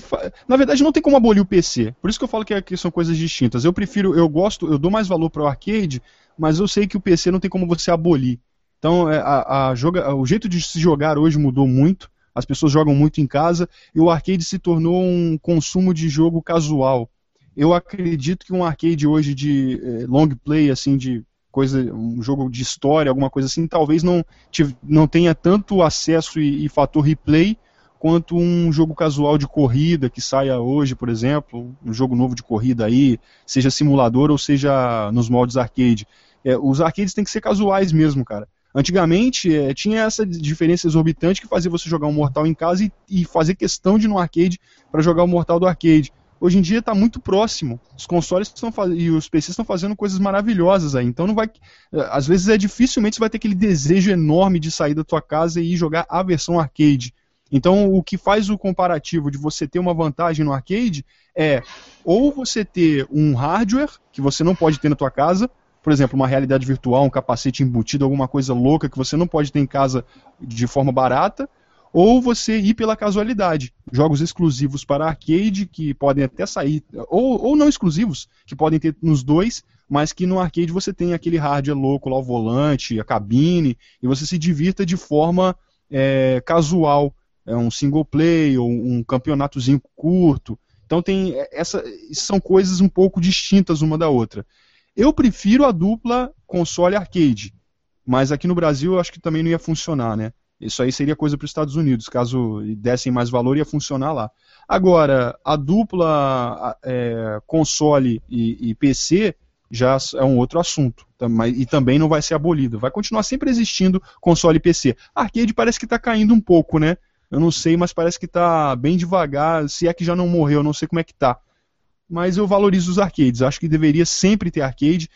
na verdade não tem como abolir o PC. Por isso que eu falo que, é, que, são coisas distintas. Eu prefiro, eu gosto, eu dou mais valor para o arcade mas eu sei que o PC não tem como você abolir. Então, é, a, a joga, o jeito de se jogar hoje mudou muito. As pessoas jogam muito em casa e o arcade se tornou um consumo de jogo casual. Eu acredito que um arcade hoje de eh, long play, assim, de coisa, um jogo de história, alguma coisa assim, talvez não, não tenha tanto acesso e, e fator replay quanto um jogo casual de corrida que saia hoje, por exemplo, um jogo novo de corrida aí, seja simulador ou seja nos moldes arcade. É, os arcades têm que ser casuais mesmo, cara. Antigamente é, tinha essa diferença exorbitante que fazia você jogar um Mortal em casa e, e fazer questão de ir no arcade para jogar o Mortal do arcade. Hoje em dia está muito próximo. Os consoles estão e os PCs estão fazendo coisas maravilhosas aí. Então não vai, às vezes é dificilmente você vai ter aquele desejo enorme de sair da tua casa e ir jogar a versão arcade. Então o que faz o comparativo de você ter uma vantagem no arcade é ou você ter um hardware que você não pode ter na tua casa, por exemplo, uma realidade virtual, um capacete embutido, alguma coisa louca que você não pode ter em casa de forma barata, ou você ir pela casualidade. Jogos exclusivos para arcade, que podem até sair, ou, ou não exclusivos, que podem ter nos dois, mas que no arcade você tem aquele hardware louco lá, o volante, a cabine, e você se divirta de forma é, casual. É um single play, ou um campeonatozinho curto. Então tem essa, são coisas um pouco distintas uma da outra. Eu prefiro a dupla console arcade, mas aqui no Brasil eu acho que também não ia funcionar, né? Isso aí seria coisa para os Estados Unidos, caso dessem mais valor ia funcionar lá. Agora, a dupla é, console e, e, PC já é um outro assunto, e também não vai ser abolido. Vai continuar sempre existindo console e PC. Arcade parece que está caindo um pouco, né? Eu não sei, mas parece que está bem devagar. Se é que já não morreu, não sei como é que está mas eu valorizo os arcades. Acho que deveria sempre ter arcade.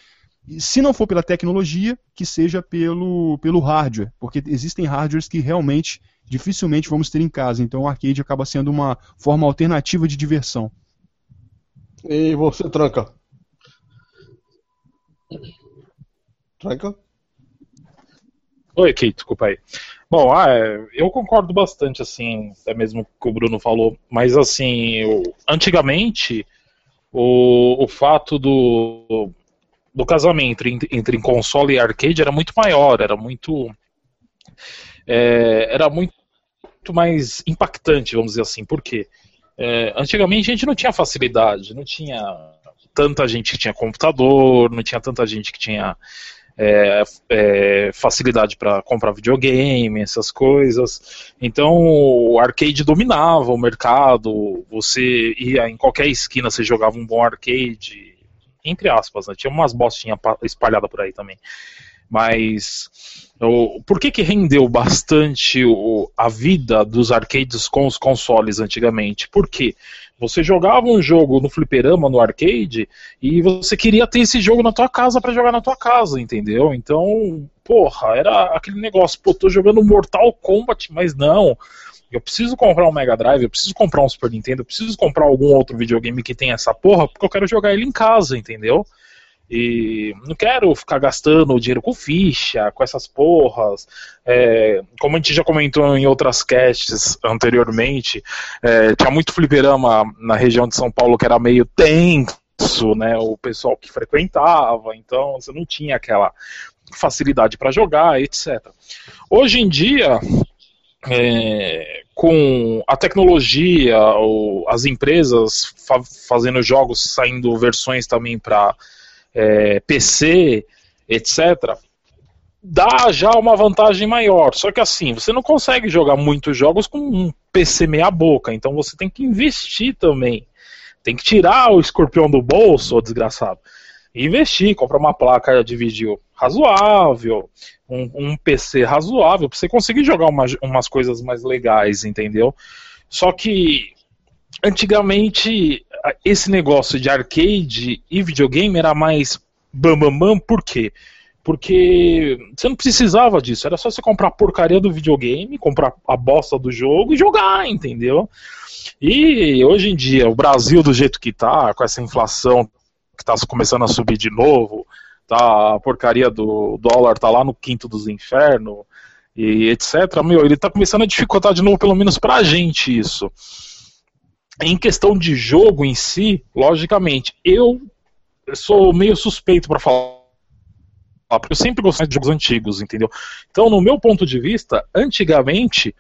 Se não for pela tecnologia, que seja pelo, pelo hardware, porque existem hardwares que realmente dificilmente vamos ter em casa. Então o arcade acaba sendo uma forma alternativa de diversão. E você, Tranca? Tranca? Oi, Kate, desculpa aí. Bom, ah, é, eu concordo bastante, assim, até mesmo com o que o Bruno falou, mas assim, eu, antigamente o, o fato do, do casamento entre, entre console e arcade era muito maior, era muito. É, era muito mais impactante, vamos dizer assim. Por quê? É, antigamente a gente não tinha facilidade, não tinha tanta gente que tinha computador, não tinha tanta gente que tinha é, é, facilidade para comprar videogame, essas coisas. Então o arcade dominava o mercado, você ia em qualquer esquina, você jogava um bom arcade, entre aspas, né? tinha umas bostinhas espalhadas por aí também. Mas o, por que, que rendeu bastante o, a vida dos arcades com os consoles antigamente? Por quê? Você jogava um jogo no fliperama, no arcade, e você queria ter esse jogo na tua casa para jogar na tua casa, entendeu? Então, porra, era aquele negócio, pô, tô jogando Mortal Kombat, mas não. Eu preciso comprar um Mega Drive, eu preciso comprar um Super Nintendo, eu preciso comprar algum outro videogame que tenha essa porra, porque eu quero jogar ele em casa, entendeu? E não quero ficar gastando dinheiro com ficha, com essas porras. É, como a gente já comentou em outras casts anteriormente, é, tinha muito fliperama na região de São Paulo que era meio tenso, né? O pessoal que frequentava, então você não tinha aquela facilidade para jogar, etc. Hoje em dia, é, com a tecnologia, as empresas fa fazendo jogos, saindo versões também para é, PC, etc., dá já uma vantagem maior. Só que assim, você não consegue jogar muitos jogos com um PC meia boca, então você tem que investir também. Tem que tirar o escorpião do bolso, desgraçado. E investir, comprar uma placa de vídeo razoável, um, um PC razoável, para você conseguir jogar uma, umas coisas mais legais, entendeu? Só que antigamente esse negócio de arcade e videogame era mais bam bam bam, por quê? Porque você não precisava disso, era só você comprar a porcaria do videogame, comprar a bosta do jogo e jogar, entendeu? E hoje em dia, o Brasil do jeito que tá, com essa inflação que tá começando a subir de novo, tá, a porcaria do dólar tá lá no quinto dos infernos, e etc, meu, ele tá começando a dificultar de novo, pelo menos pra gente, isso. Em questão de jogo em si, logicamente, eu sou meio suspeito para falar porque eu sempre gostei de jogos antigos, entendeu? Então, no meu ponto de vista, antigamente,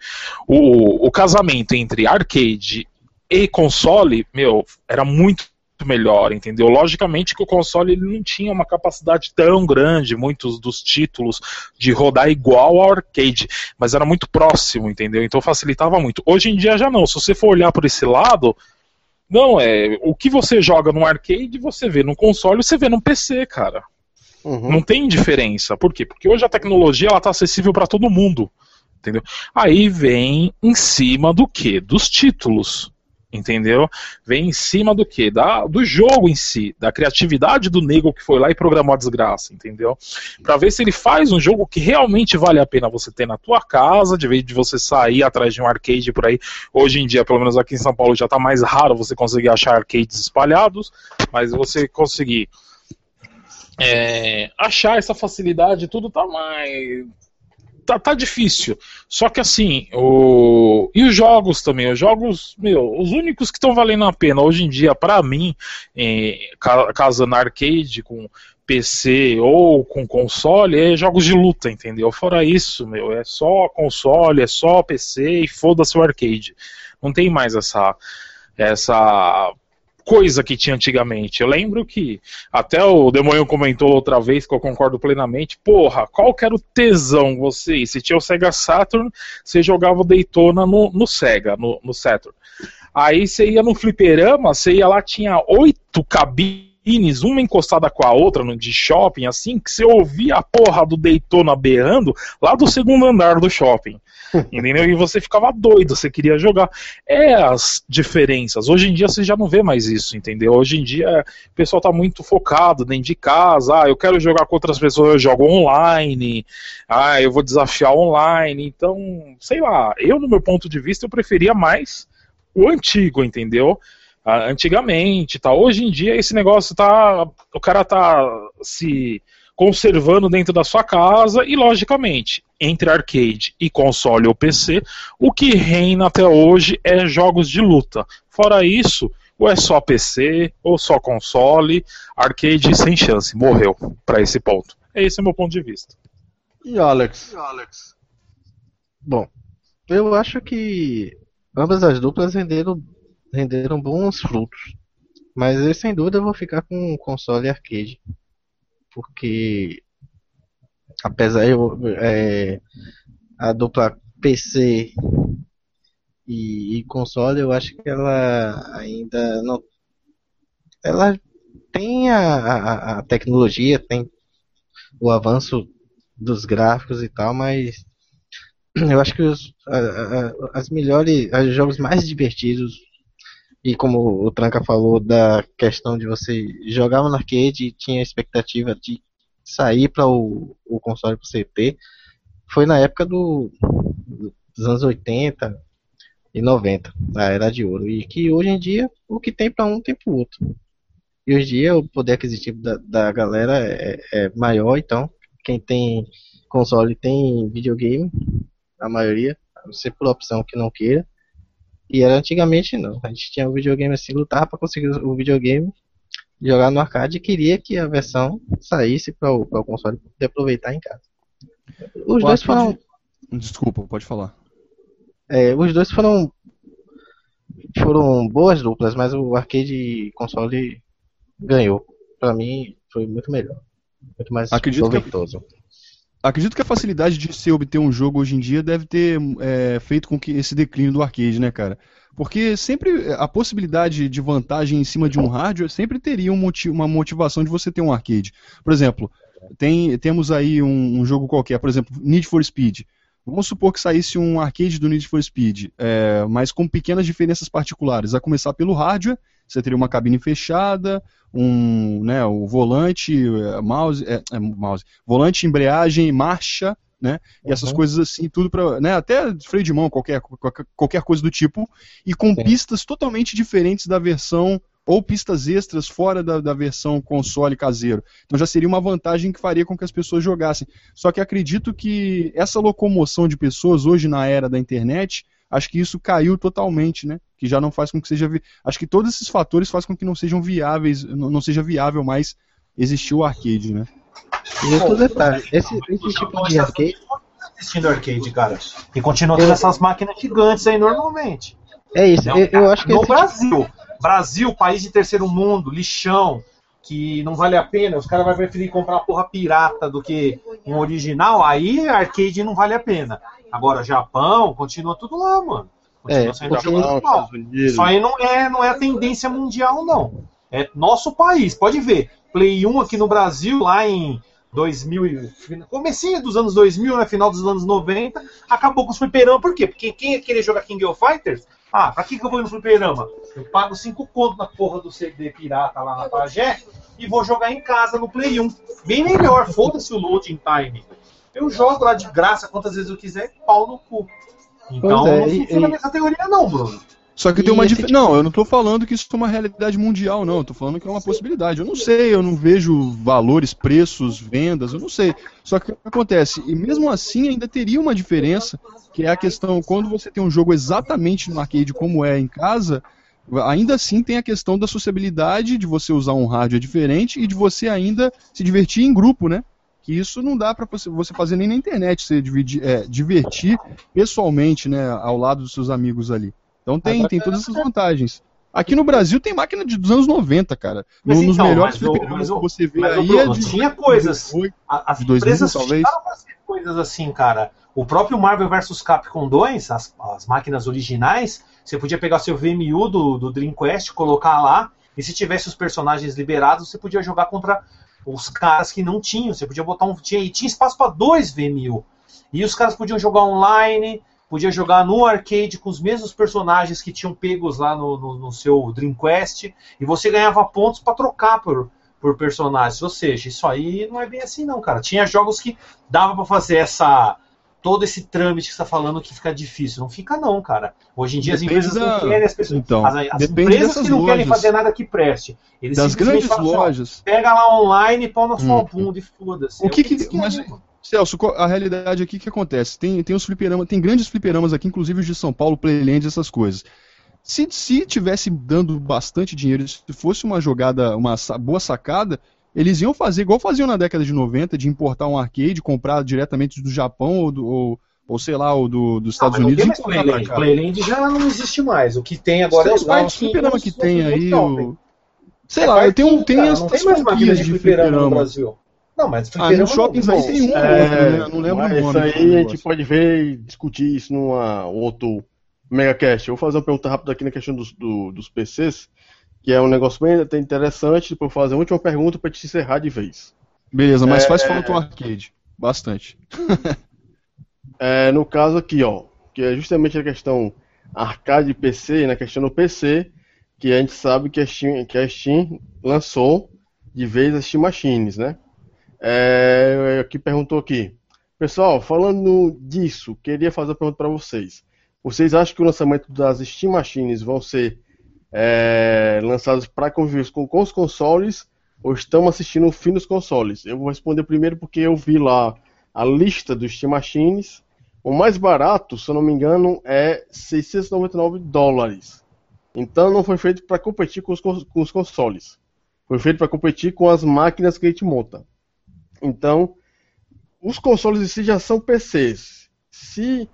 o, o casamento entre arcade e console, meu, era muito melhor, entendeu? Logicamente que o console ele não tinha uma capacidade tão grande, muitos dos títulos, de rodar igual ao arcade, mas era muito próximo, entendeu? Então facilitava muito. Hoje em dia já não, se você for olhar por esse lado, não, é. O que você joga no arcade, você vê no console, você vê no PC, cara. Uhum. Não tem diferença. Por quê? Porque hoje a tecnologia ela tá acessível para todo mundo. Entendeu? Aí vem em cima do que? Dos títulos entendeu? Vem em cima do que? Da, do jogo em si, da criatividade do nego que foi lá e programou a desgraça, entendeu? Para ver se ele faz um jogo que realmente vale a pena você ter na tua casa, de vez de você sair atrás de um arcade por aí. Hoje em dia, pelo menos aqui em São Paulo, já tá mais raro você conseguir achar arcades espalhados, mas você conseguir é, achar essa facilidade, tudo tá mais tá, tá difícil. Só que assim, o... e os jogos também, os jogos, meu, os únicos que estão valendo a pena hoje em dia, para mim, em, casa na arcade com PC ou com console, é jogos de luta, entendeu? Fora isso, meu, é só console, é só PC e foda-se o arcade. Não tem mais essa essa coisa que tinha antigamente. Eu lembro que até o Demônio comentou outra vez, que eu concordo plenamente. Porra, qual que era o tesão você? Se tinha o Sega Saturn, você jogava o Daytona no, no Sega, no, no Saturn. Aí você ia no fliperama, você ia lá, tinha oito cabines, uma encostada com a outra, de shopping, assim, que você ouvia a porra do Daytona berrando lá do segundo andar do shopping. Entendeu? E você ficava doido, você queria jogar. É as diferenças. Hoje em dia você já não vê mais isso, entendeu? Hoje em dia o pessoal tá muito focado dentro de casa. Ah, eu quero jogar com outras pessoas, eu jogo online. Ah, eu vou desafiar online. Então, sei lá, eu no meu ponto de vista eu preferia mais o antigo, entendeu? Ah, antigamente, tá. Hoje em dia esse negócio tá, o cara tá se conservando dentro da sua casa e, logicamente, entre arcade e console ou PC, o que reina até hoje é jogos de luta. Fora isso, ou é só PC, ou só console, arcade sem chance, morreu para esse ponto. Esse é o meu ponto de vista. E Alex? E Alex? Bom, eu acho que ambas as duplas renderam, renderam bons frutos. Mas eu, sem dúvida, vou ficar com console e arcade. Porque apesar eu é, a dupla PC e, e, console eu acho que ela ainda não ela tem a, a, a, tecnologia tem o avanço dos gráficos e tal mas eu acho que os a, as melhores os jogos mais divertidos e como o Tranca falou da questão de você jogar no arcade e tinha a expectativa de sair para o, o console para CT foi na época do, dos anos 80 e 90, da era de ouro. E que hoje em dia o que tem para um tem para o outro. E hoje em dia o poder aquisitivo da, da galera é, é maior, então quem tem console tem videogame, a maioria, a não ser por opção que não queira. E era antigamente não. A gente tinha o videogame assim, lutava para conseguir o videogame jogar no arcade e queria que a versão saísse para o, o console poder aproveitar em casa. Os dois foram. Desculpa, pode falar. É, os dois foram foram boas duplas, mas o arcade console ganhou. Para mim foi muito melhor, muito mais acredito proveitoso. Que a, acredito que a facilidade de se obter um jogo hoje em dia deve ter é, feito com que esse declínio do arcade, né, cara? Porque sempre a possibilidade de vantagem em cima de um hardware sempre teria um motiv uma motivação de você ter um arcade. Por exemplo, tem, temos aí um, um, jogo qualquer, por exemplo, Need for Speed. Vamos supor que saísse um arcade do Need for Speed, é, mas com pequenas diferenças particulares. A começar pelo hardware, você teria uma cabine fechada, um, né, o volante, é, mouse, é, mouse, volante, embreagem, marcha, né? E uhum. essas coisas assim, tudo para, né? Até freio de mão, qualquer, qualquer, coisa do tipo, e com Sim. pistas totalmente diferentes da versão ou pistas extras fora da, da versão console caseiro. Então já seria uma vantagem que faria com que as pessoas jogassem. Só que acredito que essa locomoção de pessoas hoje na era da internet, acho que isso caiu totalmente, né? Que já não faz com que seja. Vi... Acho que todos esses fatores fazem com que não sejam viáveis, não seja viável mais existir o arcade, né? E outro detalhe, esse, esse tipo de arcade. assistindo arcade, cara. E continua tendo essas máquinas gigantes aí normalmente. É isso, eu, eu acho que no esse Brasil. Brasil, país de terceiro mundo, lixão, que não vale a pena, os caras vão preferir comprar uma porra pirata do que um original, aí arcade não vale a pena. Agora, Japão, continua tudo lá, mano. Continua É, sendo Japão. Isso aí não é, não é a tendência mundial, não. É nosso país, pode ver. Play 1 aqui no Brasil, lá em 2000, e- comecinho dos anos 2000, né, final dos anos 90, acabou com os fliperama. Por quê? Porque quem ia querer jogar King of Fighters, ah, pra que, que eu vou ir no fliperama? Eu pago 5 conto na porra do CD pirata lá na Pagé e vou jogar em casa no Play 1. Bem melhor, foda-se o loading time. Eu jogo lá de graça quantas vezes eu quiser, pau no cu. Então é, não e- funciona e- nessa teoria não, Bruno. Só que tem E uma esse diferença. Não, eu não tô falando que isso é uma realidade mundial, não. Eu tô falando que é uma possibilidade. Eu não sei, eu não vejo valores, preços, vendas, eu não sei. Só que o que acontece? E mesmo assim ainda teria uma diferença, que é a questão, quando você tem um jogo exatamente no arcade como é em casa, ainda assim tem a questão da sociabilidade, de você usar um rádio diferente e de você ainda se divertir em grupo, né? Que isso não dá você, você fazer nem na internet, você dividir, é, divertir pessoalmente, né, ao lado dos seus amigos ali. Então tem, tem todas essas vantagens. Aqui no Brasil tem máquina de, dos anos 90, cara. No- Mas nos então, melhores mas o- que você vê mas aí Bruno, é de tinha coisas. 2008. A- As De 2000, empresas talvez. fazendo coisas assim, cara. O próprio Marvel vs Capcom 2, as, as máquinas originais, você podia pegar seu VMU do, do Dreamcast, colocar lá, e se tivesse os personagens liberados, você podia jogar contra os caras que não tinham. Você podia botar um. Tinha, e tinha espaço para dois VMU. E os caras podiam jogar online, podia jogar no arcade com os mesmos personagens que tinham pegos lá no, no, no seu Dreamcast, e você ganhava pontos para trocar por, por personagens. Ou seja, isso aí não é bem assim, não, cara. Tinha jogos que dava para fazer essa. Todo esse trâmite que você está falando que fica difícil. Não fica, não, cara. Hoje em dia Depende as empresas da- não querem as pessoas. Então, as, as empresas que não querem lojas. fazer nada que preste. Eles Das grandes falam assim, ó, lojas. pega lá online e pau na sua Hum. bunda e foda-se. O É que que- querem, mas- mano. Celso, a realidade aqui que acontece? Tem, tem os fliperamas, tem grandes fliperamas aqui, inclusive os de São Paulo, Playland, essas coisas. Se, se tivesse dando bastante dinheiro, se fosse uma jogada, uma boa sacada, eles iam fazer igual faziam na década de 90, de importar um arcade, comprar diretamente do Japão ou, do, ou, ou sei lá, ou do, dos Ah, Estados não Unidos. tem e mais Playland. Playland já não existe mais. O que tem agora é os lá, os fliperama que tem aí, o... sei É lá, eu tenho, tem cara, as não as tem franquias de de fliperama no fliperama. Brasil. Não, mas Ah, fliperama nos shoppings não, bom, tem um É, outro, né? Eu não lembro mas o nome. Isso aí a gente pode ver e discutir isso numa um outro megacast. Eu vou fazer uma pergunta rápida aqui na questão dos, do- dos PCs, que é um negócio bem até interessante. Depois eu vou fazer a última pergunta para te encerrar de vez. Beleza, mas É, faz falta um arcade. Bastante. É, no caso aqui, ó, que é justamente a questão arcade PC, na questão do PC, que a gente sabe que a Steam, que a Steam lançou de vez as Steam Machines, né? É, aqui perguntou aqui. Pessoal, falando disso, queria fazer uma pergunta para vocês. Vocês acham que o lançamento das Steam Machines vão ser é, lançados para conviver com, com os consoles ou estão assistindo o fim dos consoles? Eu vou responder primeiro porque eu vi lá a lista dos Steam Machines. O mais barato, se eu não me engano, é 699 dólares. Então não foi feito para competir com os, com os consoles. Foi feito para competir com as máquinas que a gente monta. Então, os consoles em si já são PCs. Se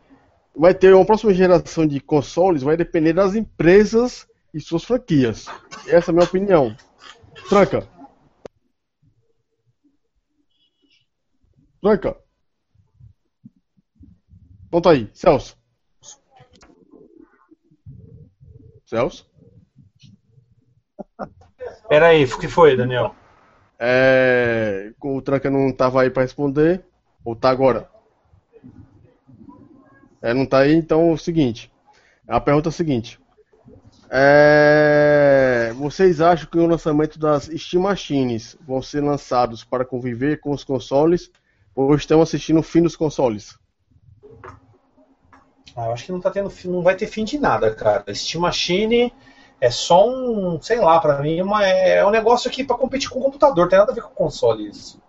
vai ter uma próxima geração de consoles, vai depender das empresas e suas franquias. Essa é a minha opinião. Tranca. Tranca. Conta aí, Celso. Celso? Pera aí, o que foi, Daniel? É, o Tranca não estava aí para responder, ou tá agora? É, não tá aí, então é o seguinte. A pergunta é a seguinte. É, vocês acham que o lançamento das Steam Machines vão ser lançados para conviver com os consoles ou estão assistindo o fim dos consoles? Ah, eu acho que não tá tendo, não vai ter fim de nada, cara. Steam Machine é só um, sei lá, pra mim uma- é, um negócio aqui pra competir com o computador, tem nada a ver com o console isso.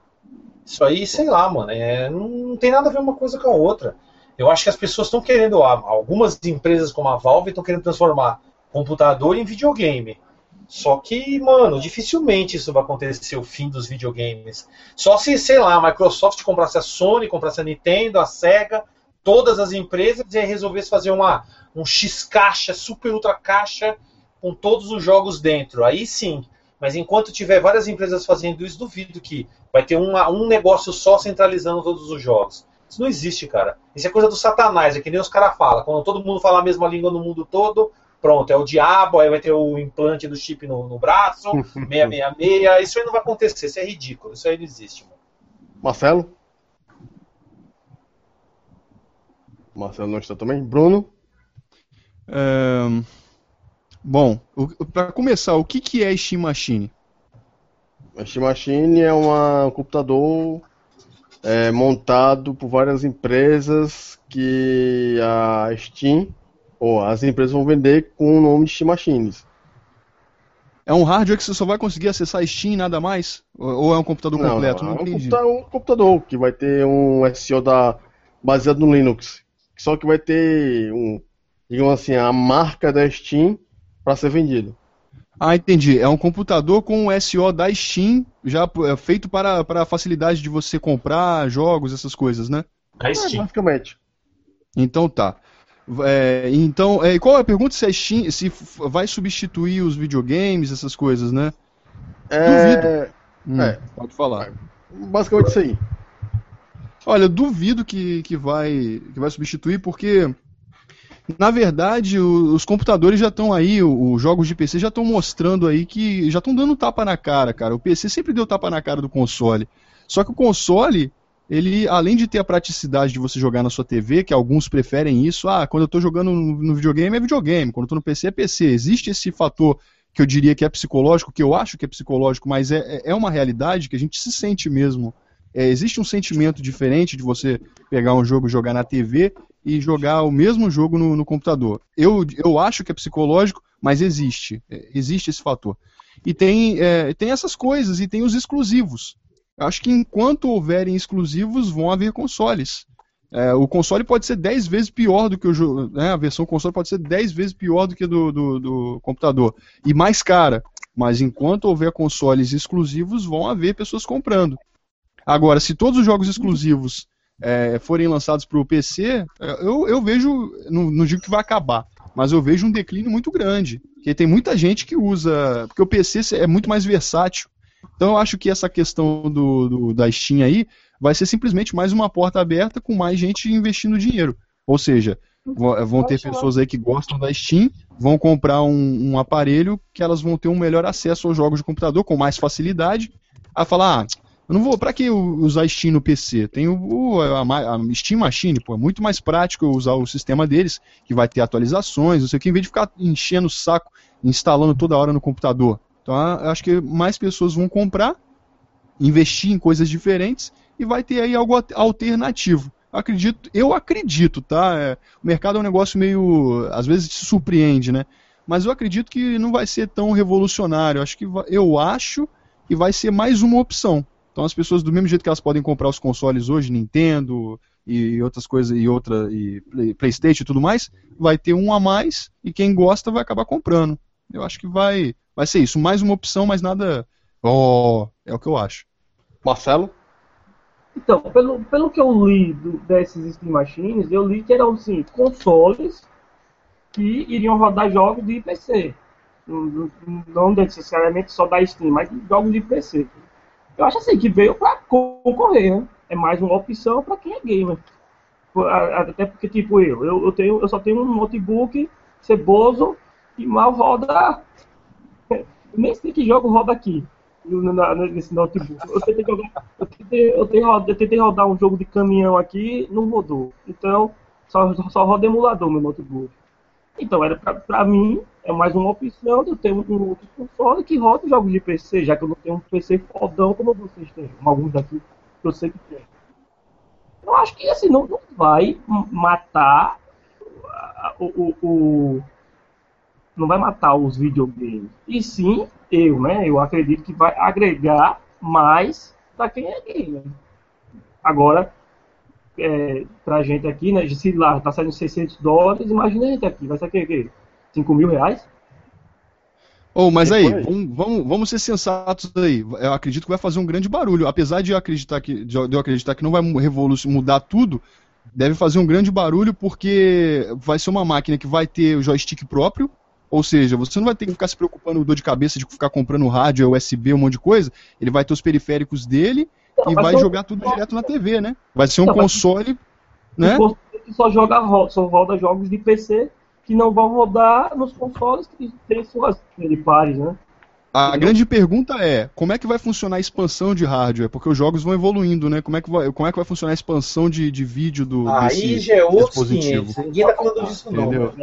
Isso aí, sei lá, mano, é, não, tem nada a ver uma coisa com a outra. Eu acho que as pessoas estão querendo, algumas empresas como a Valve estão querendo transformar computador em videogame. Só que, mano, dificilmente isso vai acontecer, o fim dos videogames. Só se, sei lá, a Microsoft comprasse a Sony, comprasse a Nintendo, a Sega, todas as empresas e resolvesse fazer uma, um X caixa, super ultra caixa, com todos os jogos dentro. Aí sim. Mas enquanto tiver várias empresas fazendo isso, duvido que vai ter uma, um negócio só centralizando todos os jogos. Isso não existe, cara. Isso é coisa do satanás, é que nem os caras falam. Quando todo mundo fala a mesma língua no mundo todo, pronto, é o diabo, aí vai ter o implante do chip no, no braço, 666, isso aí não vai acontecer, isso é ridículo, isso aí não existe. Mano. Marcelo? Marcelo não está também? Bruno? É... Bom, para começar, o que, que é Steam Machine? A Steam Machine é uma, um computador é, montado por várias empresas que a Steam ou as empresas vão vender com o nome de Steam Machines. É um hardware que você só vai conseguir acessar Steam e nada mais? Ou é um computador não, completo? Não, não é um computador, um computador, que vai ter um SEO da, baseado no Linux. Só que vai ter um, digamos assim, a marca da Steam para ser vendido. Ah, entendi. É um computador com o SEO da Steam, já é feito para, para a facilidade de você comprar jogos, essas coisas, né? Da Steam. É, basicamente. Então tá. É, então, é, qual é a pergunta se, a Steam, se vai substituir os videogames, essas coisas, né? É... Duvido. Hum, é. Pode falar. Basicamente isso aí. Olha, duvido que, que, vai, que vai substituir, porque na verdade os computadores já estão aí, os jogos de PC já estão mostrando aí que já estão dando tapa na cara, cara. O PC sempre deu tapa na cara do console. Só que o console ele, além de ter a praticidade de você jogar na sua TV, que alguns preferem isso, ah, quando eu estou jogando no videogame é videogame, quando eu estou no PC é PC. Existe esse fator que eu diria que é psicológico, que eu acho que é psicológico, mas é, é, é uma realidade que a gente se sente mesmo. É, existe um sentimento diferente de você pegar um jogo e jogar na TV e jogar o mesmo jogo no, no computador. Eu, eu acho que é psicológico, mas existe. É, existe esse fator. E tem, é, tem essas coisas, e tem os exclusivos. Acho que enquanto houverem exclusivos, vão haver consoles. É, o console pode ser 10 vezes pior do que o jogo. Né, a versão console pode ser 10 vezes pior do que do, do, do computador. E mais cara. Mas enquanto houver consoles exclusivos, vão haver pessoas comprando. Agora, se todos os jogos exclusivos é, forem lançados para o PC, eu, eu vejo. Não, não digo que vai acabar, mas eu vejo um declínio muito grande. Porque tem muita gente que usa. Porque o PC é muito mais versátil. Então eu acho que essa questão do, do, da Steam aí vai ser simplesmente mais uma porta aberta com mais gente investindo dinheiro. Ou seja, vão ter pessoas aí que gostam da Steam, vão comprar um, um, aparelho que elas vão ter um melhor acesso aos jogos de computador com mais facilidade, a falar, ah, eu não vou, para que usar Steam no PC? Tem o, a, a, Steam Machine, pô, é muito mais prático usar o sistema deles, que vai ter atualizações, não sei o que, em vez de ficar enchendo o saco, instalando toda hora no computador. Então eu acho que mais pessoas vão comprar, investir em coisas diferentes e vai ter aí algo alternativo. Acredito, eu acredito, tá? É, o mercado é um negócio meio. às vezes te surpreende, né? Mas eu acredito que não vai ser tão revolucionário. Acho que eu acho que vai ser mais uma opção. Então as pessoas, do mesmo jeito que elas podem comprar os consoles hoje, Nintendo e outras coisas, e outra, e Playstation e tudo mais, vai ter um a mais e quem gosta vai acabar comprando. Eu acho que vai vai ser isso. Mais uma opção, mas nada. Oh, é o que eu acho. Marcelo? Então, pelo, pelo que eu li do, desses Steam Machines, eu li que eram assim, consoles que iriam rodar jogos de PC. Não, não necessariamente só da Steam, mas jogos de PC. Eu acho assim que veio para concorrer, né? É mais uma opção para quem é gamer. Até porque, tipo, eu, eu, tenho, eu só tenho um notebook ceboso e mal roda nem sei que jogo roda aqui nesse notebook. Eu tentei, jogar, eu, tentei, eu, tentei, eu tentei rodar um jogo de caminhão aqui, não rodou. Então, só, só roda emulador no notebook. Então, era pra, pra mim, é mais uma opção de eu ter um, outro console que roda jogos de PC, já que eu não tenho um PC fodão como vocês têm. Alguns daqui que eu sei que tem. Eu acho que assim, não, não vai matar o, o, o não vai matar os videogames. E sim, eu, né? Eu acredito que vai agregar mais para quem é gamer. Agora, é, pra gente aqui, né? Se lá tá saindo 600 dólares, imagina a gente aqui, vai ser o quê? 5 mil reais? Oh, mas aí, vamos, vamos, vamos ser sensatos aí. Eu acredito que vai fazer um grande barulho. Apesar de eu acreditar que, de eu acreditar que não vai mudar tudo, deve fazer um grande barulho porque vai ser uma máquina que vai ter o joystick próprio. Ou seja, você não vai ter que ficar se preocupando com dor de cabeça de ficar comprando rádio, USB, um monte de coisa. Ele vai ter os periféricos dele Não, e vai jogar tudo direto na TV, né? Vai ser um Não, console, né? Só joga só roda jogos de PC que não vão rodar nos consoles que tem suas pares, né? A grande pergunta é, como é que vai funcionar a expansão de hardware? Porque os jogos vão evoluindo, né? Como é que vai, como é que vai funcionar a expansão de, de vídeo do Aí desse já é? 500. Ninguém tá falando disso, não. Entendeu?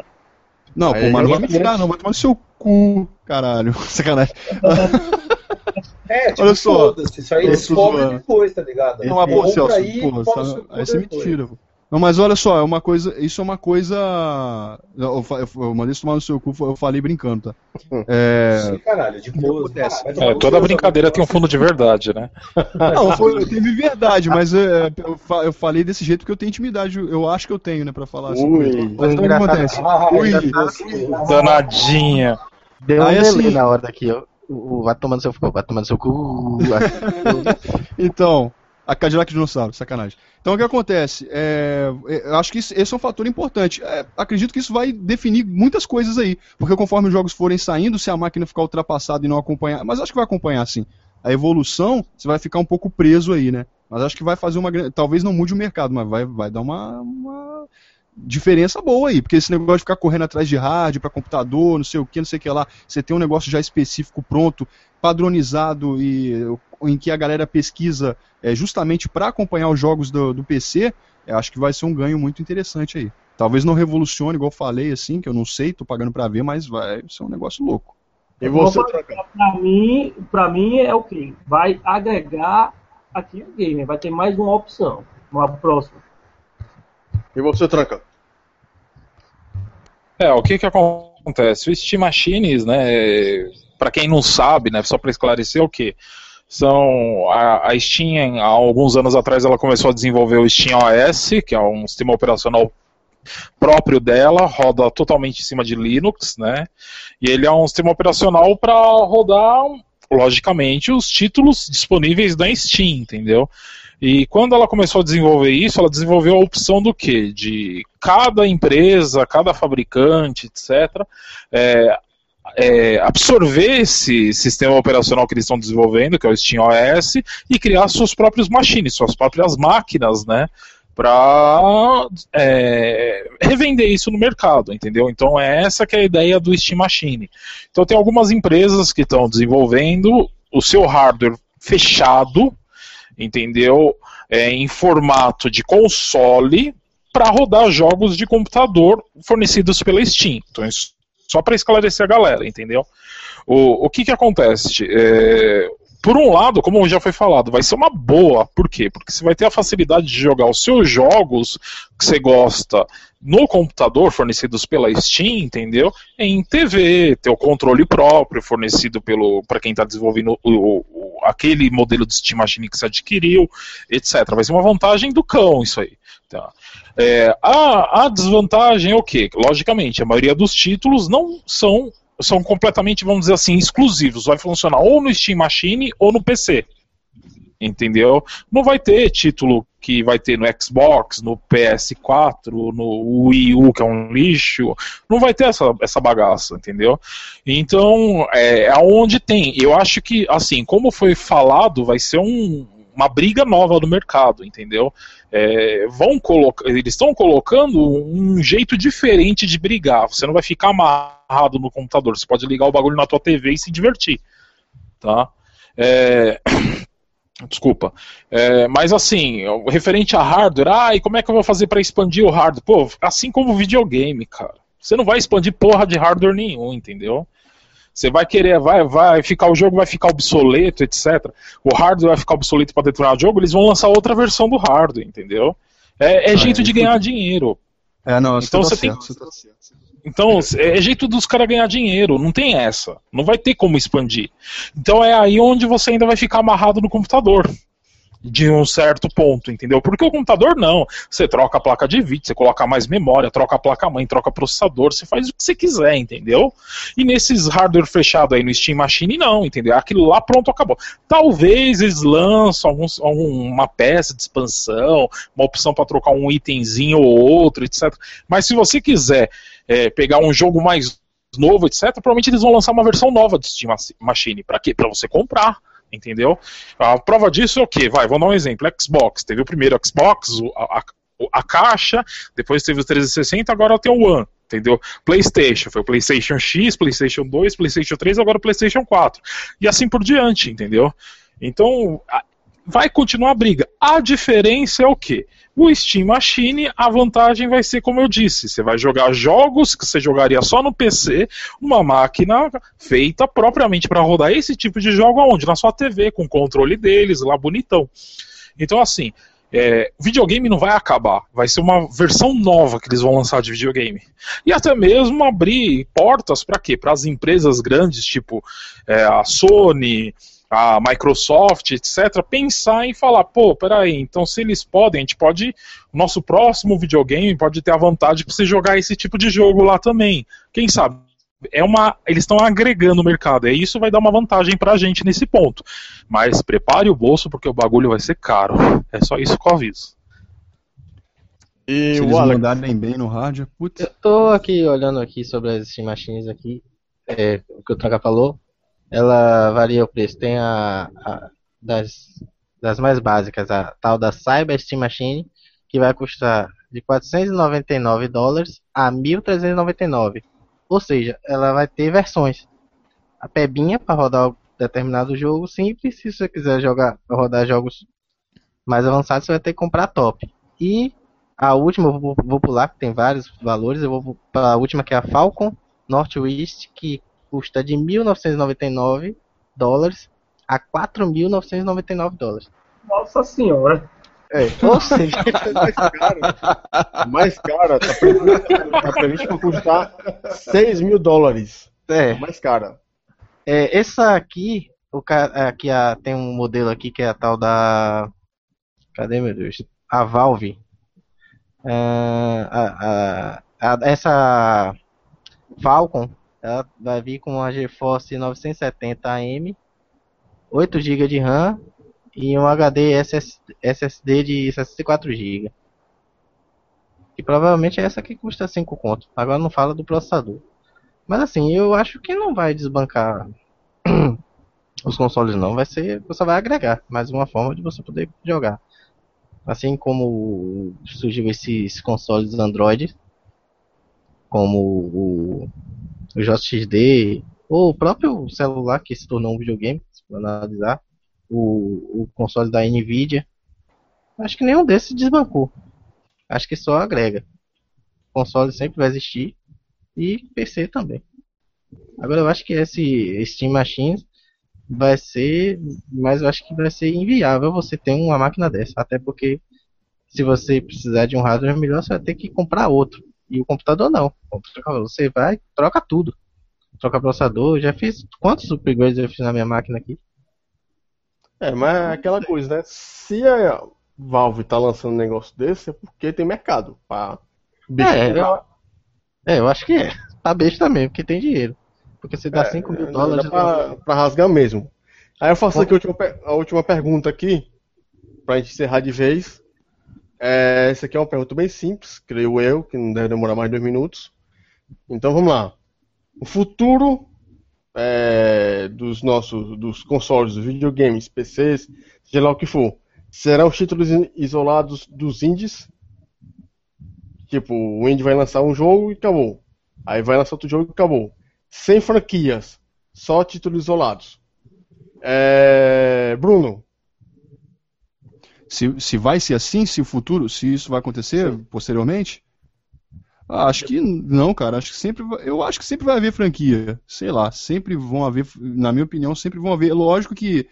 Não, Aí pô, mas não é vai me tirar, não. Vai tomar no seu cu, caralho. Sacanagem. É, tipo, Olha só. Isso aí descobre depois, tá ligado? Não, pô, Compra Celso, aí, seu cu aí você me tira, pô. Não, mas olha só, é uma coisa, isso é uma coisa. Eu, eu, eu mandei isso tomar no seu cu, eu falei brincando, tá? É, Sim, caralho, de boa. acontece? É, toda brincadeira tem um fundo de verdade, né? Não, foi, teve verdade, mas é, eu, eu falei desse jeito porque eu tenho intimidade, eu acho que eu tenho, né, pra falar assim. Ui. Mas então o que engraçado- acontece? Ah, Ui. já- Danadinha. Deu um Aí, assim- na hora daqui, ó. O, o- vai tomando seu vai tomando seu cu. Então, a Cadillac Dinossauro, sacanagem. Então o que acontece? É, é, eu acho que isso- esse é um fator importante. É, acredito que isso vai definir muitas coisas aí. Porque conforme os jogos forem saindo, se a máquina ficar ultrapassada e não acompanhar. Mas acho que vai acompanhar sim. A evolução, você vai ficar um pouco preso aí, né? Mas acho que vai fazer uma grande. Talvez não mude o mercado, mas vai, vai dar uma, uma diferença boa aí. Porque esse negócio de ficar correndo atrás de rádio para computador, não sei o que, não sei o que lá. Você tem um negócio já específico, pronto, padronizado e em que a galera pesquisa é, justamente para acompanhar os jogos do, do PC, eu acho que vai ser um ganho muito interessante aí. Talvez não revolucione, igual eu falei, assim, que eu não sei, tô pagando para ver, mas vai ser um negócio louco. E você? Pra mim, pra mim é o que? Vai agregar aqui o game, vai ter mais uma opção. Uma próxima. E você, Trancão? É, o que que acontece? O Steam Machines, né, para quem não sabe, né, só para esclarecer o que são a, a Steam há alguns anos atrás ela começou a desenvolver o Steam OS, que é um sistema operacional próprio dela, roda totalmente em cima de Linux, né? E ele é um sistema operacional para rodar, logicamente, os títulos disponíveis da Steam, entendeu? E quando ela começou a desenvolver isso, ela desenvolveu a opção do quê? De cada empresa, cada fabricante, etc., é, é, absorver esse sistema operacional que eles estão desenvolvendo, que é o Steam OS, e criar seus próprios machines, suas próprias máquinas, né? Para é, revender isso no mercado, entendeu? Então é essa que é a ideia do Steam Machine. Então tem algumas empresas que estão desenvolvendo o seu hardware fechado, entendeu? É, em formato de console para rodar jogos de computador fornecidos pela Steam. Então, isso só para esclarecer a galera, entendeu? O, o que que acontece? É, por um lado, como já foi falado, vai ser uma boa. Por quê? Porque você vai ter a facilidade de jogar os seus jogos que você gosta no computador, fornecidos pela Steam, entendeu? Em TV, ter o controle próprio fornecido pelo para quem está desenvolvendo o, o- aquele modelo de Steam Machine que você adquiriu, etc. Vai ser uma vantagem do cão isso aí. Tá? É, a, a desvantagem é o quê? Logicamente, a maioria dos títulos não são são completamente, vamos dizer assim, exclusivos. Vai funcionar ou no Steam Machine ou no PC. Entendeu? Não vai ter título que vai ter no Xbox, no PS4, no Wii U, que é um lixo. Não vai ter essa, essa bagaça, entendeu? Então, é aonde tem. Eu acho que, assim, como foi falado, vai ser um- uma briga nova no mercado, entendeu? É, vão colocar, eles estão colocando um jeito diferente de brigar. Você não vai ficar amarrado no computador. Você pode ligar o bagulho na tua TV e se divertir, tá? É, Desculpa. É, mas assim, referente a hardware, ah, e como é que eu vou fazer para expandir o hardware? Pô, assim como o videogame, cara. Você não vai expandir porra de hardware nenhum, entendeu? Você vai querer, vai, vai ficar o jogo vai ficar obsoleto, etc. O hardware vai ficar obsoleto para determinado jogo, eles vão lançar outra versão do hardware, entendeu? É, é jeito de ganhar dinheiro. É, não, Então você tem- Então, é jeito dos caras ganhar dinheiro, não tem essa. Não vai ter como expandir. Então é aí onde você ainda vai ficar amarrado no computador. De um certo ponto, entendeu? Porque o computador não. Você troca a placa de vídeo, você coloca mais memória, troca a placa-mãe, troca processador, você faz o que você quiser, entendeu? E nesses hardware fechado aí no Steam Machine, não, entendeu? Aquilo lá pronto, acabou. Talvez eles lançam alguns, uma peça de expansão, uma opção para trocar um itemzinho ou outro, etc. Mas se você quiser é, pegar um jogo mais novo, etc., provavelmente eles vão lançar uma versão nova do Steam Machine. Para quê? Para você comprar entendeu? A prova disso é o quê? Vai, vamos dar um exemplo. Xbox, teve o primeiro Xbox, a, a, a caixa, depois teve o 360, agora tem o One, entendeu? PlayStation, foi o PlayStation X, PlayStation 2, PlayStation 3, agora o PlayStation 4. E assim por diante, entendeu? Então, vai continuar a briga. A diferença é o quê? O Steam Machine, a vantagem vai ser, como eu disse, você vai jogar jogos que você jogaria só no PC, uma máquina feita propriamente para rodar esse tipo de jogo aonde? Na sua TV, com o controle deles, lá bonitão. Então, assim, é, videogame não vai acabar, vai ser uma versão nova que eles vão lançar de videogame. E até mesmo abrir portas para quê? Para as empresas grandes, tipo é, a Sony, a Microsoft, etc., pensar em falar, pô, peraí, então se eles podem, a gente pode, o nosso próximo videogame pode ter a vantagem para você jogar esse tipo de jogo lá também. Quem sabe? É uma, eles estão agregando o mercado, e isso vai dar uma vantagem para a gente nesse ponto. Mas prepare o bolso porque o bagulho vai ser caro. É só isso que eu aviso. E Se o eles Alex... mandarem bem no rádio, putz. Eu tô aqui olhando aqui sobre as Steam Machines aqui, é, o que o Tranca falou ela varia o preço. Tem a, a, das, das mais básicas, a tal da Cyber Steam Machine, que vai custar de 499 dólares a 1.399. Ou seja, ela vai ter versões. A pebinha para rodar determinado jogo simples, se você quiser jogar rodar jogos mais avançados, você vai ter que comprar top. E a última, eu vou, vou pular, que tem vários valores, eu vou para a última que é a Falcon Northwest, que custa de 1.999 dólares a 4.999 dólares. Nossa senhora! É, ou seja, mais caro. Mais caro, tá previsto, tá previsto para custar 6 mil dólares. É. Mais cara. É, essa aqui, o aqui a, tem um modelo aqui que é a tal da. Cadê meu Deus? A Valve. Uh, a, a, a, essa Falcon ela vai vir com uma GeForce 970 AM, 8 GB de RAM e um HD SSD de 64 GB. Que provavelmente é essa que custa 5 conto. Agora não fala do processador. Mas assim, eu acho que não vai desbancar os consoles não, vai ser, você vai agregar mais uma forma de você poder jogar. Assim como surgiu esses consoles Android, como o o JXD, ou o próprio celular que se tornou um videogame, se for analisar, o, o console da Nvidia, acho que nenhum desses desbancou. Acho que só agrega. O console sempre vai existir e PC também. Agora eu acho que esse Steam Machines vai ser, mas eu acho que vai ser inviável você ter uma máquina dessa, até porque se você precisar de um hardware melhor, você vai ter que comprar outro. E o computador não. Você vai, troca tudo. Troca processador. Já fiz. Quantos upgrades eu fiz na minha máquina aqui? É, mas é aquela coisa, né? Se a Valve tá lançando um negócio desse, é porque tem mercado. Pra é, eu, é, eu acho que é. Tá besta também, porque tem dinheiro. Porque você dá é, 5 mil dólares. Pra, pra, rasgar mesmo. Aí eu faço aqui a última, a última pergunta aqui. Pra gente encerrar de vez. É, essa aqui é uma pergunta bem simples, creio eu, que não deve demorar mais dois minutos. Então vamos lá. O futuro é, dos nossos dos consoles, videogames, PCs, seja lá o que for, serão os títulos isolados dos indies? Tipo, o indie vai lançar um jogo e acabou. Aí vai lançar outro jogo e acabou. Sem franquias, só títulos isolados. É, Bruno, se, se vai ser assim, se o futuro, se isso vai acontecer Sim. posteriormente? Ah, acho que não, cara. Acho que sempre, eu acho que sempre vai haver franquia. Sei lá, sempre vão haver, na minha opinião, sempre vão haver. Lógico que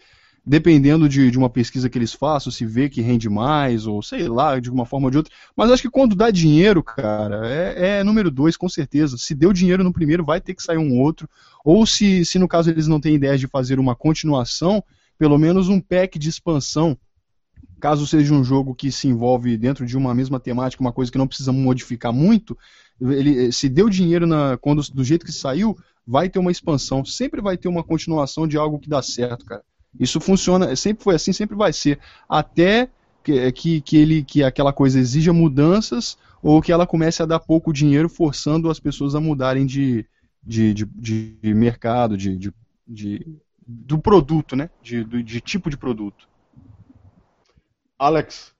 dependendo de, de uma pesquisa que eles façam, se vê que rende mais, ou sei lá, de uma forma ou de outra. Mas acho que quando dá dinheiro, cara, é, é, número dois, com certeza. Se deu dinheiro no primeiro, vai ter que sair um outro. Ou se, se no caso eles não têm ideia de fazer uma continuação, pelo menos um pack de expansão caso seja um jogo que se envolve dentro de uma mesma temática, uma coisa que não precisa modificar muito, ele se deu dinheiro na, quando, do jeito que saiu, vai ter uma expansão, sempre vai ter uma continuação de algo que dá certo, cara. Isso funciona, sempre foi assim, sempre vai ser, até que, que, que ele que aquela coisa exija mudanças ou que ela comece a dar pouco dinheiro, forçando as pessoas a mudarem de, de, de, de mercado, de, de, de, do produto, né? De, de, de tipo de produto. Alex.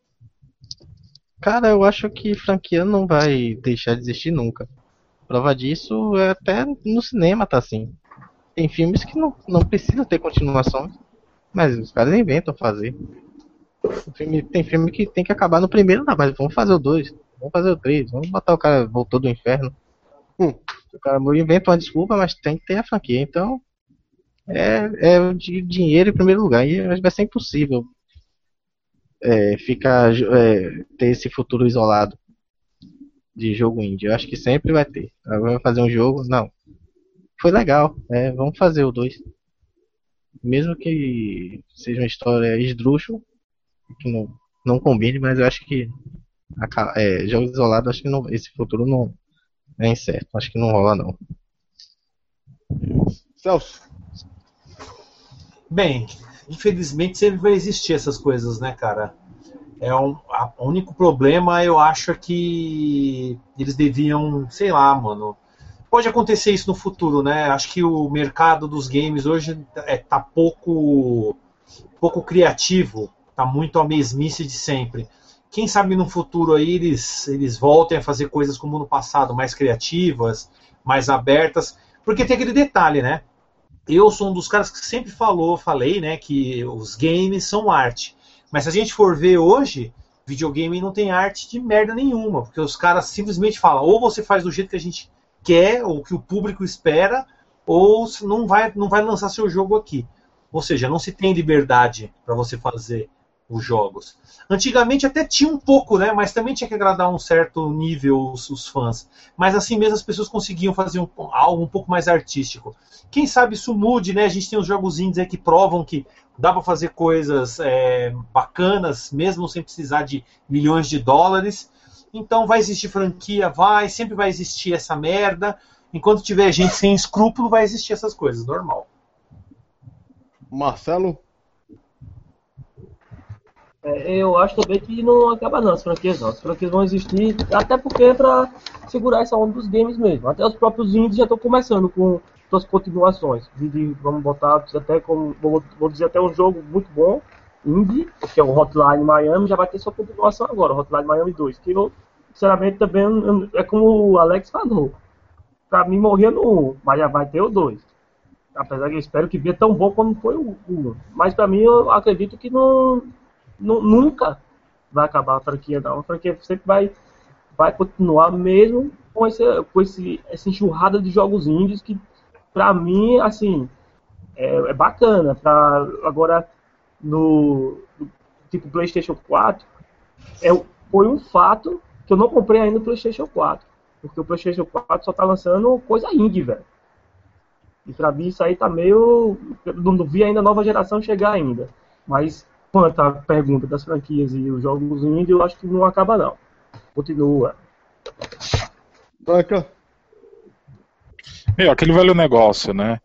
Cara, eu acho que franquia não vai deixar de existir nunca. Prova disso é até no cinema tá assim. Tem filmes que não, não precisam ter continuação, mas os caras inventam fazer. Filme, tem filme que tem que acabar no primeiro, não, mas vamos fazer o dois, vamos fazer o três, vamos botar o cara voltou do inferno. Hum, o cara inventa uma desculpa, mas tem que ter a franquia. Então, é, é de dinheiro em primeiro lugar. E vai ser impossível é, ficar, é, ter esse futuro isolado de jogo indie. Eu acho que sempre vai ter. Agora vai fazer um jogo, não. Foi legal, é, vamos fazer o 2. Mesmo que seja uma história esdrúxula, que não, não combine, mas eu acho que é, jogos isolados, acho que não, esse futuro não é incerto. Acho que não rola não. Celso. Bem, infelizmente sempre vai existir essas coisas, né, cara? É um, a, o único problema eu acho é que eles deviam, sei lá, mano. Pode acontecer isso no futuro, né? Acho que o mercado dos games hoje é, tá pouco, pouco criativo, tá muito a mesmice de sempre. Quem sabe no futuro aí eles, eles voltem a fazer coisas como no passado, mais criativas, mais abertas, porque tem aquele detalhe, né? Eu sou um dos caras que sempre falou, falei, né, que os games são arte. Mas se a gente for ver hoje, videogame não tem arte de merda nenhuma, porque os caras simplesmente falam, ou você faz do jeito que a gente quer, ou que o público espera, ou não vai, não vai lançar seu jogo aqui. Ou seja, não se tem liberdade para você fazer os jogos. Antigamente até tinha um pouco, né? Mas também tinha que agradar um certo nível os, os fãs. Mas assim mesmo as pessoas conseguiam fazer um, algo um pouco mais artístico. Quem sabe isso mude, né? A gente tem os jogos indies aí que provam que dá para fazer coisas é, bacanas, mesmo sem precisar de milhões de dólares. Então vai existir franquia, vai, sempre vai existir essa merda. Enquanto tiver gente sem escrúpulo, vai existir essas coisas, normal. Marcelo? É, eu acho também que não acaba não, as franquias não. As franquias vão existir, até porque é pra segurar essa onda dos games mesmo. Até os próprios indies já estão começando com suas continuações. De, vamos botar até como. Vou, dizer até um jogo muito bom, indie, que é o Hotline Miami, já vai ter sua continuação agora, Hotline Miami 2. Que eu, sinceramente, também é como o Alex falou. Pra mim morria no 1, mas já vai ter o 2. Apesar que eu espero que venha tão bom como foi o 1. Mas pra mim eu acredito que não nunca vai acabar a franquia, não. A franquia sempre vai, vai continuar mesmo com, esse, com esse, essa enxurrada de jogos indies que, pra mim, assim, é, é bacana. Pra, agora, no, tipo PlayStation 4, é, foi um fato que eu não comprei ainda o PlayStation 4. Porque o PlayStation 4 só tá lançando coisa indie, velho. E pra mim isso aí tá meio. Eu não vi ainda a nova geração chegar ainda. Mas quanto à pergunta das franquias e os jogos indie, eu acho que não acaba não. Continua. Branca. Meu, aquele velho negócio, né?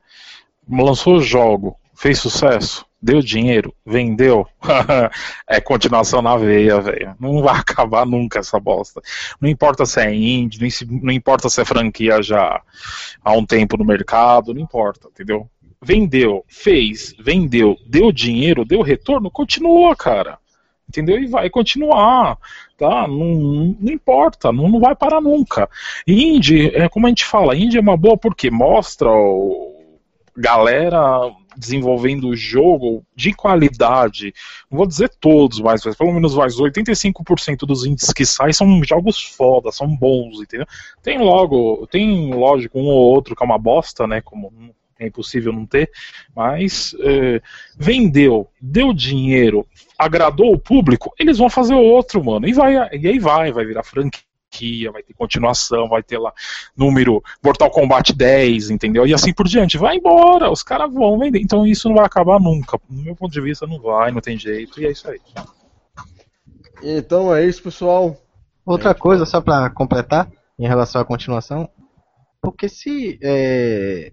Lançou o jogo, fez sucesso, deu dinheiro, vendeu. é continuação na veia, velho. Não vai acabar nunca essa bosta. Não importa se é indie, não importa se é franquia já há um tempo no mercado, não importa, entendeu? Vendeu, fez, vendeu, deu dinheiro, deu retorno, continua, cara. Entendeu? E vai continuar, tá? Não, não importa, não, não vai parar nunca. Indie, é como a gente fala, Indie é uma boa porque mostra o, galera desenvolvendo jogo de qualidade, não vou dizer todos, mas pelo menos mais 85% dos indies que saem são jogos foda, são bons, entendeu? Tem logo, tem lógico um ou outro que é uma bosta, né, como é impossível não ter, mas é, vendeu, deu dinheiro, agradou o público, eles vão fazer outro, mano. E, vai, e aí vai, vai virar franquia, vai ter continuação, vai ter lá número Mortal Kombat 10, entendeu? E assim por diante. Vai embora, os caras vão vender. Então isso não vai acabar nunca. No meu ponto de vista, não vai, não tem jeito, e é isso aí. Então é isso, pessoal. Outra coisa, só pra completar, em relação à continuação, porque se é,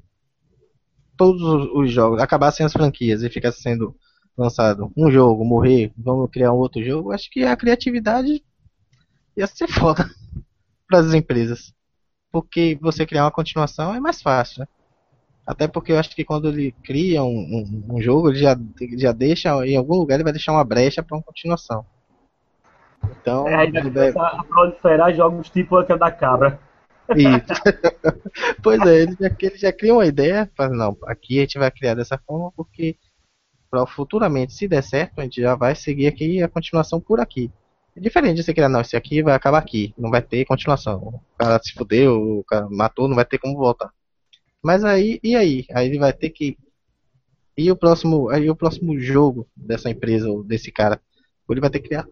todos os- os jogos acabassem as franquias e ficasse sendo lançado um jogo, morrer, vamos criar um outro jogo, acho que a criatividade ia ser foda para as empresas. Porque você criar uma continuação é mais fácil, né? Até porque eu acho que quando ele cria um, um- um jogo, ele já, já deixa, em algum lugar ele vai deixar uma brecha para uma continuação. Então, É, ele deve- a proliferar jogos tipo aquele da cabra. Isso. pois é, ele já, ele já cria uma ideia, fala, não, aqui a gente vai criar dessa forma porque pra futuramente, se der certo, a gente já vai seguir aqui a continuação por aqui. É diferente de você criar, não, esse aqui vai acabar aqui, não vai ter continuação. O cara se fudeu, o cara matou, não vai ter como voltar. Mas aí, e aí? Aí ele vai ter que. E o próximo, aí o próximo jogo dessa empresa ou desse cara, ele vai ter que criar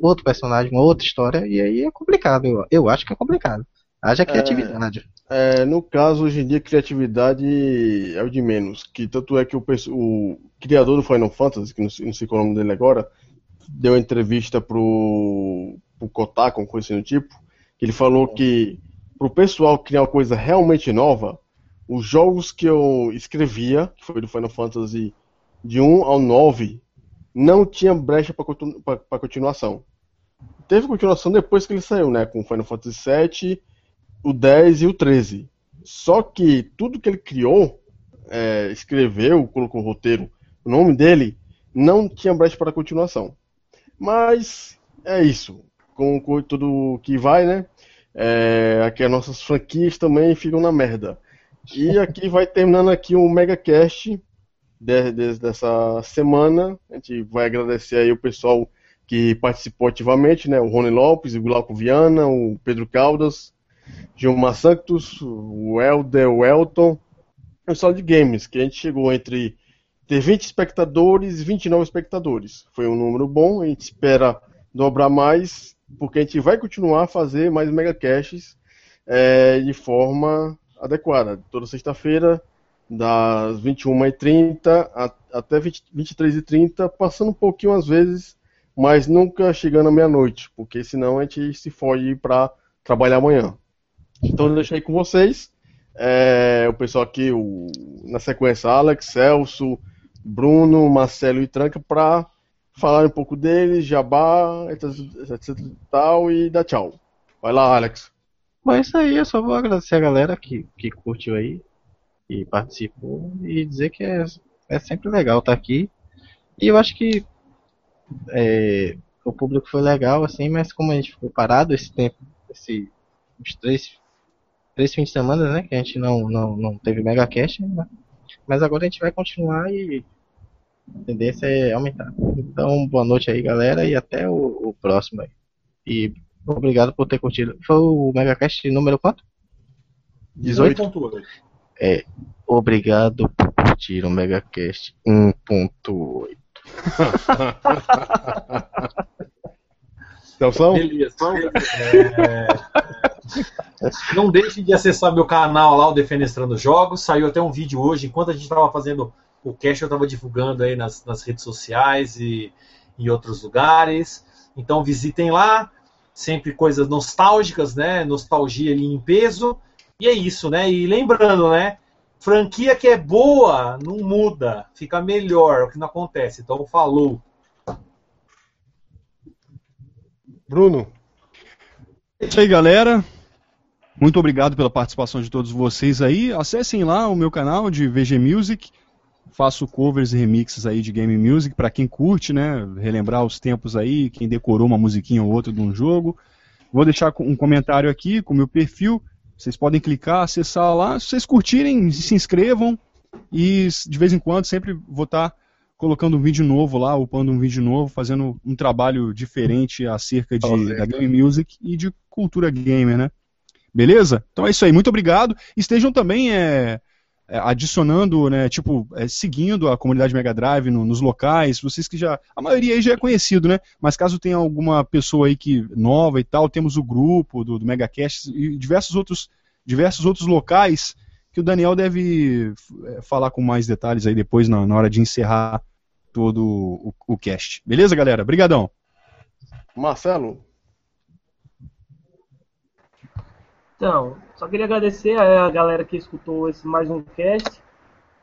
outro personagem, uma outra história, e aí é complicado. Eu, eu acho que é complicado. Haja criatividade. É, no caso, hoje em dia, criatividade é o de menos. Que tanto é que o, o criador do Final Fantasy, que não, sei- não sei qual é o nome dele agora, deu uma entrevista pro, pro Kotaku, uma coisa assim do tipo, que ele falou que pro pessoal criar uma coisa realmente nova, os jogos que eu escrevia, que foi do Final Fantasy de 1 ao 9, não tinha brecha para continuação. Teve continuação depois que ele saiu, né? Com o Final Fantasy VII, o 10 e o 13. Só que tudo que ele criou, é, escreveu, colocou o roteiro, o nome dele, não tinha brecha para continuação. Mas é isso. Com, tudo que vai, né? É, aqui as nossas franquias também ficam na merda. E aqui vai terminando aqui o MegaCast de, de, dessa semana. A gente vai agradecer aí o pessoal que participou ativamente, né? O Rony Lopes, o Glauco Viana, o Pedro Caldas, Gilmar Santos, o Helder, o Elton, o pessoal de games, que a gente chegou entre ter 20 espectadores e 29 espectadores. Foi um número bom, a gente espera dobrar mais, porque a gente vai continuar a fazer mais megacasts é, de forma adequada. Toda sexta-feira, das 21h30 a, até 20, 23h30, passando um pouquinho às vezes, mas nunca chegando à meia-noite, porque senão a gente se foge para trabalhar amanhã. Então eu deixo aí com vocês. É, o pessoal aqui, o, na sequência, Alex, Celso, Bruno, Marcelo e Tranca, para falar um pouco deles, jabá, etc, etc tal, e dar tchau. Vai lá, Alex. Bom, é isso aí, eu só vou agradecer a galera que, que curtiu aí e participou e dizer que é, é sempre legal estar aqui. E eu acho que é, o público foi legal, assim, mas como a gente ficou parado esse tempo, esse, uns três, três fins de semana, né, que a gente não, não, não teve mega cash, né, mas agora a gente vai continuar e a tendência é aumentar. Então, boa noite aí, galera, e até o, o próximo aí. E obrigado por ter curtido. Foi o MegaCast número quanto? 18? 18.8. É, obrigado por curtir o MegaCast 1.8. Celção? Beleza. É, Não deixe de acessar meu canal lá, o Defenestrando Jogos. Saiu até um vídeo hoje, enquanto a gente estava fazendo o cast, eu estava divulgando aí nas, nas redes sociais e em outros lugares. Então visitem lá, sempre coisas nostálgicas, né? Nostalgia ali em peso. E é isso, né? E lembrando, né? Franquia que é boa não muda, fica melhor, o que não acontece. Então falou. Bruno? É isso aí, galera. Muito obrigado pela participação de todos vocês aí. Acessem lá o meu canal de VG Music. Faço covers e remixes aí de game music para quem curte, né? Relembrar os tempos aí, quem decorou uma musiquinha ou outra de um jogo. Vou deixar um comentário aqui com o meu perfil. Vocês podem clicar, acessar lá. Se vocês curtirem, se inscrevam. E de vez em quando sempre vou estar colocando um vídeo novo lá, upando um vídeo novo, fazendo um trabalho diferente acerca de, da game music e de cultura gamer, né? Beleza? Então é isso aí. Muito obrigado. Estejam também é, é, adicionando, né, tipo, é, seguindo a comunidade Mega Drive no, nos locais. Vocês que já. A maioria aí já é conhecido, né? Mas caso tenha alguma pessoa aí que nova e tal, temos o grupo do, do MegaCast e diversos outros, diversos outros locais que o Daniel deve é, falar com mais detalhes aí depois na, na hora de encerrar todo o, o cast. Beleza, galera? Obrigadão. Marcelo? Então, só queria agradecer a galera que escutou esse mais um cast.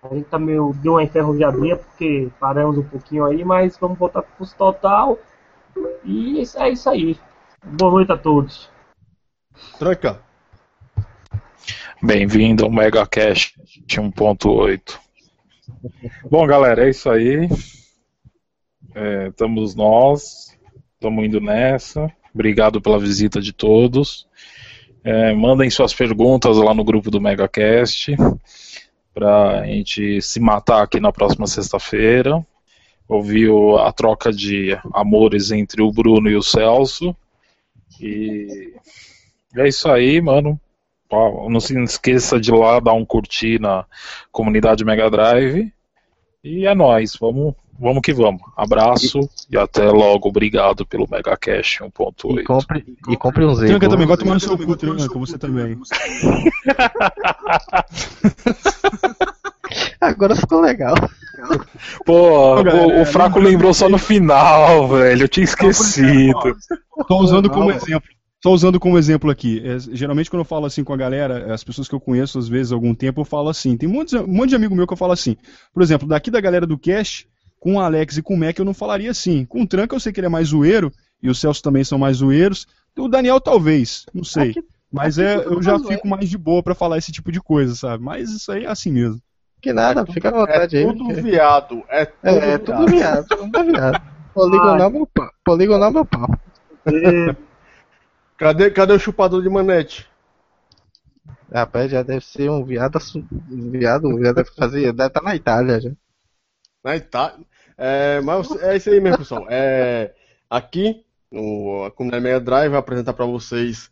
A gente tá meio deu uma enferrujadinha porque paramos um pouquinho aí, mas vamos voltar pro curso total. E é isso aí. Boa noite a todos. Tranca. Bem-vindo ao MegaCast 1.8. Bom, galera, é isso aí. É, estamos nós, estamos indo nessa. Obrigado pela visita de todos. É, mandem suas perguntas lá no grupo do MegaCast para a gente se matar aqui na próxima sexta-feira. Ouviu a troca de amores entre o Bruno e o Celso. E é isso aí, mano. Não se esqueça de ir lá dar um curtir na comunidade Mega Drive. E é nóis, vamos, vamos que vamos. Abraço e, e até logo. Obrigado pelo Mega Cash 1.8. E compre, e compre um Z. Tranca também, vai tomar no seu cu, Tranca, você também. Agora ficou legal. Pô, o, o Fraco lembrou só no final, velho. Eu tinha esquecido. Tô usando como exemplo. Só usando como exemplo aqui, é, geralmente quando eu falo assim com a galera, as pessoas que eu conheço às vezes há algum tempo, eu falo assim. Tem um monte, de, um monte de amigo meu que eu falo assim. Por exemplo, daqui da galera do Cash, com o Alex e com o Mac eu não falaria assim. Com o Tranca eu sei que ele é mais zoeiro, e os Celso também são mais zoeiros. O Daniel talvez, não sei. Aqui, Mas aqui é, eu já fico mais de boa para falar esse tipo de coisa, sabe? Mas isso aí é assim mesmo. Que nada, é fica à vontade é aí. Tudo que... viado. É tudo é, viado. É tudo viado. Tudo viado. Poligonal meu pau. Poligonal meu pau. Cadê, cadê o chupador de manete? Rapaz, já deve ser um viado. Um viado, já deve fazer. Deve estar tá na Itália já. Na Itália? É, mas é isso aí mesmo, pessoal. É, aqui, no, a comunidade Mega Drive vai apresentar para vocês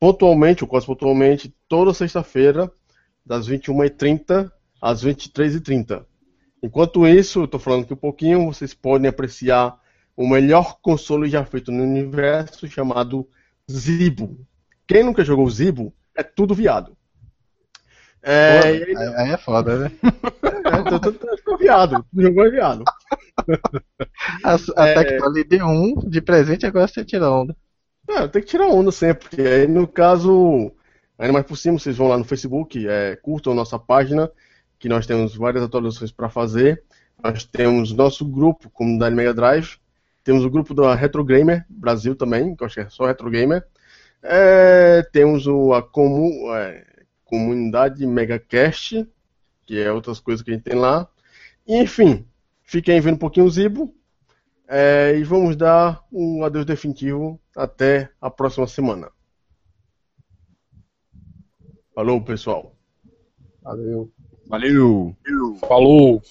pontualmente, ou quase pontualmente, toda sexta-feira, das 21h30 às 23h30. Enquanto isso, eu estou falando aqui um pouquinho, vocês podem apreciar o melhor console já feito no universo chamado Zibo. Quem nunca jogou Zibo é tudo viado. É, Pô, aí, aí, é foda, né? É, tô, tô, tô, viado, jogou é viado. A, a é, Tectoy deu um de presente, agora você tira onda. É, tem que tirar onda sempre, porque aí no caso, ainda mais por cima, vocês vão lá no Facebook, é, curtam nossa página, que nós temos várias atualizações para fazer. Nós temos nosso grupo, Comunidade Mega Drive, temos o grupo da Retro Gamer Brasil também, que eu acho que é só Retro Gamer. É, temos o, a comu, é, comunidade MegaCast, que é outras coisas que a gente tem lá. Enfim, fiquem vendo um pouquinho o Zibo. É, e vamos dar um adeus definitivo até a próxima semana. Falou, pessoal. Valeu. Valeu. Falou.